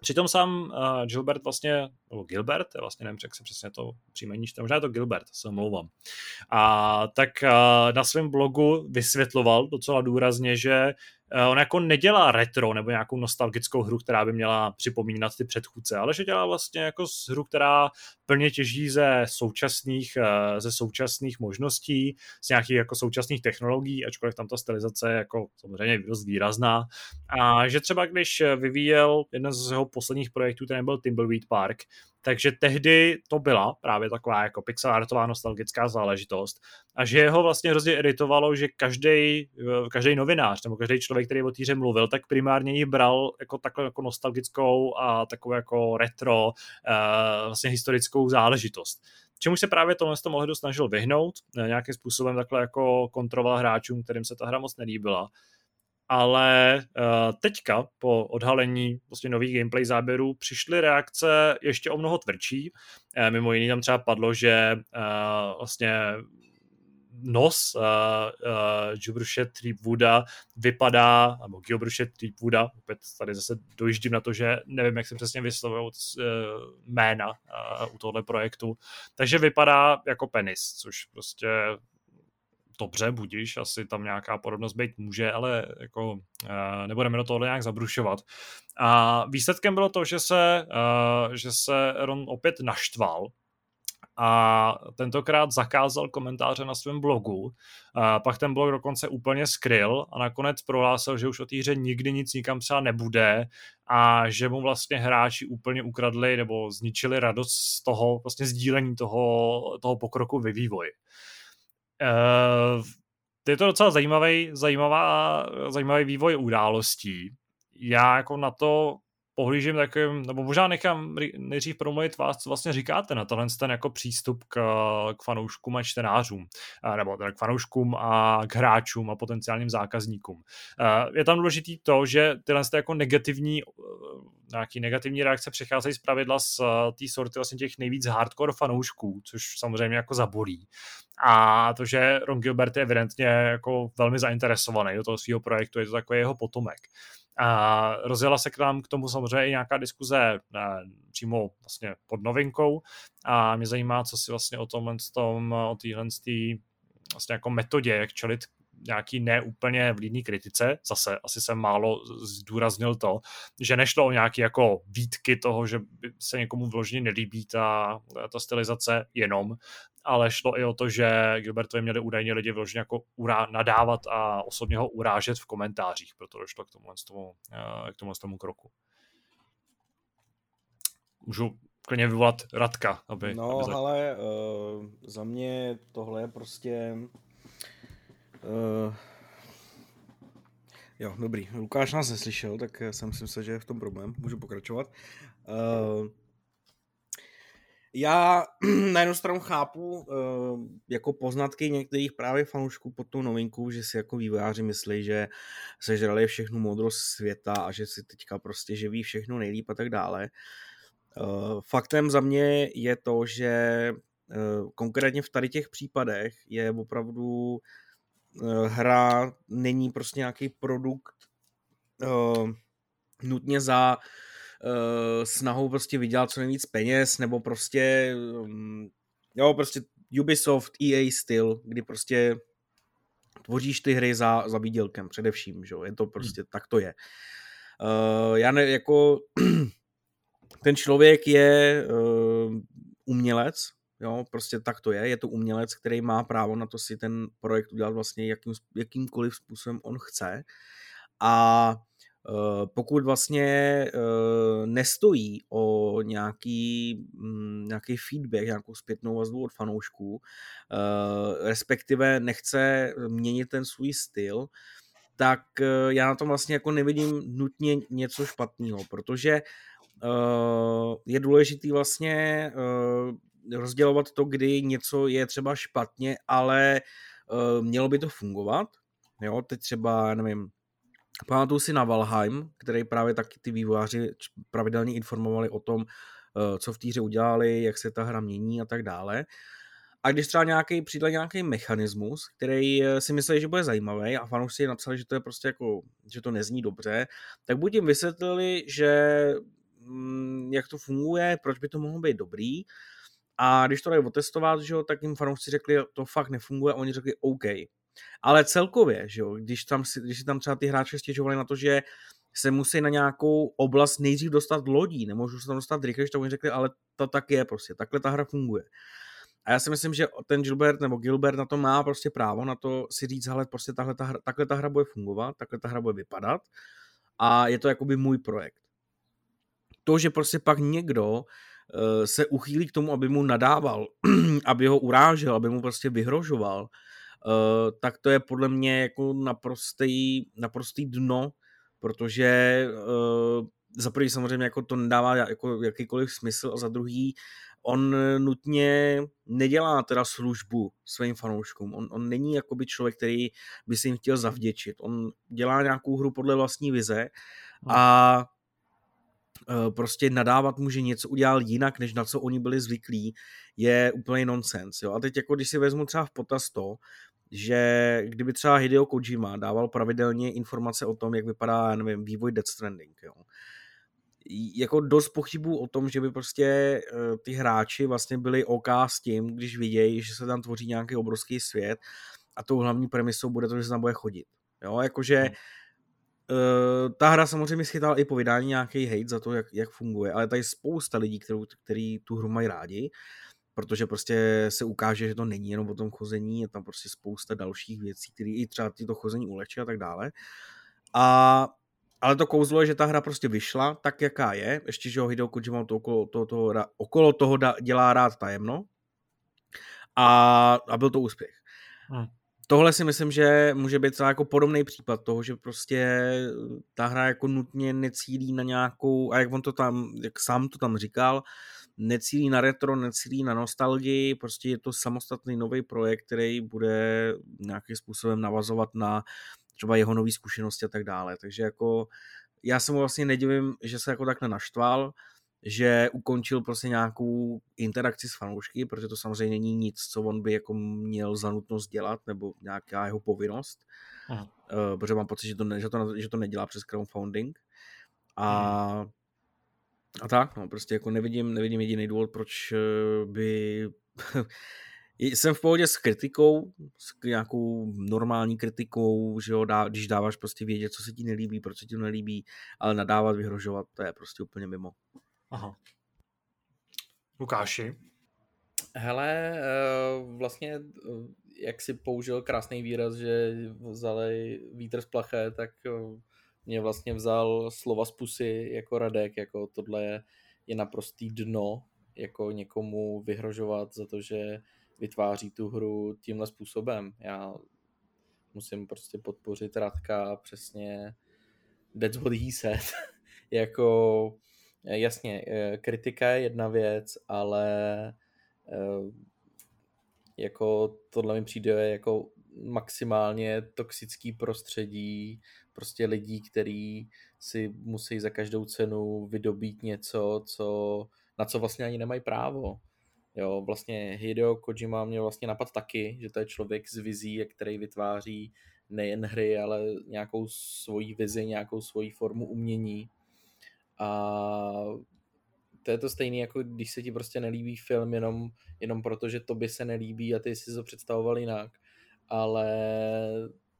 Speaker 2: Přitom sám uh, Gilbert vlastně, nebo Gilbert, já vlastně nevím, jak se přesně to příjmení čte, možná je to Gilbert, se omlouvám. A tak uh, na svém blogu vysvětloval docela důrazně, že on jako nedělá retro nebo nějakou nostalgickou hru, která by měla připomínat ty předchůdce, ale že dělá vlastně jako hru, která plně těží ze současných, eh, ze současných možností, z nějakých jako současných technologií, ačkoliv tam ta stylizace je jako samozřejmě dost výrazná. A že třeba když vyvíjel jeden z jeho posledních projektů, ten byl Timbleweed Park, takže tehdy to byla právě taková jako pixelartová nostalgická záležitost a že jeho vlastně hrozně iritovalo, že každý každý novinář nebo každý člověk, který o týře mluvil, tak primárně ji bral jako takovou jako nostalgickou a takovou jako retro uh, vlastně historickou záležitost. Čemu se právě tohle to mohli snažil vyhnout, eh, nějakým způsobem takhle jako kontroloval hráčům, kterým se ta hra moc nelíbila ale uh, teďka po odhalení vlastně nových gameplay záběrů přišly reakce ještě o mnoho tvrdší. Uh, mimo jiný tam třeba padlo, že uh, vlastně nos uh, uh, Gilbruše Threepwooda vypadá, nebo Gilbruše Threepwooda, opět tady zase dojíždím na to, že nevím, jak se přesně vyslovují uh, jména uh, u tohle projektu, takže vypadá jako penis, což prostě dobře, budíš, asi tam nějaká podobnost být může, ale jako uh, nebudeme do tohle nějak zabrušovat. A výsledkem bylo to, že se, uh, že se Ron opět naštval a tentokrát zakázal komentáře na svém blogu. A pak ten blog dokonce úplně skryl a nakonec prohlásil, že už o té hře nikdy nic nikam třeba nebude a že mu vlastně hráči úplně ukradli nebo zničili radost z toho vlastně sdílení toho, toho pokroku ve vývoji. Uh, je to docela zajímavý, zajímavá, zajímavý vývoj událostí. Já jako na to pohlížím takovým, nebo možná nechám nejdřív promluvit vás, co vlastně říkáte na tohle ten jako přístup k, k fanouškům a čtenářům, nebo k fanouškům a k hráčům a potenciálním zákazníkům. Je tam důležitý to, že tyhle jako negativní nějaký negativní reakce přicházejí z pravidla z té sorty vlastně těch nejvíc hardcore fanoušků, což samozřejmě jako zabolí. A to, že Ron Gilbert je evidentně jako velmi zainteresovaný do toho svého projektu, je to takový jeho potomek. A rozjela se k nám k tomu samozřejmě i nějaká diskuze ne, přímo vlastně pod novinkou. A mě zajímá, co si vlastně o tomhle tom, o téhle vlastně jako metodě, jak čelit nějaký neúplně vlídný kritice, zase asi jsem málo zdůraznil to, že nešlo o nějaké jako výtky toho, že se někomu vložně nelíbí ta, ta stylizace jenom, ale šlo i o to, že Gilbertovi měli údajně lidi vložně jako urá, nadávat a osobně ho urážet v komentářích, proto došlo k tomu, tomu, eh, k tomu, tomu kroku. Můžu klidně vyvolat Radka, aby...
Speaker 1: No,
Speaker 2: aby
Speaker 1: ale uh, za mě tohle je prostě... Uh, jo, dobrý. Lukáš nás neslyšel, tak jsem si myslel, že je v tom problém. Můžu pokračovat. Uh, já na jednu stranu chápu uh, jako poznatky některých právě fanoušků pod tou novinku, že si jako vývojáři myslí, že sežrali všechnu modrost světa a že si teďka prostě že ví všechno nejlíp a tak dále. Uh, faktem za mě je to, že uh, konkrétně v tady těch případech je opravdu hra není prostě nějaký produkt uh, nutně za uh, uh, snahou prostě vydělat co nejvíc peněz, nebo prostě, um, jo, prostě Ubisoft, EA styl, kdy prostě tvoříš ty hry za, za výdělkem především, že jo, je to prostě, hmm. tak to je. Uh, já ne, jako ten člověk je uh, umělec, jo, prostě tak to je, je to umělec, který má právo na to si ten projekt udělat vlastně jakým, jakýmkoliv způsobem on chce. A Eh, pokud vlastně eh, nestojí o nějaký, mm, nějaký feedback, nějakou zpětnou vazbu od fanoušků, eh, respektive nechce měnit ten svůj styl, tak já na tom vlastně jako nevidím nutně něco špatného, protože je důležitý vlastně rozdělovat to, kdy něco je třeba špatně, ale mělo by to fungovat. Jo, teď třeba, nevím, Pamatuju si na Valheim, který právě taky ty vývojáři pravidelně informovali o tom, eh, co v týře udělali, jak se ta hra mění a tak dále. A když třeba nějaký, přijde nějaký mechanismus, který eh, si mysleli, že bude zajímavý a fanoušci napsali, že to je prostě jako, že to nezní dobře, tak buď jim vysvětlili, že mm, jak to funguje, proč by to mohlo být dobrý, a když to dají otestovat, že jo, tak jim fanoušci řekli, to fakt nefunguje, a oni řekli OK, ale celkově, že jo, když, tam, když si tam třeba ty hráči stěžovali na to, že se musí na nějakou oblast nejdřív dostat lodí, nemůžu se tam dostat rychle, tak oni řekli, ale to tak je prostě, takhle ta hra funguje. A já si myslím, že ten Gilbert nebo Gilbert na to má prostě právo na to si říct, hele, prostě tahle ta hra, takhle ta hra bude fungovat, takhle ta hra bude vypadat a je to jakoby můj projekt. To, že prostě pak někdo se uchýlí k tomu, aby mu nadával, aby ho urážel, aby mu prostě vyhrožoval, Eh, tak to je podle mě jako naprostý, naprostý dno, protože uh, za prvý samozřejmě jako to nedává jako jakýkoliv smysl a za druhý on nutně nedělá teda službu svým fanouškům. On, on není jakoby člověk, který by si jim chtěl zavděčit. On dělá nějakou hru podle vlastní vize a uh, prostě nadávat mu, že něco udělal jinak, než na co oni byli zvyklí, je úplně nonsens. Jo? A teď jako když si vezmu třeba v potaz to, že kdyby třeba Hideo Kojima dával pravidelně informace o tom, jak vypadá, nevím, vývoj Death Stranding, jo, jako dost pochybů o tom, že by prostě eh, ty hráči vlastně byli OK s tím, když vidějí, že se tam tvoří nějaký obrovský svět a tou hlavní premisou bude to, že se tam bude chodit. Jo, jakože hmm. Uh, ta hra samozřejmě schytala i po vydání nějaký hate za to, jak, jak funguje, ale tady je spousta lidí, kterou, který tu hru mají rádi protože prostě se ukáže, že to není jenom o tom chození, je tam prostě spousta dalších věcí, které i třeba to chození ulehčí a tak dále. A ale to kouzlo je, že ta hra prostě vyšla tak, jaká je. Ještě, že ho Hideo Kojima to okolo, to, to, okolo toho dělá rád tajemno. A, a byl to úspěch. Hmm. Tohle si myslím, že může být třeba jako podobný případ toho, že prostě ta hra jako nutně necílí na nějakou, a jak on to tam, jak sám to tam říkal, necílí na retro, necílí na nostalgii, prostě je to samostatný nový projekt, který bude nějakým způsobem navazovat na třeba jeho nové zkušenosti a tak dále. Takže jako já se mu vlastně nedivím, že se jako takhle naštval, že ukončil prostě nějakou interakci s fanoušky, protože to samozřejmě není nic, co on by jako měl za nutnost dělat, nebo nějaká jeho povinnost, Aha. Uh, protože mám pocit, že to, ne, že, to, že to nedělá přes crowdfunding. A, hmm. a tak, no, prostě jako nevidím, nevidím jediný důvod, proč eh, by jsem v pohodě s kritikou, s nějakou normální kritikou, že jo, dá, když dáváš prostě vědět, co se ti nelíbí, proč se ti to nelíbí, ale nadávat, vyhrožovat, to je prostě úplně mimo. Aha.
Speaker 2: Lukáši?
Speaker 3: Hele, eh, vlastně, eh, jak si použil krásný výraz, že vzali vítr z plaché, tak eh, mě vlastně vzal slova z pusy jako Radek, jako tohle je, je naprostý dno, jako někomu vyhrožovat za to, že vytváří tu hru tímhle způsobem. Já musím prostě podpořit Radka přesně that's what he said. jako jasně, eh, kritika je jedna věc, ale eh, jako tohle mi přijde jako maximálně toxický prostředí prostě lidí, kteří si musí za každou cenu vydobít něco, co, na co vlastně ani nemají právo. Jo, vlastně Hideo Kojima měl vlastně napad taky, že to je člověk s vizí, který vytváří nejen hry, ale nějakou svoji vizi, nějakou svoji formu umění a to je to stejné, jako když se ti prostě nelíbí film jenom, jenom proto, že to by se nelíbí a ty si to představoval jinak. Ale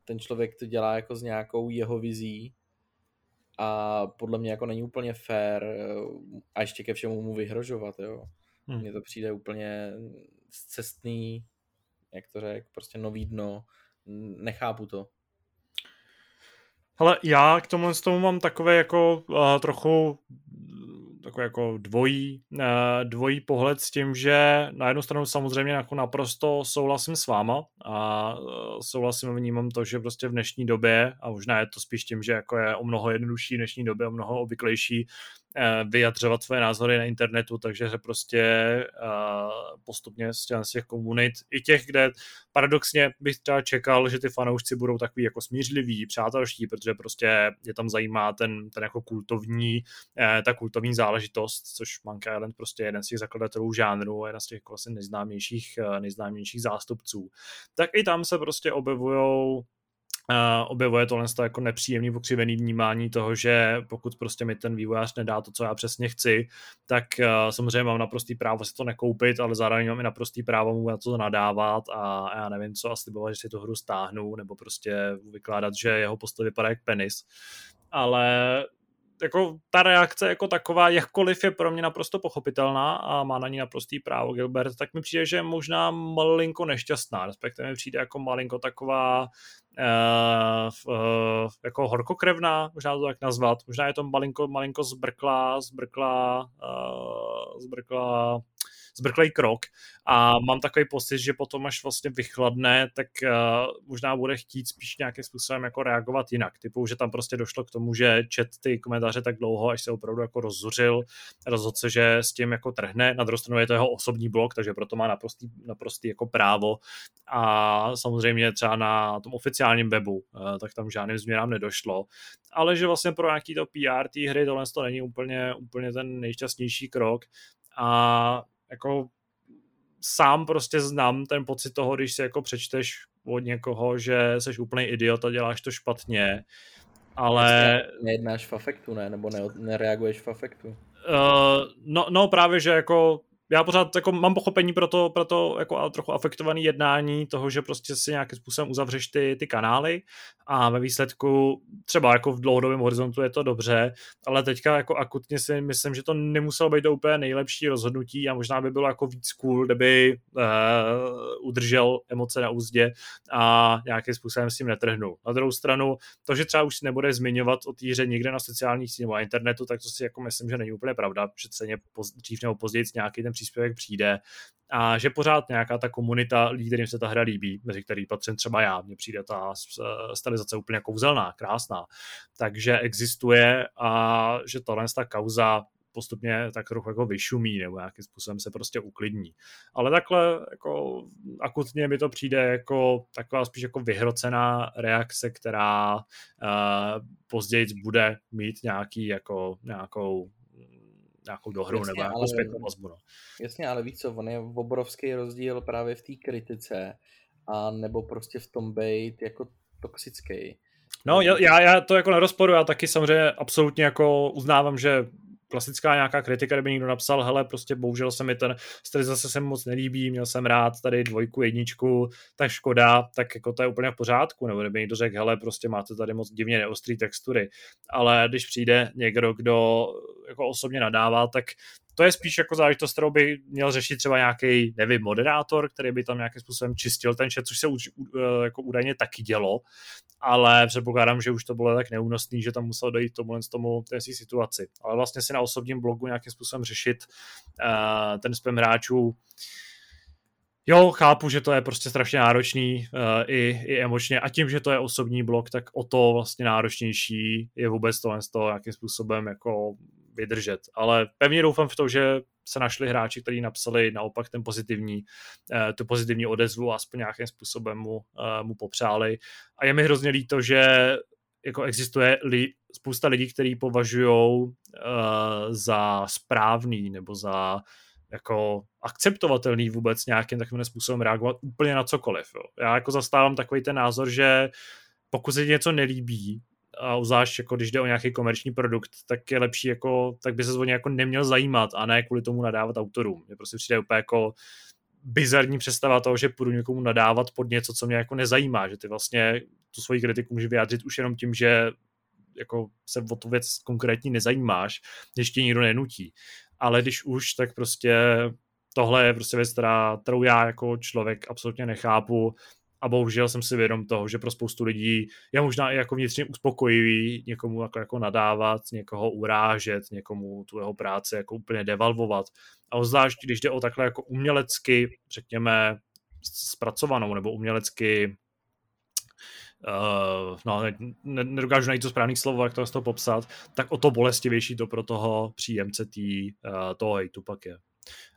Speaker 3: ten člověk to dělá jako s nějakou jeho vizí a podle mě jako není úplně fair a ještě ke všemu mu vyhrožovat, jo. Hmm. Mně to přijde úplně cestný, jak to řek, prostě nový dno, nechápu to.
Speaker 2: Ale já k tomu, tomu mám takové jako uh, trochu takový jako dvojí, uh, dvojí pohled s tím, že na jednu stranu samozřejmě jako naprosto souhlasím s váma a uh, souhlasím vnímám to, že prostě v dnešní době, a možná je to spíš tím, že jako je o mnoho jednodušší v dnešní době, o mnoho obvyklejší Eh, vyjadřovat své názory na internetu, takže se prostě eh, postupně z těch komunit, i těch, kde paradoxně bych třeba čekal, že ty fanoušci budou takový jako smířliví, přátelští, protože prostě je tam zajímá ten, ten jako kultovní, eh, ta kultovní záležitost, což Monkey Island prostě je jeden z těch zakladatelů žánru, jeden z těch vlastně nejznámějších, nejznámějších zástupců. Tak i tam se prostě objevují Objevuje tohle jako nepříjemný pokřivený vnímání toho, že pokud prostě mi ten vývojář nedá to, co já přesně chci, tak uh, samozřejmě mám naprostý právo si to nekoupit, ale zároveň mám i naprostý právo mu na to nadávat a já nevím co a slibovat, že si tu hru stáhnu, nebo prostě vykládat, že jeho postoj vypadá jak penis. Ale jako ta reakce jako taková, jakkoliv je pro mě naprosto pochopitelná a má na ní naprostý právo Gilbert, tak mi přijde, že je možná malinko nešťastná, respektive mi přijde jako malinko taková uh, uh, jako horkokrevná, možná to tak nazvat, možná je to malinko, malinko zbrklá, zbrklá, uh, zbrklá zbrklej krok a mám takový pocit, že potom, až vlastně vychladne, tak uh, možná bude chtít spíš nějakým způsobem jako reagovat jinak. Typu, že tam prostě došlo k tomu, že čet ty komentáře tak dlouho, až se opravdu jako rozzuřil, rozhodl se, že s tím jako trhne. Na druhou stranu je to jeho osobní blog, takže proto má naprostý, naprostý jako právo a samozřejmě třeba na tom oficiálním webu, uh, tak tam žádným změnám nedošlo. Ale že vlastně pro nějaký to PR té hry tohle to není úplně, úplně ten nejšťastnější krok a jako sám prostě znám ten pocit toho, když si jako přečteš od někoho, že jsi úplný idiot a děláš to špatně, ale...
Speaker 3: Nejednáš v afektu, ne? Nebo ne, nereaguješ v afektu? Uh,
Speaker 2: no, no právě, že jako já pořád jako mám pochopení pro to, pro to jako trochu afektovaný jednání toho, že prostě si nějakým způsobem uzavřeš ty, ty kanály a ve výsledku třeba jako v dlouhodobém horizontu je to dobře, ale teďka jako akutně si myslím, že to nemuselo být to úplně nejlepší rozhodnutí a možná by bylo jako víc cool, kdyby uh, udržel emoce na úzdě a nějakým způsobem s tím netrhnul. Na druhou stranu, to, že třeba už si nebude zmiňovat o té hře někde na sociálních sítích nebo internetu, tak to si jako myslím, že není úplně pravda, poz, dřív nebo později nějaký ten příspěvek přijde a že pořád nějaká ta komunita lidí, kterým se ta hra líbí, mezi který patřím třeba já, mně přijde ta stylizace úplně kouzelná, krásná, takže existuje a že tohle ta kauza postupně tak trochu jako vyšumí nebo nějakým způsobem se prostě uklidní. Ale takhle jako akutně mi to přijde jako taková spíš jako vyhrocená reakce, která uh, později bude mít nějaký jako nějakou nějakou dohru jasně, nebo nějakou zpětnou vazbu. No.
Speaker 3: Jasně, ale víš co, on je obrovský rozdíl právě v té kritice a nebo prostě v tom být jako toxický.
Speaker 2: No, já, já to jako nerozporu, já taky samozřejmě absolutně jako uznávám, že klasická nějaká kritika, kdyby někdo napsal, hele, prostě bohužel se mi ten stres zase se moc nelíbí, měl jsem rád tady dvojku, jedničku, tak škoda, tak jako to je úplně v pořádku, nebo kdyby někdo řekl, hele, prostě máte tady moc divně neostrý textury, ale když přijde někdo, kdo jako osobně nadává, tak to je spíš jako záležitost, kterou by měl řešit třeba nějaký, nevím, moderátor, který by tam nějakým způsobem čistil ten chat, což se uh, jako údajně taky dělo, ale předpokládám, že už to bylo tak neúnosný, že tam musel dojít tomu, tomu té situaci. Ale vlastně si na osobním blogu nějakým způsobem řešit uh, ten spam hráčů Jo, chápu, že to je prostě strašně náročný uh, i, i emočně a tím, že to je osobní blog, tak o to vlastně náročnější je vůbec tohle z toho nějakým způsobem jako vydržet. Ale pevně doufám v to, že se našli hráči, kteří napsali naopak ten pozitivní, uh, tu pozitivní odezvu a aspoň nějakým způsobem mu, uh, mu popřáli. A je mi hrozně líto, že jako existuje li, spousta lidí, kteří považují uh, za správný nebo za jako akceptovatelný vůbec nějakým takovým způsobem reagovat úplně na cokoliv. Jo. Já jako zastávám takový ten názor, že pokud se ti něco nelíbí, a zvlášť jako když jde o nějaký komerční produkt, tak je lepší jako, tak by se o jako neměl zajímat a ne kvůli tomu nadávat autorům. Mně prostě přijde úplně jako bizarní představa toho, že půjdu někomu nadávat pod něco, co mě jako nezajímá, že ty vlastně tu svoji kritiku může vyjádřit už jenom tím, že jako se o tu věc konkrétní nezajímáš, když tě nikdo nenutí ale když už, tak prostě tohle je prostě věc, která, kterou já jako člověk absolutně nechápu a bohužel jsem si vědom toho, že pro spoustu lidí je možná i jako vnitřně uspokojivý někomu jako, jako nadávat, někoho urážet, někomu tu jeho práci jako úplně devalvovat. A zvlášť, když jde o takhle jako umělecky, řekněme, zpracovanou nebo umělecky uh, no, ne, nedokážu najít to správný slovo, jak to z toho popsat, tak o to bolestivější to pro toho příjemce tý, uh, toho hejtu pak je.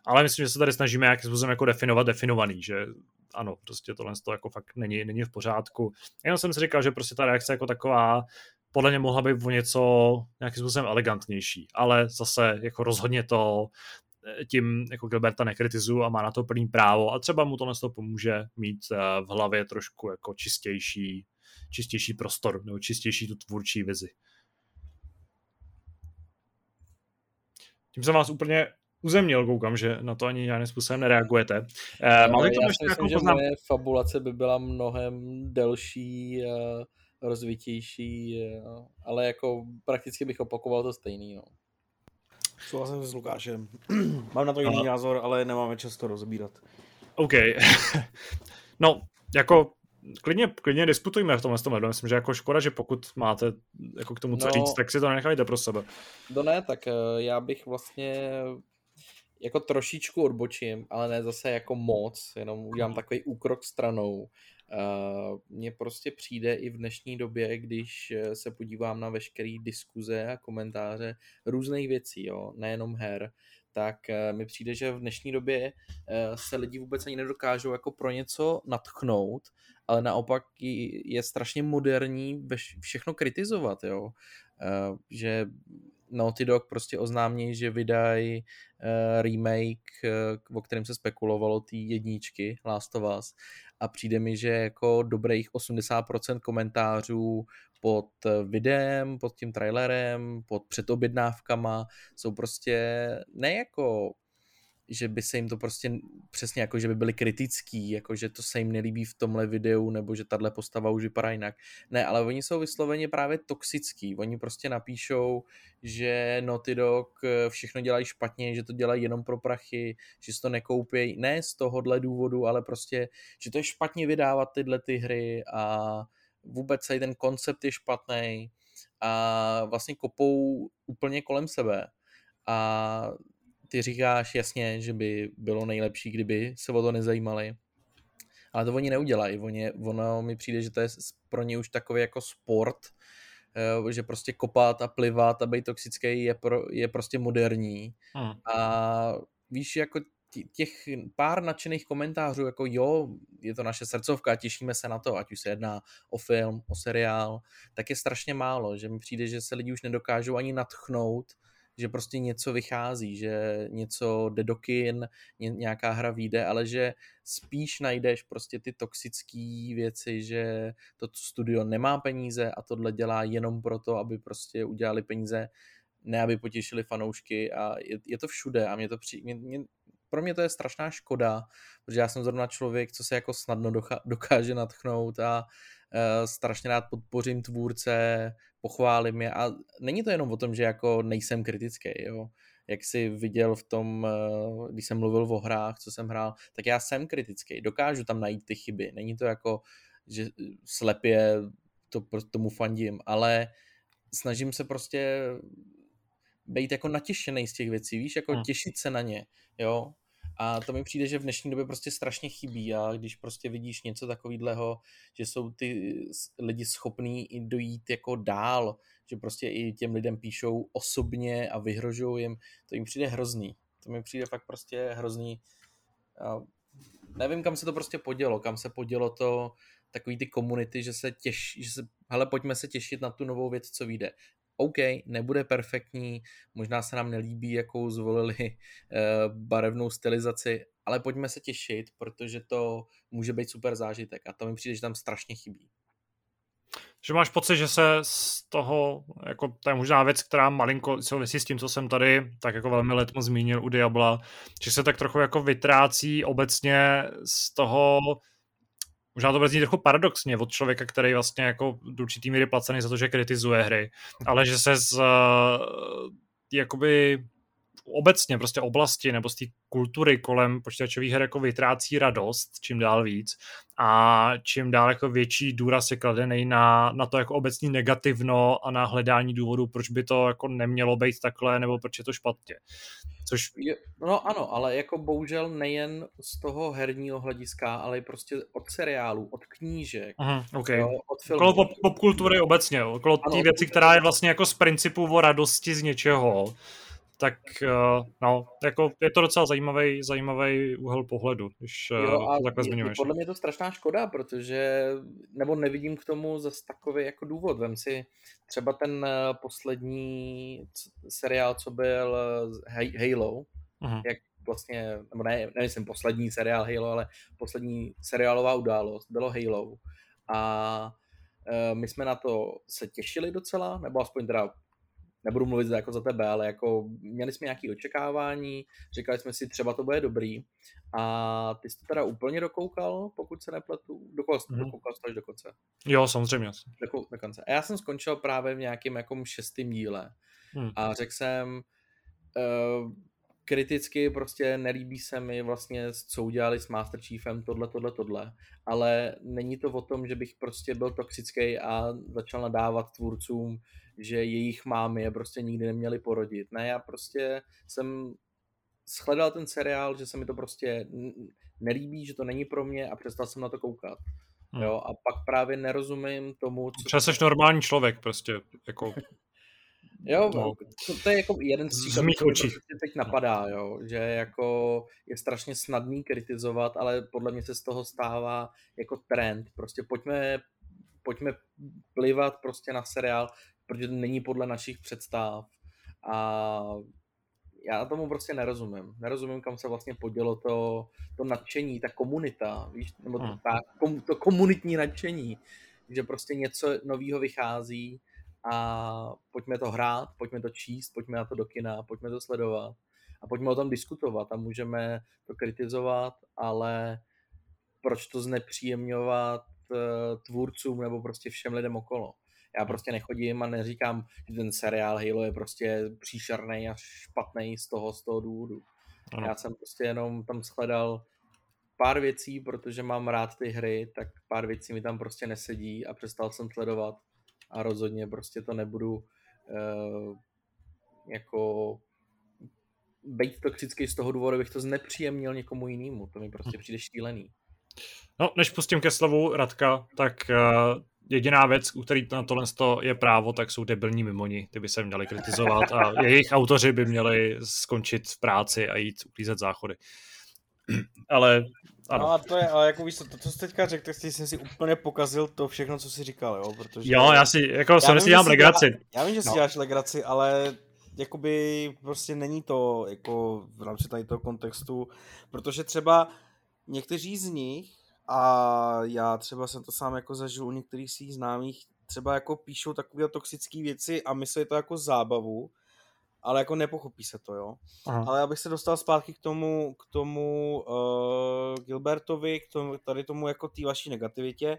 Speaker 2: Ale myslím, že se tady snažíme nějakým způsobem jako definovat definovaný, že ano, prostě tohle to jako fakt není, není v pořádku. Jenom jsem si říkal, že prostě ta reakce jako taková podle mě mohla být o něco nějakým způsobem elegantnější, ale zase jako rozhodně to eh, tím jako Gilberta nekritizuju a má na to plný právo a třeba mu tohle to pomůže mít v hlavě trošku jako čistější čistější prostor nebo čistější tu tvůrčí vizi. Tím jsem vás úplně uzemnil, koukám, že na to ani žádným způsobem nereagujete.
Speaker 3: Uh, Máte to myslím, že moje fabulace by byla mnohem delší, uh, rozvitější, ale jako prakticky bych opakoval to stejný. No.
Speaker 1: Souhlasím s Lukášem. Mám na to jiný názor, ale nemáme čas to rozbírat.
Speaker 2: OK. no, jako klidně, klidně disputujme v tomhle tom Myslím, že jako škoda, že pokud máte jako k tomu co no, říct, tak si to nechajte pro sebe.
Speaker 3: No ne, tak eh, já bych vlastně jako trošičku odbočím, ale ne zase jako moc, jenom udělám takový úkrok stranou. Uh, mně prostě přijde i v dnešní době, když eh, se podívám na veškeré diskuze a komentáře různých věcí, jo, nejenom her, tak mi přijde, že v dnešní době se lidi vůbec ani nedokážou jako pro něco natchnout ale naopak je strašně moderní všechno kritizovat, jo. Že Naughty Dog prostě oznámí, že vydají uh, remake, uh, o kterém se spekulovalo, ty jedničky Last of Us. A přijde mi, že jako dobrých 80% komentářů pod videem, pod tím trailerem, pod předobjednávkama jsou prostě ne jako že by se jim to prostě přesně jako, že by byli kritický, jako že to se jim nelíbí v tomhle videu, nebo že tahle postava už vypadá jinak. Ne, ale oni jsou vysloveně právě toxický. Oni prostě napíšou, že Naughty Dog eh, všechno dělají špatně, že to dělají jenom pro prachy, že si to nekoupějí, ne z tohohle důvodu, ale prostě, že to je špatně vydávat tyhle ty hry a vůbec celý ten koncept je špatný a vlastně kopou úplně kolem sebe. A ty říkáš jasně, že by bylo nejlepší, kdyby se o to nezajímali, ale to oni neudělají. Oni, ono mi přijde, že to je pro ně už takový jako sport, eh, že prostě kopat a plivat a být toxický je, pro, je prostě moderní. Hmm. A víš, jako těch pár nadšených komentářů, jako jo, je to naše srdcovka, těšíme se na to, ať už se jedná o film, o seriál, tak je strašně málo, že mi přijde, že se lidi už nedokážou ani natchnout, že prostě něco vychází, že něco jde do kin, nějaká hra vyjde, ale že spíš najdeš prostě ty toxické věci, že to studio nemá peníze a tohle dělá jenom proto, aby prostě udělali peníze, ne aby potěšili fanoušky a je, je to všude a mě to při, mě, mě, pro mě to je strašná škoda, protože já jsem zrovna člověk, co se jako snadno dokáže natchnout a uh, strašně rád podpořím tvůrce, pochválím je a není to jenom o tom, že jako nejsem kritický, jo. Jak jsi viděl v tom, uh, když jsem mluvil o hrách, co jsem hrál, tak já jsem kritický, dokážu tam najít ty chyby, není to jako, že slepě to tomu fandím, ale snažím se prostě být jako natěšený z těch věcí, víš, jako hmm. těšit se na ně, jo. A to mi přijde, že v dnešní době prostě strašně chybí a když prostě vidíš něco takového, že jsou ty lidi schopní i dojít jako dál, že prostě i těm lidem píšou osobně a vyhrožují jim, to jim přijde hrozný. To mi přijde fakt prostě hrozný. A nevím, kam se to prostě podělo, kam se podělo to, takový ty komunity, že se těší, že se, hele, pojďme se těšit na tu novou věc, co vyjde. OK, nebude perfektní, možná se nám nelíbí, jakou zvolili eh, barevnou stylizaci, ale pojďme se těšit, protože to může být super zážitek a to mi přijde, že tam strašně chybí.
Speaker 2: Že máš pocit, že se z toho, jako to je možná věc, která malinko souvisí s tím, co jsem tady tak jako velmi letmo zmínil u Diabla, že se tak trochu jako vytrácí obecně z toho možná to bude znít trochu paradoxně od člověka, který vlastně jako do určitý míry placený za to, že kritizuje hry, ale že se z jakoby obecně prostě oblasti nebo z té kultury kolem počítačových her jako vytrácí radost čím dál víc a čím dál jako větší důraz je kladený na, na to jako obecní negativno a na hledání důvodů, proč by to jako nemělo být takhle nebo proč je to špatně. Což...
Speaker 3: No ano, ale jako bohužel nejen z toho herního hlediska, ale i prostě od seriálu, od knížek,
Speaker 2: Aha, okay. jo, od filmů. Okolo pop, popkultury obecně, okolo té věci, která je vlastně jako z principu o radosti z něčeho tak uh, no, jako je to docela zajímavý, zajímavý úhel pohledu, když uh, jo, a to takhle zmiňuješ.
Speaker 3: Podle mě je to strašná škoda, protože, nebo nevidím k tomu zase takový jako důvod. Vem si třeba ten uh, poslední seriál, co byl Halo, uh-huh. jak vlastně, nebo ne, nevím, poslední seriál Halo, ale poslední seriálová událost bylo Halo. A my jsme na to se těšili docela, nebo aspoň teda nebudu mluvit jako za tebe, ale jako měli jsme nějaké očekávání, říkali jsme si, třeba to bude dobrý. A ty jsi to teda úplně dokoukal, pokud se nepletu? Dokoukal, mm-hmm. dokoukal jsi to až do konce?
Speaker 2: Jo, samozřejmě.
Speaker 3: Do, do konce. A já jsem skončil právě v nějakém jako šestém díle. Hmm. A řekl jsem, uh, kriticky prostě nelíbí se mi vlastně, co udělali s Master Chiefem, tohle, tohle, tohle, ale není to o tom, že bych prostě byl toxický a začal nadávat tvůrcům, že jejich mámy je prostě nikdy neměli porodit. Ne, já prostě jsem shledal ten seriál, že se mi to prostě nelíbí, že to není pro mě a přestal jsem na to koukat. Hmm. Jo, a pak právě nerozumím tomu,
Speaker 2: co... Třeba jsi normální člověk prostě, jako...
Speaker 3: Jo, no. to, to, je jako jeden z příkladů, co prostě teď napadá, jo, že jako je strašně snadný kritizovat, ale podle mě se z toho stává jako trend. Prostě pojďme, pojďme plivat prostě na seriál, protože to není podle našich představ. A já tomu prostě nerozumím. Nerozumím, kam se vlastně podělo to, to nadšení, ta komunita, víš, nebo to, hmm. ta, kom, to komunitní nadšení, že prostě něco nového vychází a pojďme to hrát, pojďme to číst, pojďme na to do kina, pojďme to sledovat a pojďme o tom diskutovat a můžeme to kritizovat, ale proč to znepříjemňovat eh, tvůrcům nebo prostě všem lidem okolo. Já prostě nechodím a neříkám, že ten seriál Halo je prostě příšerný a špatný z toho, z toho důvodu. Ano. Já jsem prostě jenom tam shledal pár věcí, protože mám rád ty hry, tak pár věcí mi tam prostě nesedí a přestal jsem sledovat a rozhodně prostě to nebudu uh, jako být toxický z toho důvodu, bych to znepříjemnil někomu jinému. To mi prostě přijde šílený.
Speaker 2: No, než pustím ke slovu Radka, tak uh, jediná věc, u který na tohle je právo, tak jsou debilní mimoni. Ty by se měli kritizovat a jejich autoři by měli skončit v práci a jít uklízet záchody. Ale ano.
Speaker 1: No a to je, ale jako víš, to, to, co jsi teďka řekl, tak jsem si úplně pokazil to všechno, co jsi říkal, jo, protože...
Speaker 2: Jo, já si, jako já jsem si dělám legraci.
Speaker 1: Dělá, já vím, že si no. děláš legraci, ale jakoby prostě není to jako v rámci tady toho kontextu, protože třeba někteří z nich, a já třeba jsem to sám jako zažil u některých svých známých, třeba jako píšou takové toxické věci a myslí to jako zábavu, ale jako nepochopí se to, jo. Aha. Ale abych se dostal zpátky k tomu, k tomu uh, Gilbertovi, k tomu, tady tomu jako té vaší negativitě,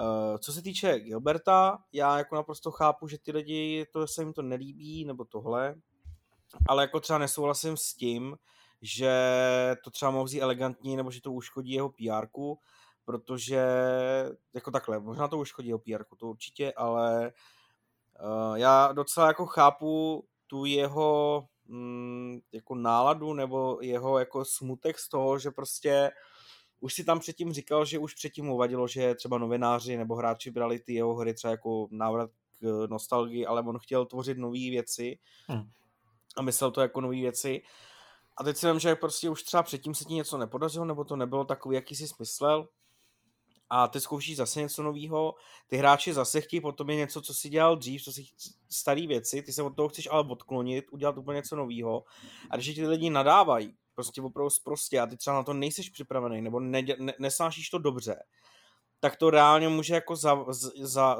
Speaker 1: Uh, co se týče Gilberta, já jako naprosto chápu, že ty lidi, to se jim to nelíbí, nebo tohle, ale jako třeba nesouhlasím s tím, že to třeba mohou vzít elegantní, nebo že to uškodí jeho pr protože jako takhle, možná to uškodí jeho pr to určitě, ale uh, já docela jako chápu tu jeho mm, jako náladu nebo jeho jako smutek z toho, že prostě už si tam předtím říkal, že už předtím mu vadilo, že třeba novináři nebo hráči brali ty jeho hry třeba jako návrat k nostalgii, ale on chtěl tvořit nové věci hmm. a myslel to jako nové věci. A teď si vím, že prostě už třeba předtím se ti něco nepodařilo, nebo to nebylo takový, jaký jsi smyslel a ty zkoušíš zase něco nového, ty hráči zase chtějí potom je něco, co si dělal dřív, co si staré věci, ty se od toho chceš ale odklonit, udělat úplně něco nového a když ti lidi nadávají, prostě opravdu prostě a ty třeba na to nejseš připravený nebo ne, ne, nesnášíš to dobře, tak to reálně může jako za, za, za,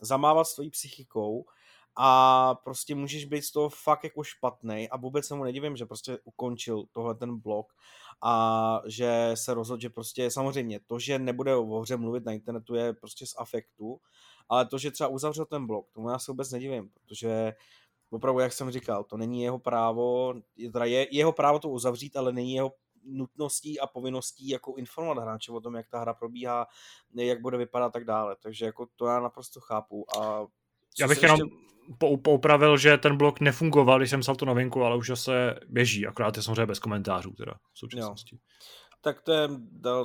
Speaker 1: zamávat s tvojí psychikou a prostě můžeš být z toho fakt jako špatný a vůbec se mu nedivím, že prostě ukončil tohle ten blok a že se rozhodl, že prostě samozřejmě to, že nebude o hře mluvit na internetu je prostě z afektu, ale to, že třeba uzavřel ten blok, tomu já se vůbec nedivím, protože opravdu, jak jsem říkal, to není jeho právo, teda je jeho právo to uzavřít, ale není jeho nutností a povinností jako informovat hráče o tom, jak ta hra probíhá, jak bude vypadat a tak dále. Takže jako to já naprosto chápu. A
Speaker 2: já bych jenom ještě poupravil, že ten blok nefungoval, když jsem psal tu novinku, ale už se běží, akorát je samozřejmě bez komentářů teda v současnosti. Jo.
Speaker 1: Tak to je,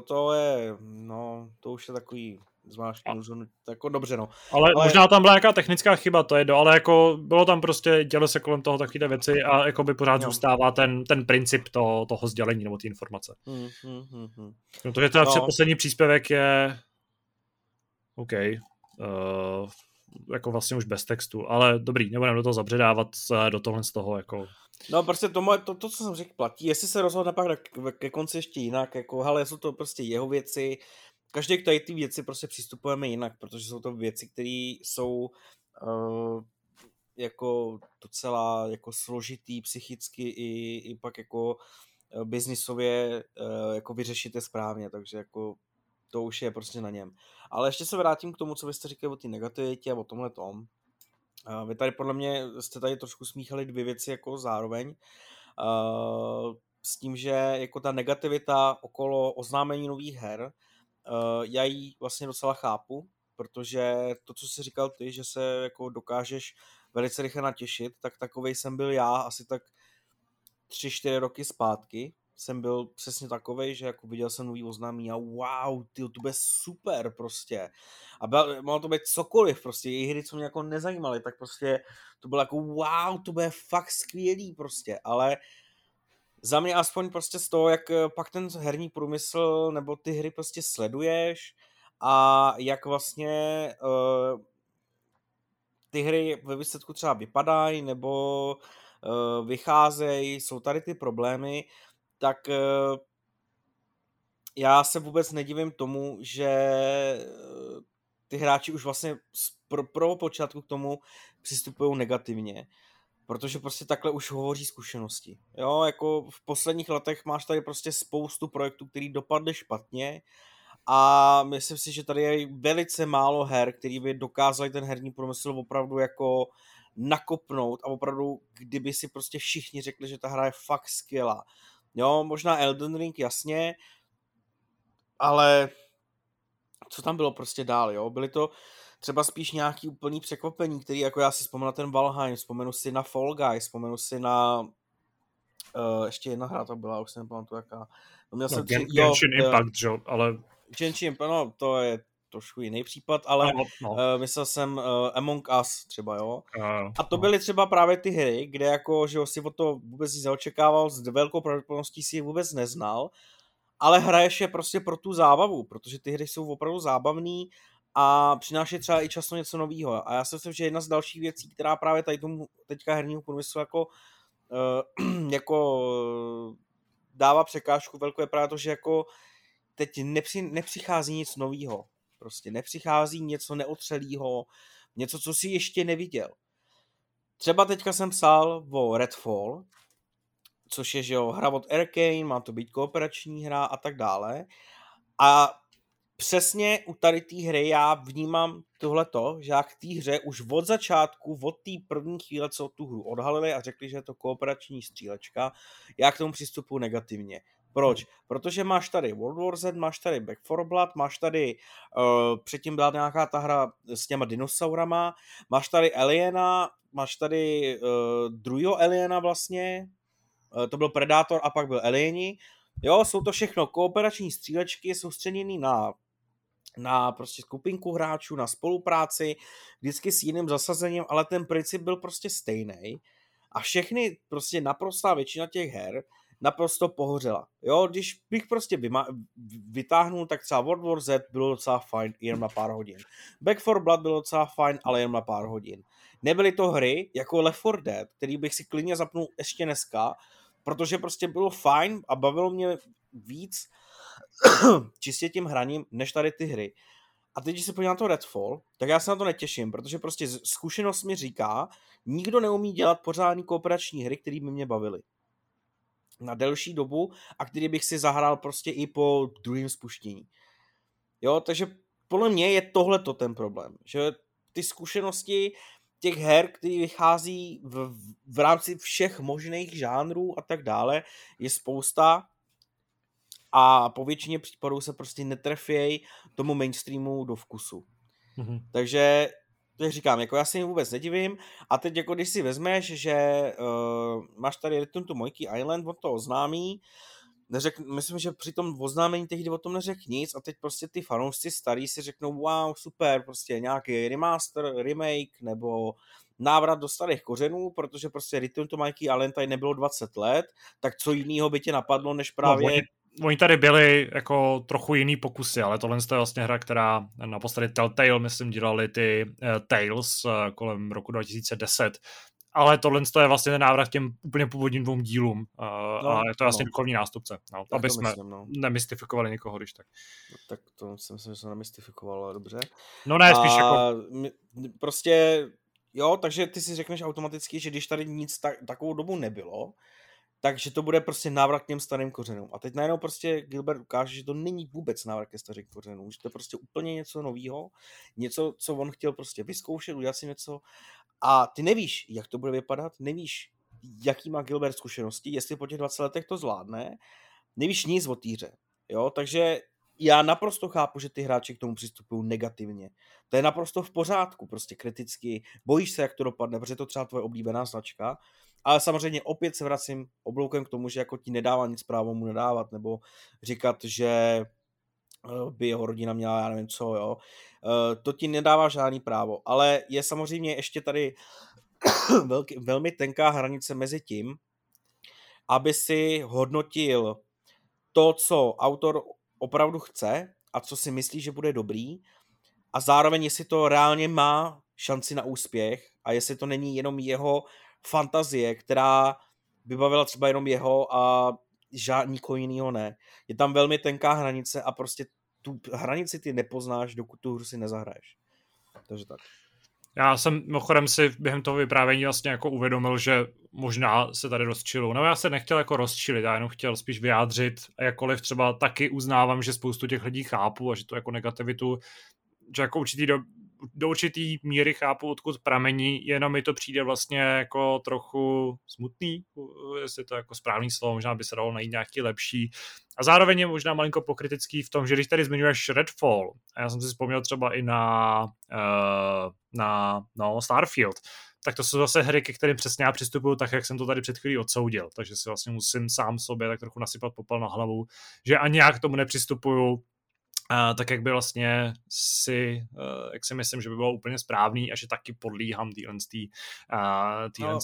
Speaker 1: to je, no, to už je takový zvláštní a... jako dobře no.
Speaker 2: Ale, ale, možná tam byla nějaká technická chyba, to je do, ale jako bylo tam prostě, dělo se kolem toho takové věci a jako by pořád jo. zůstává ten, ten princip to, toho sdělení nebo ty informace. Hmm, hmm, hmm, hmm. No to je teda no. předposlední příspěvek je OK. Uh, jako vlastně už bez textu, ale dobrý, nebudeme do toho zabředávat do tohle z toho jako...
Speaker 1: No prostě to, moje, to, to, co jsem řekl, platí. Jestli se rozhodne pak ke konci ještě jinak, jako, hele, jsou to prostě jeho věci, každý k tady ty věci prostě přistupujeme jinak, protože jsou to věci, které jsou uh, jako docela jako složitý psychicky i, i pak jako uh, biznisově uh, jako vyřešit je správně, takže jako to už je prostě na něm. Ale ještě se vrátím k tomu, co vy jste říkali o té negativitě a o tomhle tom. Vy tady podle mě jste tady trošku smíchali dvě věci jako zároveň. S tím, že jako ta negativita okolo oznámení nových her, já ji vlastně docela chápu, protože to, co jsi říkal ty, že se jako dokážeš velice rychle natěšit, tak takovej jsem byl já asi tak tři, čtyři roky zpátky, jsem byl přesně takový, že jako viděl jsem nový oznámení a wow, ty, to bude super prostě. A mohlo to být cokoliv prostě, její hry, co mě jako nezajímaly, tak prostě to bylo jako wow, to bude fakt skvělý prostě, ale za mě aspoň prostě z toho, jak eh, pak ten herní průmysl nebo ty hry prostě sleduješ a jak vlastně uh, ty hry ve výsledku třeba vypadají nebo uh, vycházejí, jsou tady ty problémy, tak eh, já se vůbec nedivím tomu, že eh, ty hráči už vlastně z pro, počátku k tomu přistupují negativně, protože prostě takhle už hovoří zkušenosti. Jo, jako v posledních letech máš tady prostě spoustu projektů, který dopadly špatně a myslím si, že tady je velice málo her, který by dokázali ten herní průmysl opravdu jako nakopnout a opravdu, kdyby si prostě všichni řekli, že ta hra je fakt skvělá, Jo, možná Elden Ring, jasně, ale co tam bylo prostě dál, jo? Byly to třeba spíš nějaký úplný překvapení, který jako já si vzpomenu na ten Valheim, vzpomenu si na Fall Guy, vzpomenu si na Uh, ještě jedna hra to byla, už jsem nepamatuju jaká.
Speaker 2: No, měl no, jsem Gen, tři, Genshin jo, Impact, že ale...
Speaker 1: Genshin Impact, no to je trošku jiný případ, ale no, no. Uh, myslel jsem uh, Among Us třeba, jo. Uh, a to no. byly třeba právě ty hry, kde jako, že si o to vůbec nic neočekával, s velkou pravděpodobností si je vůbec neznal, ale hraješ je prostě pro tu zábavu, protože ty hry jsou opravdu zábavný a přináší třeba i často něco nového. A já si myslím, že jedna z dalších věcí, která právě tady tomu teďka herního průmyslu jako, uh, jako dává překážku velkou, je právě to, že jako teď nepři, nepřichází nic nového. Prostě nepřichází něco neotřelého, něco, co si ještě neviděl. Třeba teďka jsem psal o Redfall, což je, že jo, hra od Arkane, má to být kooperační hra a tak dále. A přesně u tady té hry já vnímám tohleto, že já k té hře už od začátku, od té první chvíle, co tu hru odhalili a řekli, že je to kooperační střílečka, já k tomu přistupuji negativně. Proč? Protože máš tady World War Z, máš tady Back for Blood, máš tady, uh, předtím byla nějaká ta hra s těma dinosaurama, máš tady Aliena, máš tady uh, druhého Aliena vlastně, uh, to byl Predator a pak byl Alieni. Jo, jsou to všechno kooperační střílečky soustředěný na na prostě skupinku hráčů, na spolupráci, vždycky s jiným zasazením, ale ten princip byl prostě stejný. A všechny, prostě naprostá většina těch her naprosto pohořela. Jo, když bych prostě vyma- vytáhnul, tak třeba World War Z bylo docela fajn, jenom na pár hodin. Back for Blood bylo docela fajn, ale jenom na pár hodin. Nebyly to hry jako Left 4 Dead, který bych si klidně zapnul ještě dneska, protože prostě bylo fajn a bavilo mě víc čistě tím hraním, než tady ty hry. A teď, když se podívám na to Redfall, tak já se na to netěším, protože prostě zkušenost mi říká, nikdo neumí dělat pořádný kooperační hry, které by mě bavily na delší dobu a který bych si zahrál prostě i po druhém spuštění. Jo, takže podle mě je tohle to ten problém, že ty zkušenosti těch her, které vychází v, v rámci všech možných žánrů a tak dále, je spousta a po většině případů se prostě netrefějí tomu mainstreamu do vkusu. Mm-hmm. Takže to říkám, jako já si jim vůbec nedivím. A teď jako když si vezmeš, že uh, máš tady Return to Monkey Island, on to oznámí, neřek, myslím, že při tom oznámení tehdy o tom neřekl nic a teď prostě ty fanoušci starý si řeknou wow, super, prostě nějaký remaster, remake nebo návrat do starých kořenů, protože prostě Return to Mikey Island tady nebylo 20 let, tak co jiného by tě napadlo, než no, právě... No,
Speaker 2: oni, oni tady byli jako trochu jiný pokusy, ale tohle je vlastně hra, která naposledy Telltale, myslím, dělali ty uh, Tales uh, kolem roku 2010, ale tohle je vlastně ten návrat k těm úplně původním dvou dílům uh, no, a je to vlastně no. duchovní nástupce, no, aby jsme myslím, no. nemystifikovali někoho, když tak.
Speaker 1: No, tak to si myslím, že jsem nemystifikoval, dobře.
Speaker 2: No ne, spíš a jako...
Speaker 1: Prostě, jo, takže ty si řekneš automaticky, že když tady nic tak, takovou dobu nebylo, takže to bude prostě návrat k těm starým kořenům. A teď najednou prostě Gilbert ukáže, že to není vůbec návrat ke starým kořenům, že to je prostě úplně něco nového, něco, co on chtěl prostě vyzkoušet, udělat si něco a ty nevíš, jak to bude vypadat, nevíš, jaký má Gilbert zkušenosti, jestli po těch 20 letech to zvládne, nevíš nic o týře, jo, takže já naprosto chápu, že ty hráči k tomu přistupují negativně. To je naprosto v pořádku, prostě kriticky. Bojíš se, jak to dopadne, protože je to třeba tvoje oblíbená značka. Ale samozřejmě opět se vracím obloukem k tomu, že jako ti nedává nic právo mu nedávat, nebo říkat, že eh, by jeho rodina měla, já nevím co, jo. Eh, to ti nedává žádný právo. Ale je samozřejmě ještě tady velký, velmi tenká hranice mezi tím, aby si hodnotil to, co autor opravdu chce a co si myslí, že bude dobrý a zároveň jestli to reálně má šanci na úspěch a jestli to není jenom jeho fantazie, která vybavila třeba jenom jeho a žádný nikoho jiného ne. Je tam velmi tenká hranice a prostě tu hranici ty nepoznáš, dokud tu hru si nezahraješ. Takže tak.
Speaker 2: Já jsem mimochodem si během toho vyprávění vlastně jako uvědomil, že možná se tady rozčilu. No já se nechtěl jako rozčilit, já jenom chtěl spíš vyjádřit, jakkoliv třeba taky uznávám, že spoustu těch lidí chápu a že to jako negativitu, že jako určitý do, do určitý míry chápu, odkud pramení, jenom mi to přijde vlastně jako trochu smutný, jestli to jako správný slovo, možná by se dalo najít nějaký lepší. A zároveň je možná malinko pokritický v tom, že když tady zmiňuješ Redfall, a já jsem si vzpomněl třeba i na, uh, na no, Starfield, tak to jsou zase hry, ke kterým přesně já přistupuju tak, jak jsem to tady před chvílí odsoudil. Takže si vlastně musím sám sobě tak trochu nasypat popel na hlavu, že ani já k tomu nepřistupuju Uh, tak jak by vlastně si, uh, jak si myslím, že by bylo úplně správný a že taky podlíhám týhle uh, no.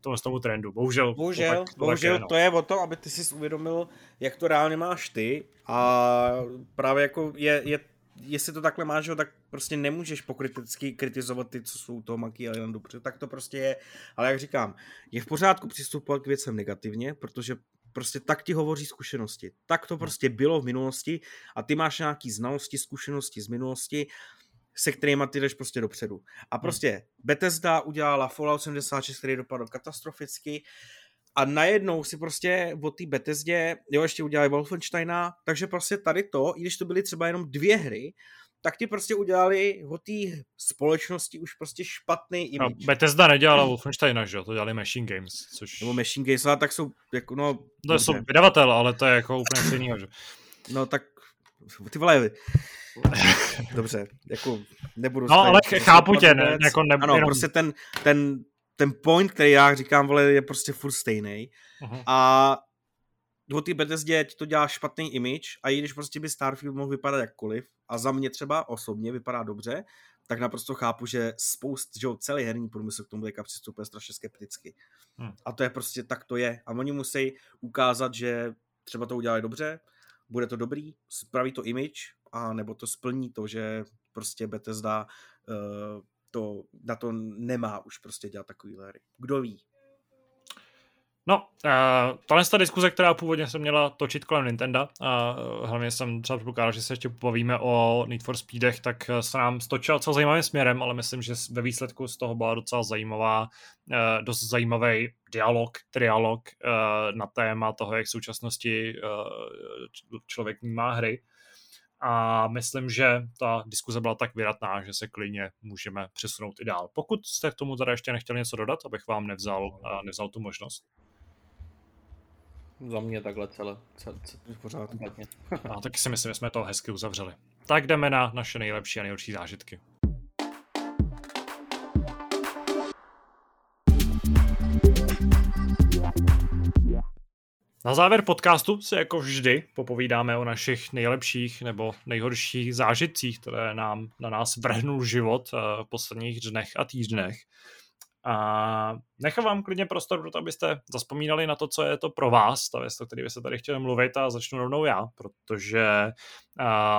Speaker 2: tomu, tomu trendu. Bohužel.
Speaker 1: Bohužel, to, to bohužel je, no. to je o tom, aby ty si uvědomil, jak to reálně máš ty a právě jako je, je jestli to takhle máš, tak prostě nemůžeš pokriticky kritizovat ty, co jsou toho Monkey Islandu, protože tak to prostě je. Ale jak říkám, je v pořádku přistupovat k věcem negativně, protože prostě tak ti hovoří zkušenosti. Tak to hmm. prostě bylo v minulosti a ty máš nějaký znalosti, zkušenosti z minulosti, se kterými ty jdeš prostě dopředu. A hmm. prostě Bethesda udělala Fallout 76, který dopadl katastroficky a najednou si prostě o té Bethesdě, jo, ještě udělali Wolfensteina, takže prostě tady to, i když to byly třeba jenom dvě hry, tak ti prostě udělali o té společnosti už prostě špatný
Speaker 2: image. No, Bethesda nedělala Wolfensteina, že jo? To dělali Machine Games, což...
Speaker 1: Nebo Machine Games, ale tak jsou, jako, no...
Speaker 2: To jsou vydavatel, ale to je jako úplně stejný, že?
Speaker 1: No tak, ty vole, dobře, jako nebudu...
Speaker 2: No, ale chápu tě, ne, jako nebudu...
Speaker 1: Ano, jenom... prostě ten, ten, ten point, který já říkám, vole, je prostě furt stejný. Uh-huh. A o té Bethesdě ti to dělá špatný image a i když prostě by Starfield mohl vypadat jakkoliv a za mě třeba osobně vypadá dobře, tak naprosto chápu, že spoust, že celý herní průmysl k tomu teďka přistupuje strašně skepticky. Hmm. A to je prostě, tak to je. A oni musí ukázat, že třeba to udělají dobře, bude to dobrý, spraví to image, a nebo to splní to, že prostě Bethesda uh, to, na to nemá už prostě dělat takový hry. Kdo ví?
Speaker 2: No, uh, tahle ta diskuze, která původně se měla točit kolem Nintendo, uh, hlavně jsem třeba předpokládal, že se ještě pobavíme o Need for Speedech, tak se nám stočila docela zajímavým směrem, ale myslím, že ve výsledku z toho byla docela zajímavá, uh, dost zajímavý dialog, trialog uh, na téma toho, jak v současnosti uh, člověk vnímá hry. A myslím, že ta diskuze byla tak vyratná, že se klidně můžeme přesunout i dál. Pokud jste k tomu teda ještě nechtěli něco dodat, abych vám nevzal, nevzal tu možnost.
Speaker 3: Za mě takhle celé, celé, celé
Speaker 1: pořád.
Speaker 2: no, taky si myslím, že jsme to hezky uzavřeli. Tak jdeme na naše nejlepší a nejhorší zážitky. Na závěr podcastu si jako vždy popovídáme o našich nejlepších nebo nejhorších zážitcích, které nám na nás vrhnul život eh, v posledních dnech a týdnech. A nechám vám klidně prostor pro to, abyste zaspomínali na to, co je to pro vás, ta věc, o které byste tady chtěli mluvit a začnu rovnou já, protože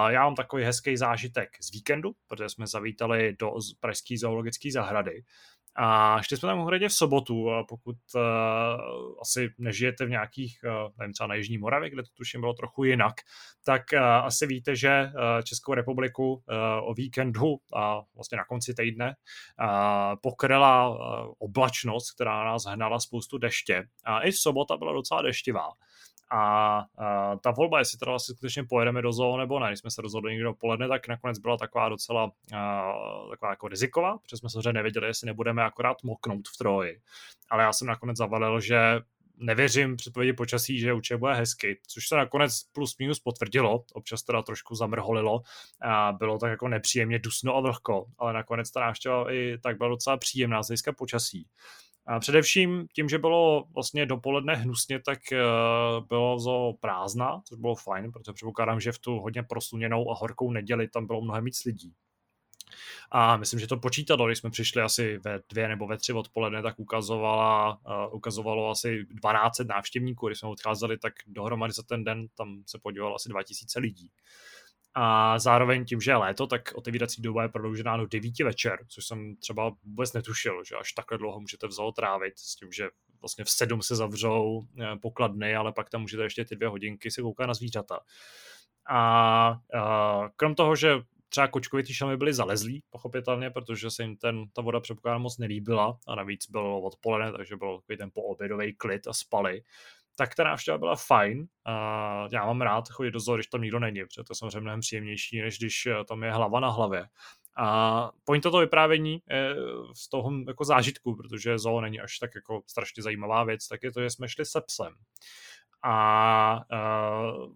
Speaker 2: já mám takový hezký zážitek z víkendu, protože jsme zavítali do Pražské zoologické zahrady a šli jsme tam hradě v sobotu a pokud uh, asi nežijete v nějakých, uh, nevím, třeba na Jižní Moravě, kde to tuším bylo trochu jinak, tak uh, asi víte, že uh, Českou republiku uh, o víkendu a vlastně na konci týdne uh, pokryla uh, oblačnost, která nás hnala spoustu deště. A i sobota byla docela deštivá. A, a ta volba, jestli teda asi skutečně pojedeme do zoo nebo ne, když jsme se rozhodli někdo dopoledne, tak nakonec byla taková docela a, taková jako riziková, protože jsme samozřejmě nevěděli, jestli nebudeme akorát moknout v troji. Ale já jsem nakonec zavalil, že nevěřím předpovědi počasí, že určitě bude hezky, což se nakonec plus minus potvrdilo, občas teda trošku zamrholilo a bylo tak jako nepříjemně dusno a vlhko, ale nakonec ta návštěva i tak byla docela příjemná z počasí. A především tím, že bylo vlastně dopoledne hnusně, tak uh, bylo zo prázdná, což bylo fajn, protože předpokládám, že v tu hodně prosluněnou a horkou neděli tam bylo mnohem víc lidí. A myslím, že to počítalo, když jsme přišli asi ve dvě nebo ve tři odpoledne, tak ukazovala, uh, ukazovalo asi 12 návštěvníků. Když jsme odcházeli, tak dohromady za ten den tam se podívalo asi 2000 lidí. A zároveň tím, že je léto, tak otevírací doba je prodloužená do 9 večer, což jsem třeba vůbec netušil, že až takhle dlouho můžete v zoo trávit s tím, že vlastně v 7 se zavřou eh, pokladny, ale pak tam můžete ještě ty dvě hodinky se koukat na zvířata. A, a krom toho, že třeba kočkovitý šelmy byly zalezlí, pochopitelně, protože se jim ten, ta voda předpokládám moc nelíbila a navíc bylo odpoledne, takže byl takový ten poobědový klid a spali, tak ta návštěva byla fajn. A já mám rád chodit do zoo, když tam nikdo není, protože to je samozřejmě mnohem příjemnější, než když eh, tam je hlava na hlavě. A point toto vyprávění je z toho jako zážitku, protože zoo není až tak jako strašně zajímavá věc, tak je to, že jsme šli se psem. A uh,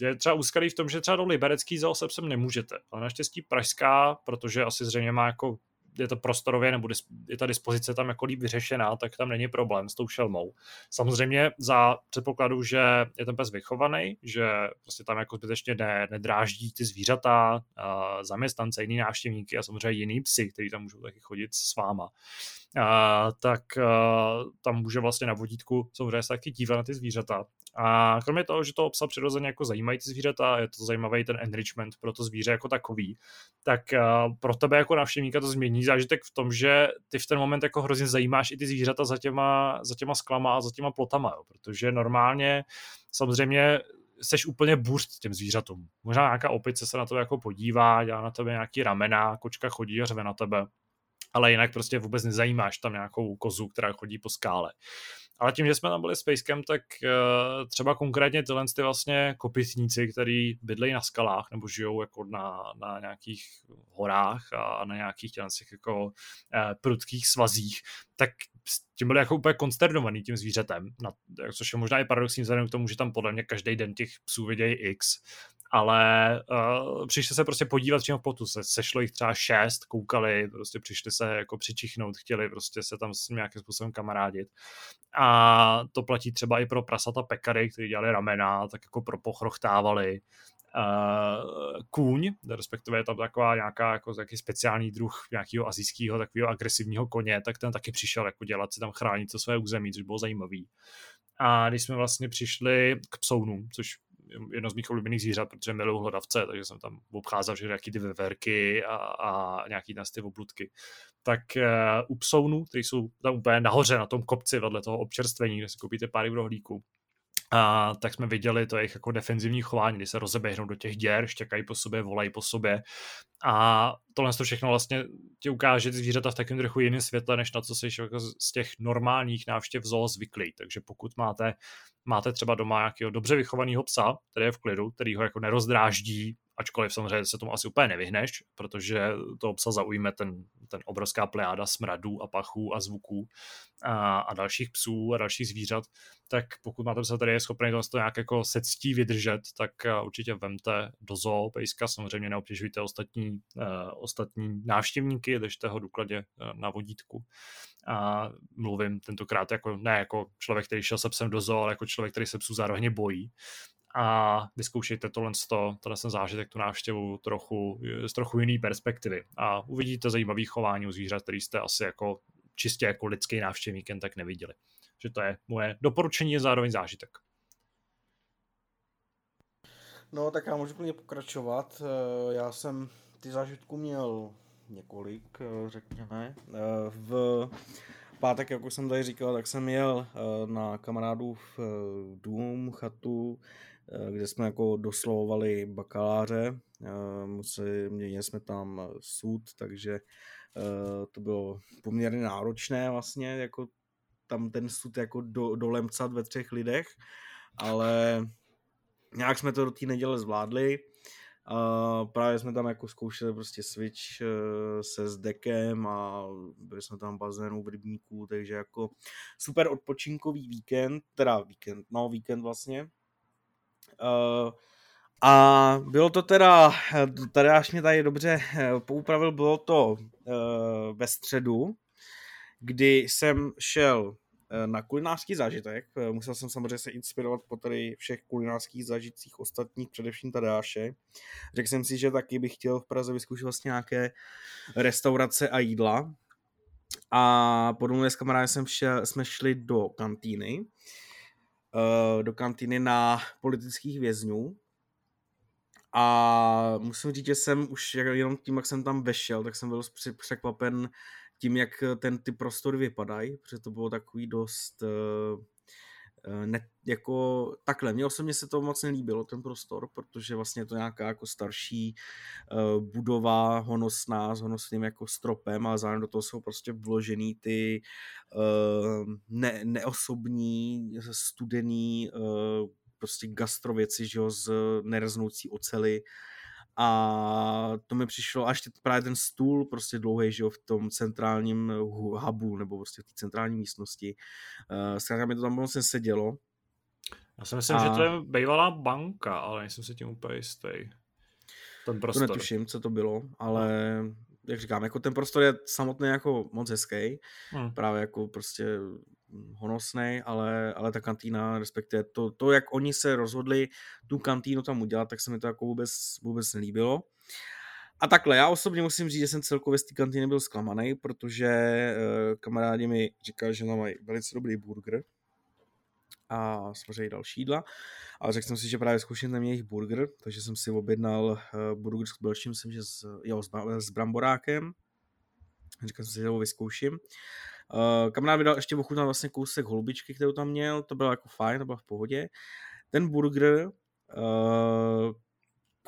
Speaker 2: je třeba úskalý v tom, že třeba do liberecký zoo se psem nemůžete, ale naštěstí pražská, protože asi zřejmě má jako je to prostorově, nebo je ta dispozice tam jako líp vyřešená, tak tam není problém s tou šelmou. Samozřejmě za předpokladu, že je ten pes vychovaný, že prostě tam jako zbytečně ne, nedráždí ty zvířata, zaměstnance, jiný návštěvníky a samozřejmě jiný psy, kteří tam můžou taky chodit s váma. A, tak a, tam může vlastně na vodítku samozřejmě se taky dívat na ty zvířata a kromě toho, že to obsah přirozeně jako zajímají ty zvířata, je to zajímavý ten enrichment pro to zvíře jako takový, tak uh, pro tebe jako návštěvníka to změní zážitek v tom, že ty v ten moment jako hrozně zajímáš i ty zvířata za těma, za těma sklama a za těma plotama, jo, protože normálně samozřejmě seš úplně burst těm zvířatům. Možná nějaká opice se na to jako podívá, dělá na tebe nějaký ramena, kočka chodí a řve na tebe, ale jinak prostě vůbec nezajímáš tam nějakou kozu, která chodí po skále. Ale tím, že jsme tam byli s Facecam, tak uh, třeba konkrétně tyhle ty vlastně kopitníci, kteří bydlejí na skalách nebo žijou jako na, na nějakých horách a na nějakých těch jako uh, prudkých svazích, tak tím byli jako úplně konsternovaný tím zvířetem, na, což je možná i paradoxní vzhledem k tomu, že tam podle mě každý den těch psů vidějí X, ale uh, přišli se prostě podívat přímo v potu, se, sešlo jich třeba šest, koukali, prostě přišli se jako přičichnout, chtěli prostě se tam s nějakým způsobem kamarádit. A to platí třeba i pro prasata pekary, kteří dělali ramena, tak jako pro pochrochtávali. Uh, kůň, respektive je tam taková nějaká jako nějaký speciální druh nějakého azijského takového agresivního koně, tak ten taky přišel jako dělat si tam chránit to své území, což bylo zajímavý. A když jsme vlastně přišli k psounům, což jedno z mých oblíbených zvířat, protože miluju hlodavce, takže jsem tam obcházel všechny nějaký ty veverky a, a nějaký nás ty obludky. Tak uh, u psounů, kteří jsou tam úplně nahoře na tom kopci vedle toho občerstvení, kde si koupíte pár v rohlíku, a tak jsme viděli to jejich jako defenzivní chování, kdy se rozeběhnou do těch děr, štěkají po sobě, volají po sobě. A tohle to všechno vlastně ti ukáže ty zvířata v takovém trochu jiném světle, než na co jsi jako z těch normálních návštěv zoo zvyklý. Takže pokud máte, máte třeba doma nějakého dobře vychovaného psa, který je v klidu, který ho jako nerozdráždí, ačkoliv samozřejmě se tomu asi úplně nevyhneš, protože to psa zaujme ten, ten obrovská plejáda smradů a pachů a zvuků a, a dalších psů a dalších zvířat, tak pokud máte psa, který je schopný to nějak jako se ctí vydržet, tak určitě vemte do zoo pejska, samozřejmě neobtěžujte ostatní, uh, ostatní návštěvníky, držte ho důkladě uh, na vodítku. A mluvím tentokrát jako, ne jako člověk, který šel se psem do zoo, ale jako člověk, který se psů zároveň bojí a vyzkoušejte tohle, tohle ten zážitek, tu návštěvu trochu, z trochu jiný perspektivy a uvidíte zajímavý chování u zvířat, který jste asi jako čistě jako lidský návštěvník jen tak neviděli. Že to je moje doporučení a zároveň zážitek.
Speaker 1: No tak já můžu plně pokračovat. Eh, já jsem ty zážitků měl několik, eh, řekněme. Eh, v pátek, jak už jsem tady říkal, tak jsem jel na kamarádův dům, chatu, kde jsme jako doslovovali bakaláře. Měnili jsme tam sud, takže to bylo poměrně náročné vlastně, jako tam ten sud jako do, dolemcat ve třech lidech, ale nějak jsme to do té neděle zvládli. Uh, právě jsme tam jako zkoušeli prostě switch uh, se s dekem a byli jsme tam bazénu v rybníku, takže jako super odpočinkový víkend, teda víkend, no víkend vlastně. Uh, a bylo to teda, tady až mě tady dobře poupravil, bylo to ve středu, kdy jsem šel Eh, na kulinářský zážitek. Eh, musel jsem samozřejmě se inspirovat po tady všech kulinářských zážitcích ostatních, především Tadáše. Řekl jsem si, že taky bych chtěl v Praze vyzkoušet vlastně nějaké restaurace a jídla. A po domluvě s kamarádem jsem jsme šli do kantýny, eh, do kantýny na politických vězňů. A musím říct, že jsem už jenom tím, jak jsem tam vešel, tak jsem byl překvapen tím, jak eh, ten ty prostory vypadají, protože to bylo takový dost uh, ne, jako takhle, mně osobně se to moc nelíbilo, ten prostor, protože vlastně je to nějaká jako starší uh, budova honosná s honosným jako stropem a zároveň do toho jsou prostě vložený ty uh, ne, neosobní, studený uh, prostě gastrověci, že jo, z nereznoucí ocely, a to mi přišlo, až právě ten stůl prostě dlouhý, že jo, v tom centrálním hubu, nebo prostě v té centrální místnosti. Uh, zkrátka mi to tam moc sedělo.
Speaker 2: Já si myslím, a... že to je bývalá banka, ale nejsem si tím úplně jistý.
Speaker 1: Ten prostor. To netuším, co to bylo, ale jak říkám, jako ten prostor je samotný jako moc hezký,
Speaker 2: Hmm.
Speaker 1: právě jako prostě honosný, ale, ale ta kantýna, respektive to, to, jak oni se rozhodli tu kantýnu tam udělat, tak se mi to jako vůbec, vůbec nelíbilo. A takhle, já osobně musím říct, že jsem celkově z té kantýny byl zklamaný, protože uh, kamarádi mi říkali, že tam mají velice dobrý burger a samozřejmě další jídla. A řekl jsem si, že právě zkouším tam jejich burger, takže jsem si objednal uh, burger s dalším, myslím, že s, jo, s, s bramborákem. Říkal jsem si, že ho vyzkouším. Uh, kamarád mi dal ještě ochutnat vlastně kousek holubičky, kterou tam měl, to bylo jako fajn, to bylo v pohodě. Ten burger, uh,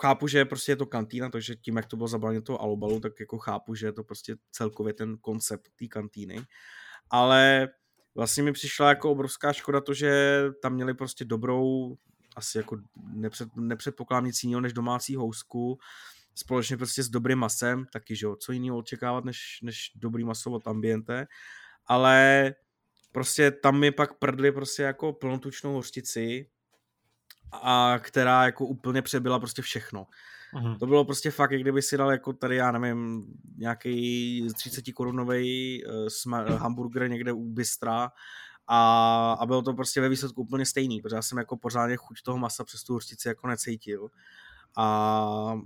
Speaker 1: chápu, že prostě je to kantýna, takže tím, jak to bylo zabalené toho alobalu, tak jako chápu, že je to prostě celkově ten koncept té kantýny. Ale vlastně mi přišla jako obrovská škoda to, že tam měli prostě dobrou, asi jako nepřed, nepředpokládám nic jiného než domácí housku, společně prostě s dobrým masem, taky, že jo, co jiného očekávat, než, než dobrý maso od ambiente, ale prostě tam mi pak prdli prostě jako plnotučnou hořtici, a která jako úplně přebyla prostě všechno.
Speaker 2: Mhm.
Speaker 1: To bylo prostě fakt, jak kdyby si dal jako tady, já nevím, nějaký 30 korunový uh, sma- hamburger někde u Bystra a, a bylo to prostě ve výsledku úplně stejný, protože já jsem jako pořádně chuť toho masa přes tu hořtici jako necítil. A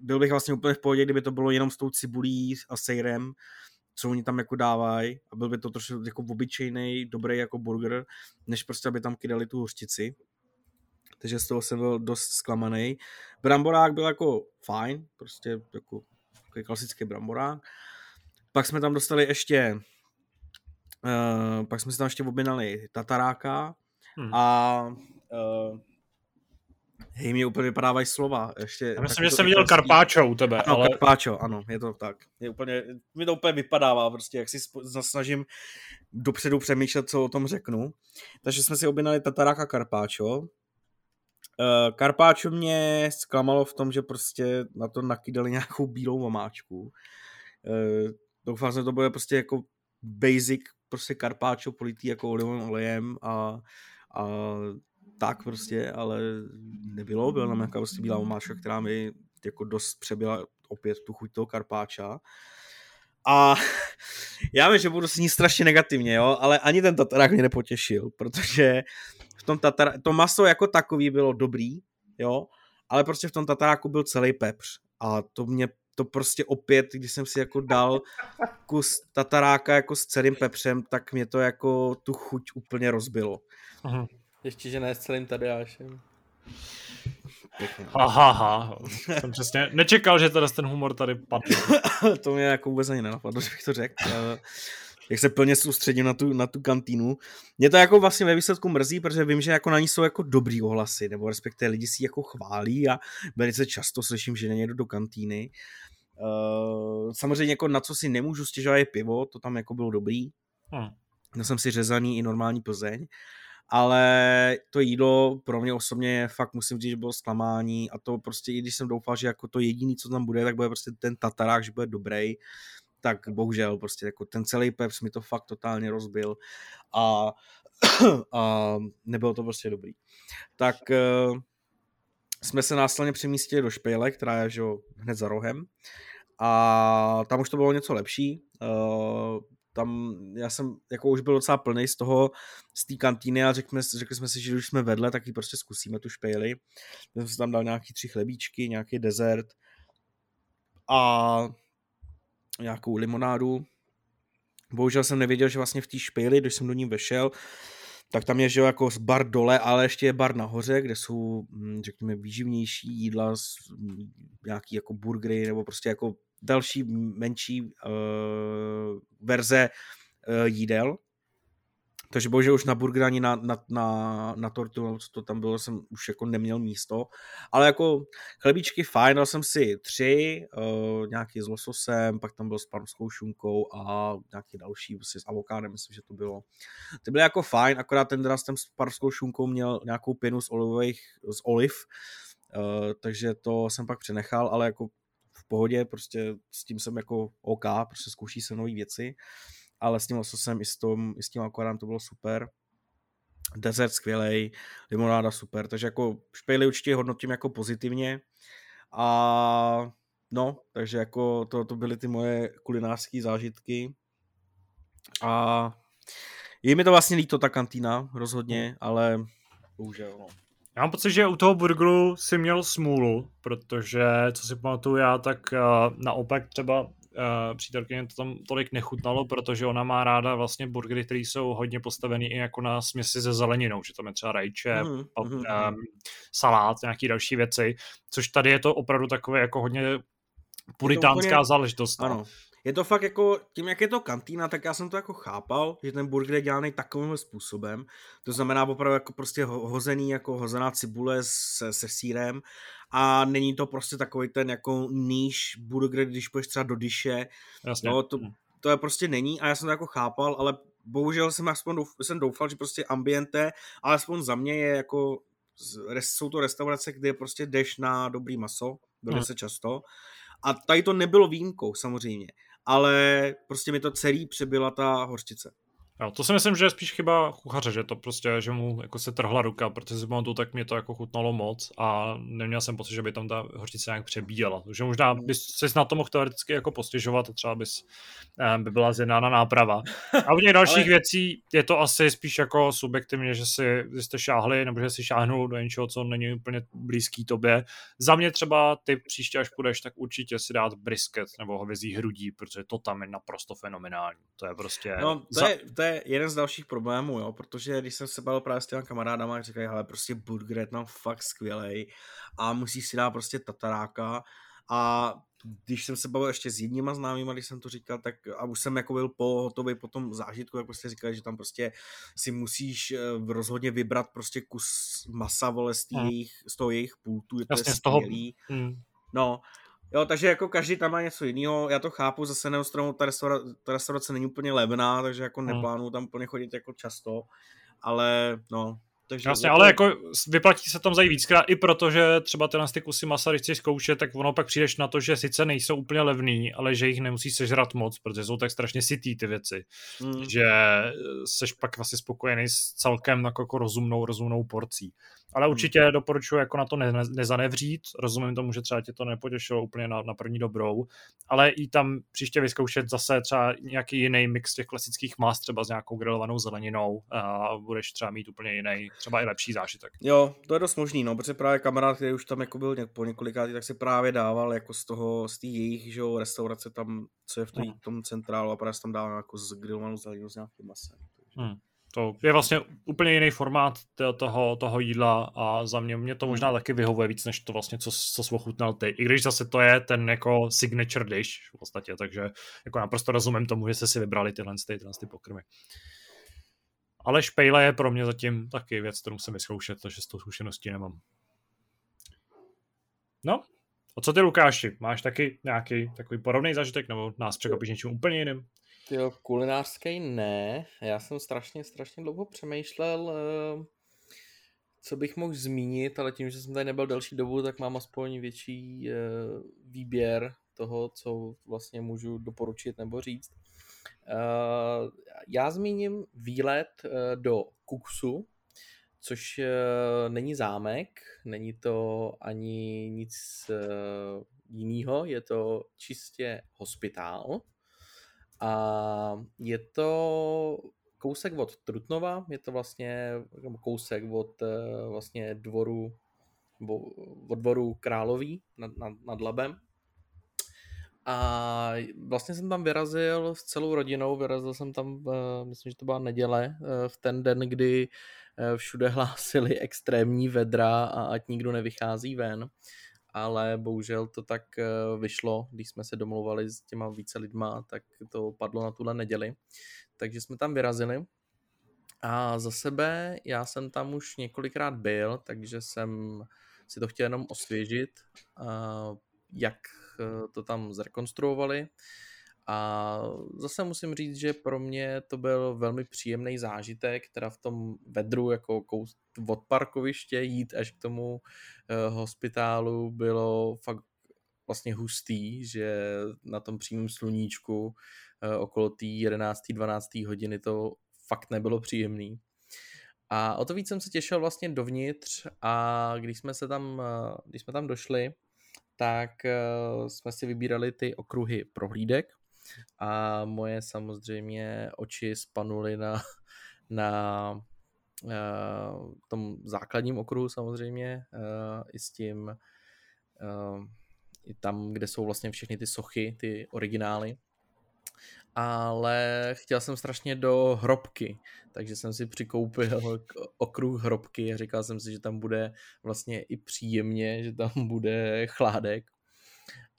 Speaker 1: byl bych vlastně úplně v pohodě, kdyby to bylo jenom s tou cibulí a sejrem, co oni tam jako dávají a byl by to trošku jako obyčejný, dobrý jako burger, než prostě aby tam kydali tu hořtici takže z toho jsem byl dost zklamaný. Bramborák byl jako fajn, prostě jako takový klasický bramborák. Pak jsme tam dostali ještě uh, pak jsme si tam ještě objednali tataráka
Speaker 2: Hmm.
Speaker 1: a uh, hej, mě úplně vypadávají slova. Ještě,
Speaker 2: Já myslím, že jsem viděl Karpáčo u tebe,
Speaker 1: ano,
Speaker 2: ale
Speaker 1: Carpaccio, ano, je to tak. Je úplně, mi to úplně vypadává, prostě, jak si snažím dopředu přemýšlet, co o tom řeknu. Takže jsme si objednali Tataráka Carpaccio. Uh, Carpaccio mě zklamalo v tom, že prostě na to nakydali nějakou bílou omáčku. Uh, doufám, že to bude prostě jako basic prostě Carpaccio politý jako olivovým olejem a, a tak prostě, ale nebylo, byla tam nějaká prostě bílá omáčka, která mi jako dost přebyla opět tu chuť toho karpáča. A já vím, že budu snít strašně negativně, jo, ale ani ten tatarák mě nepotěšil, protože v tom tatar, to maso jako takový bylo dobrý, jo, ale prostě v tom tataráku byl celý pepř a to mě to prostě opět, když jsem si jako dal kus tataráka jako s celým pepřem, tak mě to jako tu chuť úplně rozbilo.
Speaker 2: Mhm.
Speaker 3: Ještě, že ne s celým Tadeášem.
Speaker 1: Pěkně.
Speaker 2: ha, ha, ha. Jsem přesně nečekal, že teda ten humor tady padne.
Speaker 1: to mě jako vůbec ani nenapadlo, že bych to řekl. Eh, Jak se plně soustředím na tu, na tu kantýnu. Mě to jako vlastně ve výsledku mrzí, protože vím, že jako na ní jsou jako dobrý ohlasy, nebo respektive lidi si ji jako chválí a velice často slyším, že není do kantýny. Uh, samozřejmě jako na co si nemůžu stěžovat je pivo, to tam jako bylo dobrý.
Speaker 2: Hm.
Speaker 1: Měl jsem si řezaný i normální Plzeň. Ale to jídlo pro mě osobně fakt musím říct, že bylo zklamání a to prostě i když jsem doufal, že jako to jediný, co tam bude, tak bude prostě ten tatarák, že bude dobrý, tak bohužel prostě jako ten celý peps mi to fakt totálně rozbil a, a nebylo to prostě dobrý. Tak uh, jsme se následně přemístili do Špejle, která je že, hned za rohem a tam už to bylo něco lepší. Uh, tam já jsem jako už byl docela plný z toho, z té kantýny a řekli, řekli jsme si, že když jsme vedle, tak ji prostě zkusíme tu špejli. Já jsem tam dal nějaký tři chlebíčky, nějaký dezert a nějakou limonádu. Bohužel jsem nevěděl, že vlastně v té špejli, když jsem do ní vešel, tak tam je že jako bar dole, ale ještě je bar nahoře, kde jsou, hm, řekněme, výživnější jídla, hm, nějaký jako burgery, nebo prostě jako další menší uh, verze uh, jídel. Takže bože už na burger ani na, na, na, na tortu, co to tam bylo, jsem už jako neměl místo. Ale jako chlebíčky fajn, dal jsem si tři, uh, nějaký s lososem, pak tam byl s panskou šunkou a nějaký další, prostě s avokádem, myslím, že to bylo. Ty byly jako fajn, akorát ten teda s tím s parskou šunkou měl nějakou pěnu z olivových, z oliv, uh, takže to jsem pak přenechal, ale jako pohodě, prostě s tím jsem jako OK, prostě zkouší se nové věci, ale s tím lososem i s, tom, i s tím akvarem to bylo super. Dezert skvělej, limonáda super, takže jako špejly určitě hodnotím jako pozitivně a no, takže jako to, to byly ty moje kulinářské zážitky. A je mi to vlastně líto, ta kantýna, rozhodně, ale bohužel, no.
Speaker 2: Já mám pocit, že u toho burgeru si měl smůlu, protože, co si pamatuju já, tak uh, naopak třeba uh, přítelkyně to tam tolik nechutnalo, protože ona má ráda vlastně burgery, které jsou hodně postavený i jako na směsi ze zeleninou, že tam je třeba rajče, mm, mm, um, salát, nějaký další věci, což tady je to opravdu takové jako hodně puritánská úplně, záležitost. No.
Speaker 1: Je to fakt jako, tím jak je to kantýna, tak já jsem to jako chápal, že ten burger je dělaný takovým způsobem. To znamená opravdu jako prostě hozený, jako hozená cibule se, se sírem a není to prostě takový ten jako níž burger, když půjdeš třeba do dyše. Jasně. No, to, hm. to je prostě není a já jsem to jako chápal, ale bohužel jsem aspoň douf, jsem doufal, že prostě ambiente, alespoň za mě je jako, jsou to restaurace, kde prostě jdeš na dobrý maso, hmm. se často. A tady to nebylo výjimkou samozřejmě ale prostě mi to celý přebyla ta hořčice.
Speaker 2: Jo, to si myslím, že je spíš chyba kuchaře, že to prostě, že mu jako se trhla ruka, protože si pamatuju, tak mě to jako chutnalo moc a neměl jsem pocit, že by tam ta hořčice nějak přebíjela. Takže možná hmm. bys se na to mohl teoreticky jako postěžovat a třeba bys eh, by byla zjednána náprava. A u těch dalších Ale... věcí je to asi spíš jako subjektivně, že si že jste šáhli nebo že si šáhnul do něčeho, co není úplně blízký tobě. Za mě třeba ty příště, až půjdeš, tak určitě si dát brisket nebo hovězí hrudí, protože to tam je naprosto fenomenální. To je prostě...
Speaker 1: No, to, za... je, to je jeden z dalších problémů, jo, protože když jsem se bavil právě s těma kamarádama, říkají, ale prostě burger je tam fakt skvělej a musíš si dát prostě tataráka a když jsem se bavil ještě s jedníma známýma, když jsem to říkal, tak a už jsem jako byl po hotový po tom zážitku, jak prostě říkali, že tam prostě si musíš eh, rozhodně vybrat prostě kus masa, vole, z, hmm. jejich, z toho jejich pultu, je to Jasně, je skvělý. Toho... Hmm. No, Jo, takže jako každý tam má něco jiného, já to chápu, zase na stranu ta, restaura, ta restaurace není úplně levná, takže jako hmm. neplánuju tam úplně chodit jako často, ale no,
Speaker 2: takže Jasně, jako... ale jako vyplatí se tam zajít víckrát i proto, že třeba tyhle ty kusy masa, když chceš zkoušet, tak ono pak přijdeš na to, že sice nejsou úplně levný, ale že jich nemusíš sežrat moc, protože jsou tak strašně sitý ty věci, hmm. že seš pak vlastně spokojený s celkem jako rozumnou, rozumnou porcí. Ale hmm. určitě doporučuji jako na to ne, nezanevřít. Rozumím tomu, že třeba tě to nepotěšilo úplně na, na první dobrou, ale i tam příště vyzkoušet zase třeba nějaký jiný mix těch klasických mas, třeba s nějakou grilovanou zeleninou a budeš třeba mít úplně jiný, třeba i lepší zážitek.
Speaker 1: Jo, to je dost možný, no, protože právě kamarád, který už tam jako byl po několikátý, tak si právě dával jako z toho, z té jejich, že jo, restaurace tam, co je v tý, hmm. tom centrálu a právě tam dával jako z grilovanou zeleninou s nějakým masem.
Speaker 2: Hmm. To je vlastně úplně jiný formát toho, toho jídla a za mě mě to možná taky vyhovuje víc, než to vlastně, co, co jsi ochutnal ty. I když zase to je ten jako signature dish v podstatě, takže jako naprosto rozumím tomu, že jste si vybrali tyhle, ty, tyhle ty pokrmy. Ale špejle je pro mě zatím taky věc, kterou musím vyzkoušet, takže s tou zkušeností nemám. No, a co ty Lukáši? Máš taky nějaký takový podobný zážitek nebo nás překvapíš něčím úplně jiným?
Speaker 3: Jo, kulinářský ne. Já jsem strašně, strašně dlouho přemýšlel, eh, co bych mohl zmínit, ale tím, že jsem tady nebyl delší dobu, tak mám aspoň větší eh, výběr toho, co vlastně můžu doporučit nebo říct. Eh, já zmíním výlet do Kuksu, což není zámek, není to ani nic jiného, je to čistě hospitál, a je to kousek od Trutnova, je to vlastně kousek od eh, vlastně dvoru, od dvoru Králový nad, nad, nad Labem. A vlastně jsem tam vyrazil s celou rodinou, vyrazil jsem tam, eh, myslím, že to byla neděle, eh, v ten den, kdy všude hlásili extrémní vedra a ať nikdo nevychází ven ale bohužel to tak eh, vyšlo, když jsme se domluvali s těma více lidma, tak to padlo na tuhle neděli. Takže jsme tam vyrazili a za sebe já jsem tam už několikrát byl, takže jsem si to chtěl jenom osvěžit, jak eh, to tam zrekonstruovali a zase musím říct, že pro mě to byl velmi příjemný zážitek, teda v tom vedru jako od parkoviště jít až k tomu uh, hospitálu bylo fakt vlastně hustý, že na tom přímém sluníčku uh, okolo té 11. 12. hodiny to fakt nebylo příjemný. A o to víc jsem se těšil vlastně dovnitř a když jsme se tam, uh, když jsme tam došli, tak jsme si vybírali ty okruhy prohlídek a moje samozřejmě oči spanuly na, na uh, tom základním okruhu samozřejmě uh, i s tím uh, i tam, kde jsou vlastně všechny ty sochy, ty originály ale chtěl jsem strašně do hrobky, takže jsem si přikoupil okruh hrobky a říkal jsem si, že tam bude vlastně i příjemně, že tam bude chládek.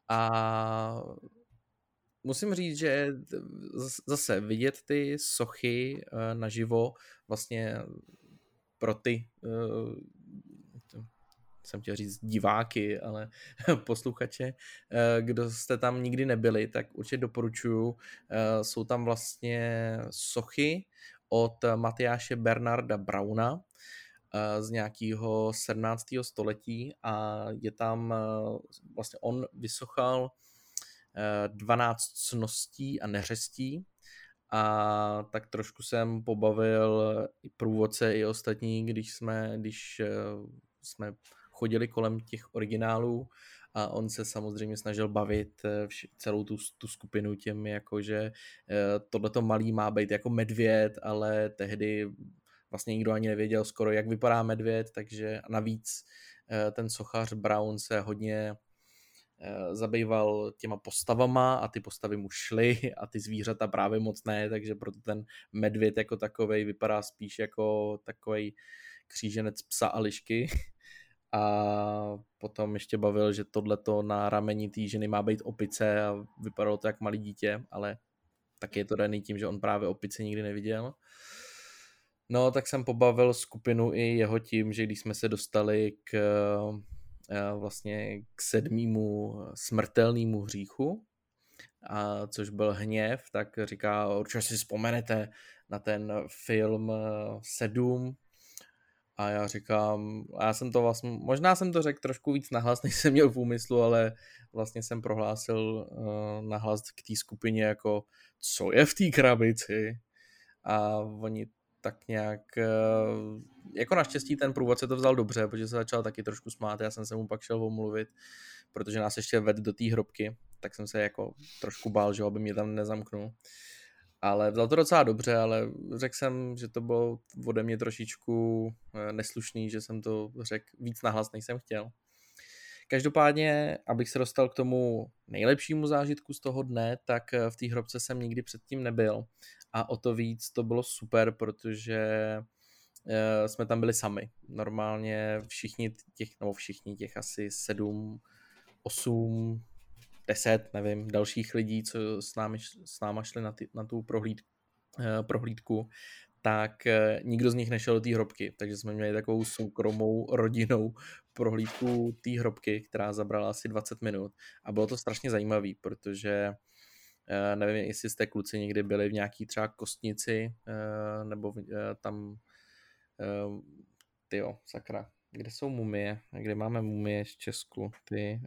Speaker 3: A musím říct, že zase vidět ty sochy eh, naživo vlastně pro ty eh, jsem chtěl říct diváky, ale posluchače, eh, kdo jste tam nikdy nebyli, tak určitě doporučuju. Eh, jsou tam vlastně sochy od Matyáše Bernarda Brauna eh, z nějakého 17. století a je tam, vlastně on vysochal 12 cností a neřestí. A tak trošku jsem pobavil i průvodce, i ostatní, když jsme, když jsme chodili kolem těch originálů. A on se samozřejmě snažil bavit eh, celou tu, tu skupinu těm, jako že eh, tohleto malý má být jako medvěd, ale tehdy vlastně nikdo ani nevěděl skoro, jak vypadá medvěd, takže navíc eh, ten sochař Brown se hodně zabýval těma postavama a ty postavy mu šly a ty zvířata právě moc ne, takže proto ten medvěd jako takovej vypadá spíš jako takový kříženec psa a lišky. a potom ještě bavil, že tohleto na rameni té ženy má být opice a vypadalo to jak malý dítě, ale taky je to daný tím, že on právě opice nikdy neviděl. No, tak jsem pobavil skupinu i jeho tím, že když jsme se dostali k eh, vlastně k sedmýmu smrtelnému hříchu, a což byl hněv, tak říká, určitě si vzpomenete na ten film eh, Sedm, a já říkám, a já jsem to vlastně, možná jsem to řekl trošku víc nahlas, než jsem měl v úmyslu, ale vlastně jsem prohlásil uh, nahlas k té skupině jako, co je v té krabici? A oni tak nějak, uh, jako naštěstí ten průvodce to vzal dobře, protože se začal taky trošku smát, já jsem se mu pak šel omluvit, protože nás ještě ved do té hrobky, tak jsem se jako trošku bál, že aby mě tam nezamknul ale vzal to docela dobře, ale řekl jsem, že to bylo ode mě trošičku eh, neslušný, že jsem to řekl víc nahlas, než jsem chtěl. Každopádně, abych se dostal k tomu nejlepšímu zážitku z toho dne, tak eh, v té hrobce jsem nikdy předtím nebyl. A o to víc to bylo super, protože eh, jsme tam byli sami. Normálně všichni těch, nebo všichni těch asi sedm, osm, deset, nevím, dalších lidí, co s námi, s náma šli na, ty, na tu prohlíd, eh, prohlídku, tak eh, nikdo z nich nešel do té hrobky, takže jsme měli takovou soukromou rodinou prohlídku té hrobky, která zabrala asi 20 minut a bylo to strašně zajímavé, protože nevím, jestli jste kluci někdy byli v nějaký třeba kostnici, nebo tam tyjo, sakra, kde jsou mumie, kde máme mumie z Česku, ty,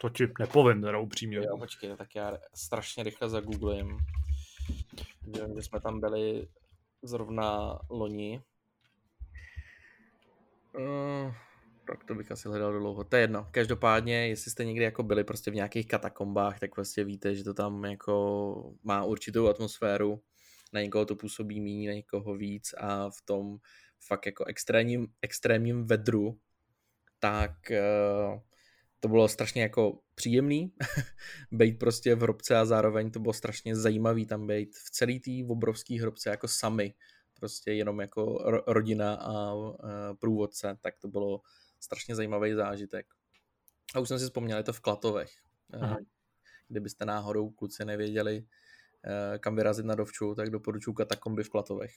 Speaker 2: to ti nepovím, teda upřímně.
Speaker 3: Jo, počkej, tak já strašně rychle zagooglím. Vím, že jsme tam byli zrovna loni. Uh, tak to bych asi hledal dlouho. To je jedno. Každopádně, jestli jste někdy jako byli prostě v nějakých katakombách, tak prostě víte, že to tam jako má určitou atmosféru. Na někoho to působí méně, na někoho víc a v tom fakt jako extrémním, extrémním vedru tak uh, to bylo strašně jako příjemný být prostě v hrobce a zároveň to bylo strašně zajímavý tam být v celý té obrovské hrobce jako sami, prostě jenom jako rodina a průvodce, tak to bylo strašně zajímavý zážitek. A už jsem si vzpomněl, je to v Klatovech. Aha. Kdybyste náhodou kluci nevěděli, eh, kam vyrazit na dovču, tak doporučuji katakomby v Klatovech.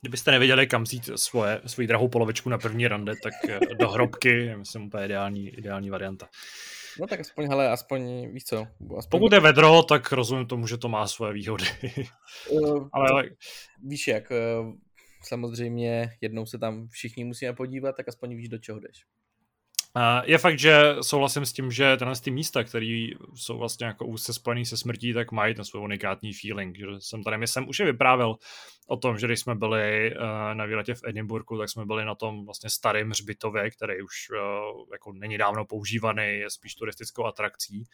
Speaker 2: Kdybyste nevěděli, kam vzít svoje, svoji drahou polovičku na první rande, tak eh, do hrobky je myslím úplně ideální, ideální varianta.
Speaker 3: No tak aspoň, hele, aspoň, víš co.
Speaker 2: Aspoň... Pokud je vedro, tak rozumím tomu, že to má svoje výhody.
Speaker 3: Uh, ale... Víš jak, samozřejmě jednou se tam všichni musíme podívat, tak aspoň víš, do čeho jdeš.
Speaker 2: Je fakt, že souhlasím s tím, že tenhle ty místa, které jsou vlastně jako úzce spojený se smrtí, tak mají ten svůj unikátní feeling. Že jsem tady, jsem už je vyprávěl o tom, že když jsme byli uh, na výletě v Edinburgu, tak jsme byli na tom vlastně starém hřbitově, který už uh, jako není dávno používaný, je spíš turistickou atrakcí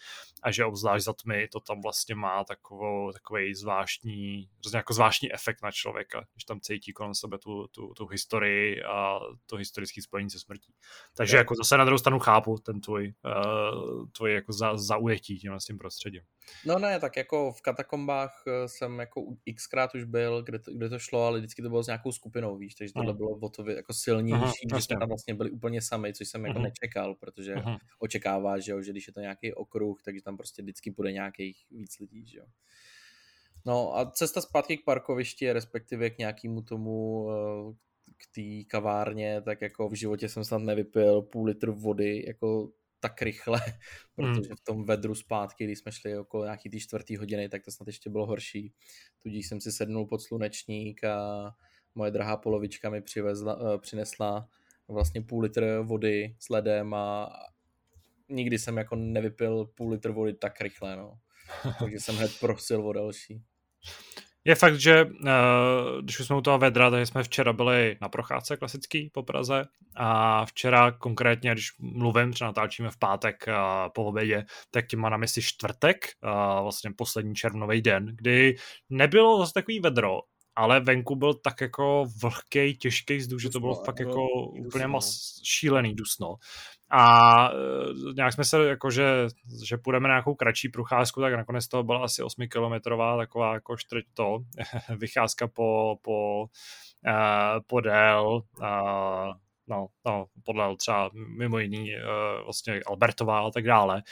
Speaker 2: a že obzvlášť za tmy to tam vlastně má takovou, takový zvláštní, hrozně jako zvláštní efekt na člověka, když tam cítí kolem sebe tu, tu, tu historii a to historické spojení se smrtí. Takže jako zase na druhou stranu chápu ten tvůj, uh, tvůj jako za, zaujetí tím, s tím prostředím.
Speaker 3: No ne, tak jako v katakombách jsem jako xkrát už byl, kde to, kde to šlo, ale vždycky to bylo s nějakou skupinou, víš, takže tohle bylo o to jako silnější, Aha, že jsme tam vlastně byli úplně sami, což jsem jako uh-huh. nečekal, protože uh-huh. očekává, že, jo, že když je to nějaký okruh, takže tam prostě vždycky bude nějakých víc lidí, že jo. No a cesta zpátky k parkovišti, respektive k nějakému tomu, eh, k té kavárně, tak jako v životě jsem snad nevypil půl litru vody, jako tak rychle, hmm. protože v tom vedru zpátky, když jsme šli okolo nějaký ty čtvrtý hodiny, tak to snad ještě bylo horší. Tudíž jsem si sednul pod slunečník a moje drahá polovička mi přivezla, uh, přinesla vlastně půl litr vody s ledem a nikdy jsem jako nevypil půl litr vody tak rychle, no. Takže jsem hned prosil o další.
Speaker 2: Je fakt, že uh, když jsme u toho vedra, tak jsme včera byli na procházce klasický po Praze a včera konkrétně, když mluvím, třeba natáčíme v pátek uh, po obědě, tak tím má na mysli čtvrtek, uh, vlastně poslední červnový den, kdy nebylo zase takový vedro, ale venku byl tak jako vlhký, těžký vzduch, že to bylo fakt jako úplně mas, šílený dusno. A e, nějak jsme se jako, že, že půjdeme na nějakou kratší procházku, tak nakonec to byla asi 8 kilometrová taková jako čtvrť to, vycházka po, po, uh, podél uh, no, no, podle třeba mimo jiný uh, vlastně Albertová a tak dále.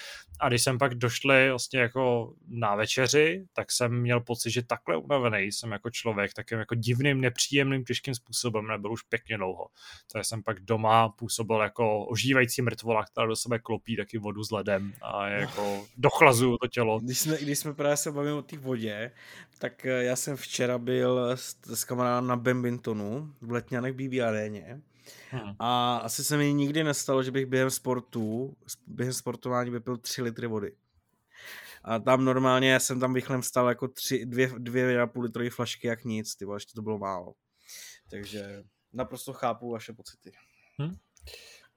Speaker 2: A když jsem pak došli vlastně jako na večeři, tak jsem měl pocit, že takhle unavený jsem jako člověk, takým jako divným, nepříjemným, těžkým způsobem nebyl už pěkně dlouho. Takže jsem pak doma působil jako ožívající mrtvola, která do sebe klopí taky vodu s ledem a jako dochlazuju to tělo.
Speaker 1: Když jsme, když jsme právě se bavili o té vodě, tak eh, já jsem včera byl s, s kamarádem na Bambintonu v Letňanech BB aréně Hmm. A asi se mi nikdy nestalo, že bych během sportu, během sportování vypil 3 litry vody. A tam normálně jsem tam rychle vstal jako tři, dvě, dvě a půl litrové flašky jak nic, ty ještě to bylo málo. Takže naprosto chápu vaše pocity. Hmm.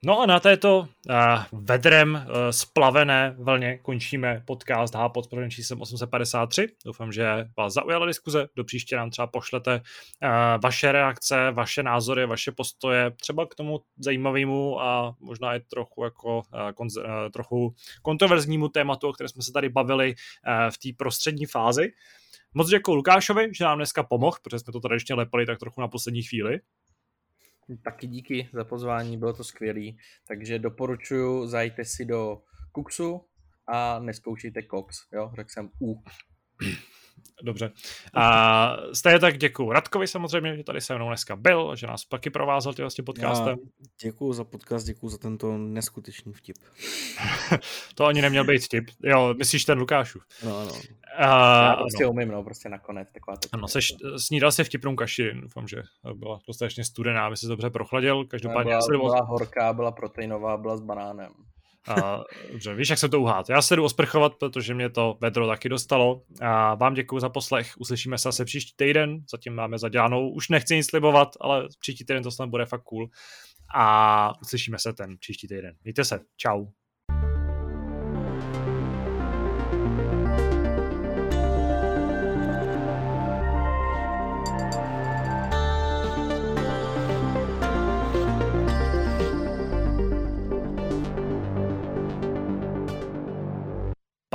Speaker 2: No a na této uh, vedrem uh, splavené vlně končíme podcast H pod pořadem číslem 853. Doufám, že vás zaujala diskuze. Do příště nám třeba pošlete uh, vaše reakce, vaše názory, vaše postoje, třeba k tomu zajímavému a možná i trochu jako uh, konz, uh, trochu kontroverznímu tématu, o kterém jsme se tady bavili uh, v té prostřední fázi. Moc děkuji Lukášovi, že nám dneska pomohl, protože jsme to tradičně lepili tak trochu na poslední chvíli.
Speaker 3: Taky díky za pozvání, bylo to skvělý. Takže doporučuji, zajďte si do Kuxu a neskoušejte Cox, jo, řekl jsem U.
Speaker 2: Dobře. A stejně tak děkuji Radkovi samozřejmě, že tady se mnou dneska byl, že nás taky provázel tím vlastně podcastem.
Speaker 1: Děkuji za podcast, děkuji za tento neskutečný vtip.
Speaker 2: to ani neměl být vtip. Jo, myslíš ten Lukášův.
Speaker 1: No, no.
Speaker 3: A, Já prostě no. umím, no, prostě nakonec taková to.
Speaker 2: Ano, seš, snídal se vtipnou kaši, doufám, že byla dostatečně studená, aby se dobře prochladil. Každopádně
Speaker 3: byla, byla horká, byla proteinová, byla s banánem.
Speaker 2: A, dobře, víš, jak se to uhát. Já se jdu osprchovat, protože mě to vedro taky dostalo. A vám děkuji za poslech. Uslyšíme se zase příští týden. Zatím máme zadělanou. Už nechci nic slibovat, ale příští týden to snad bude fakt cool. A uslyšíme se ten příští týden. Mějte se. Ciao.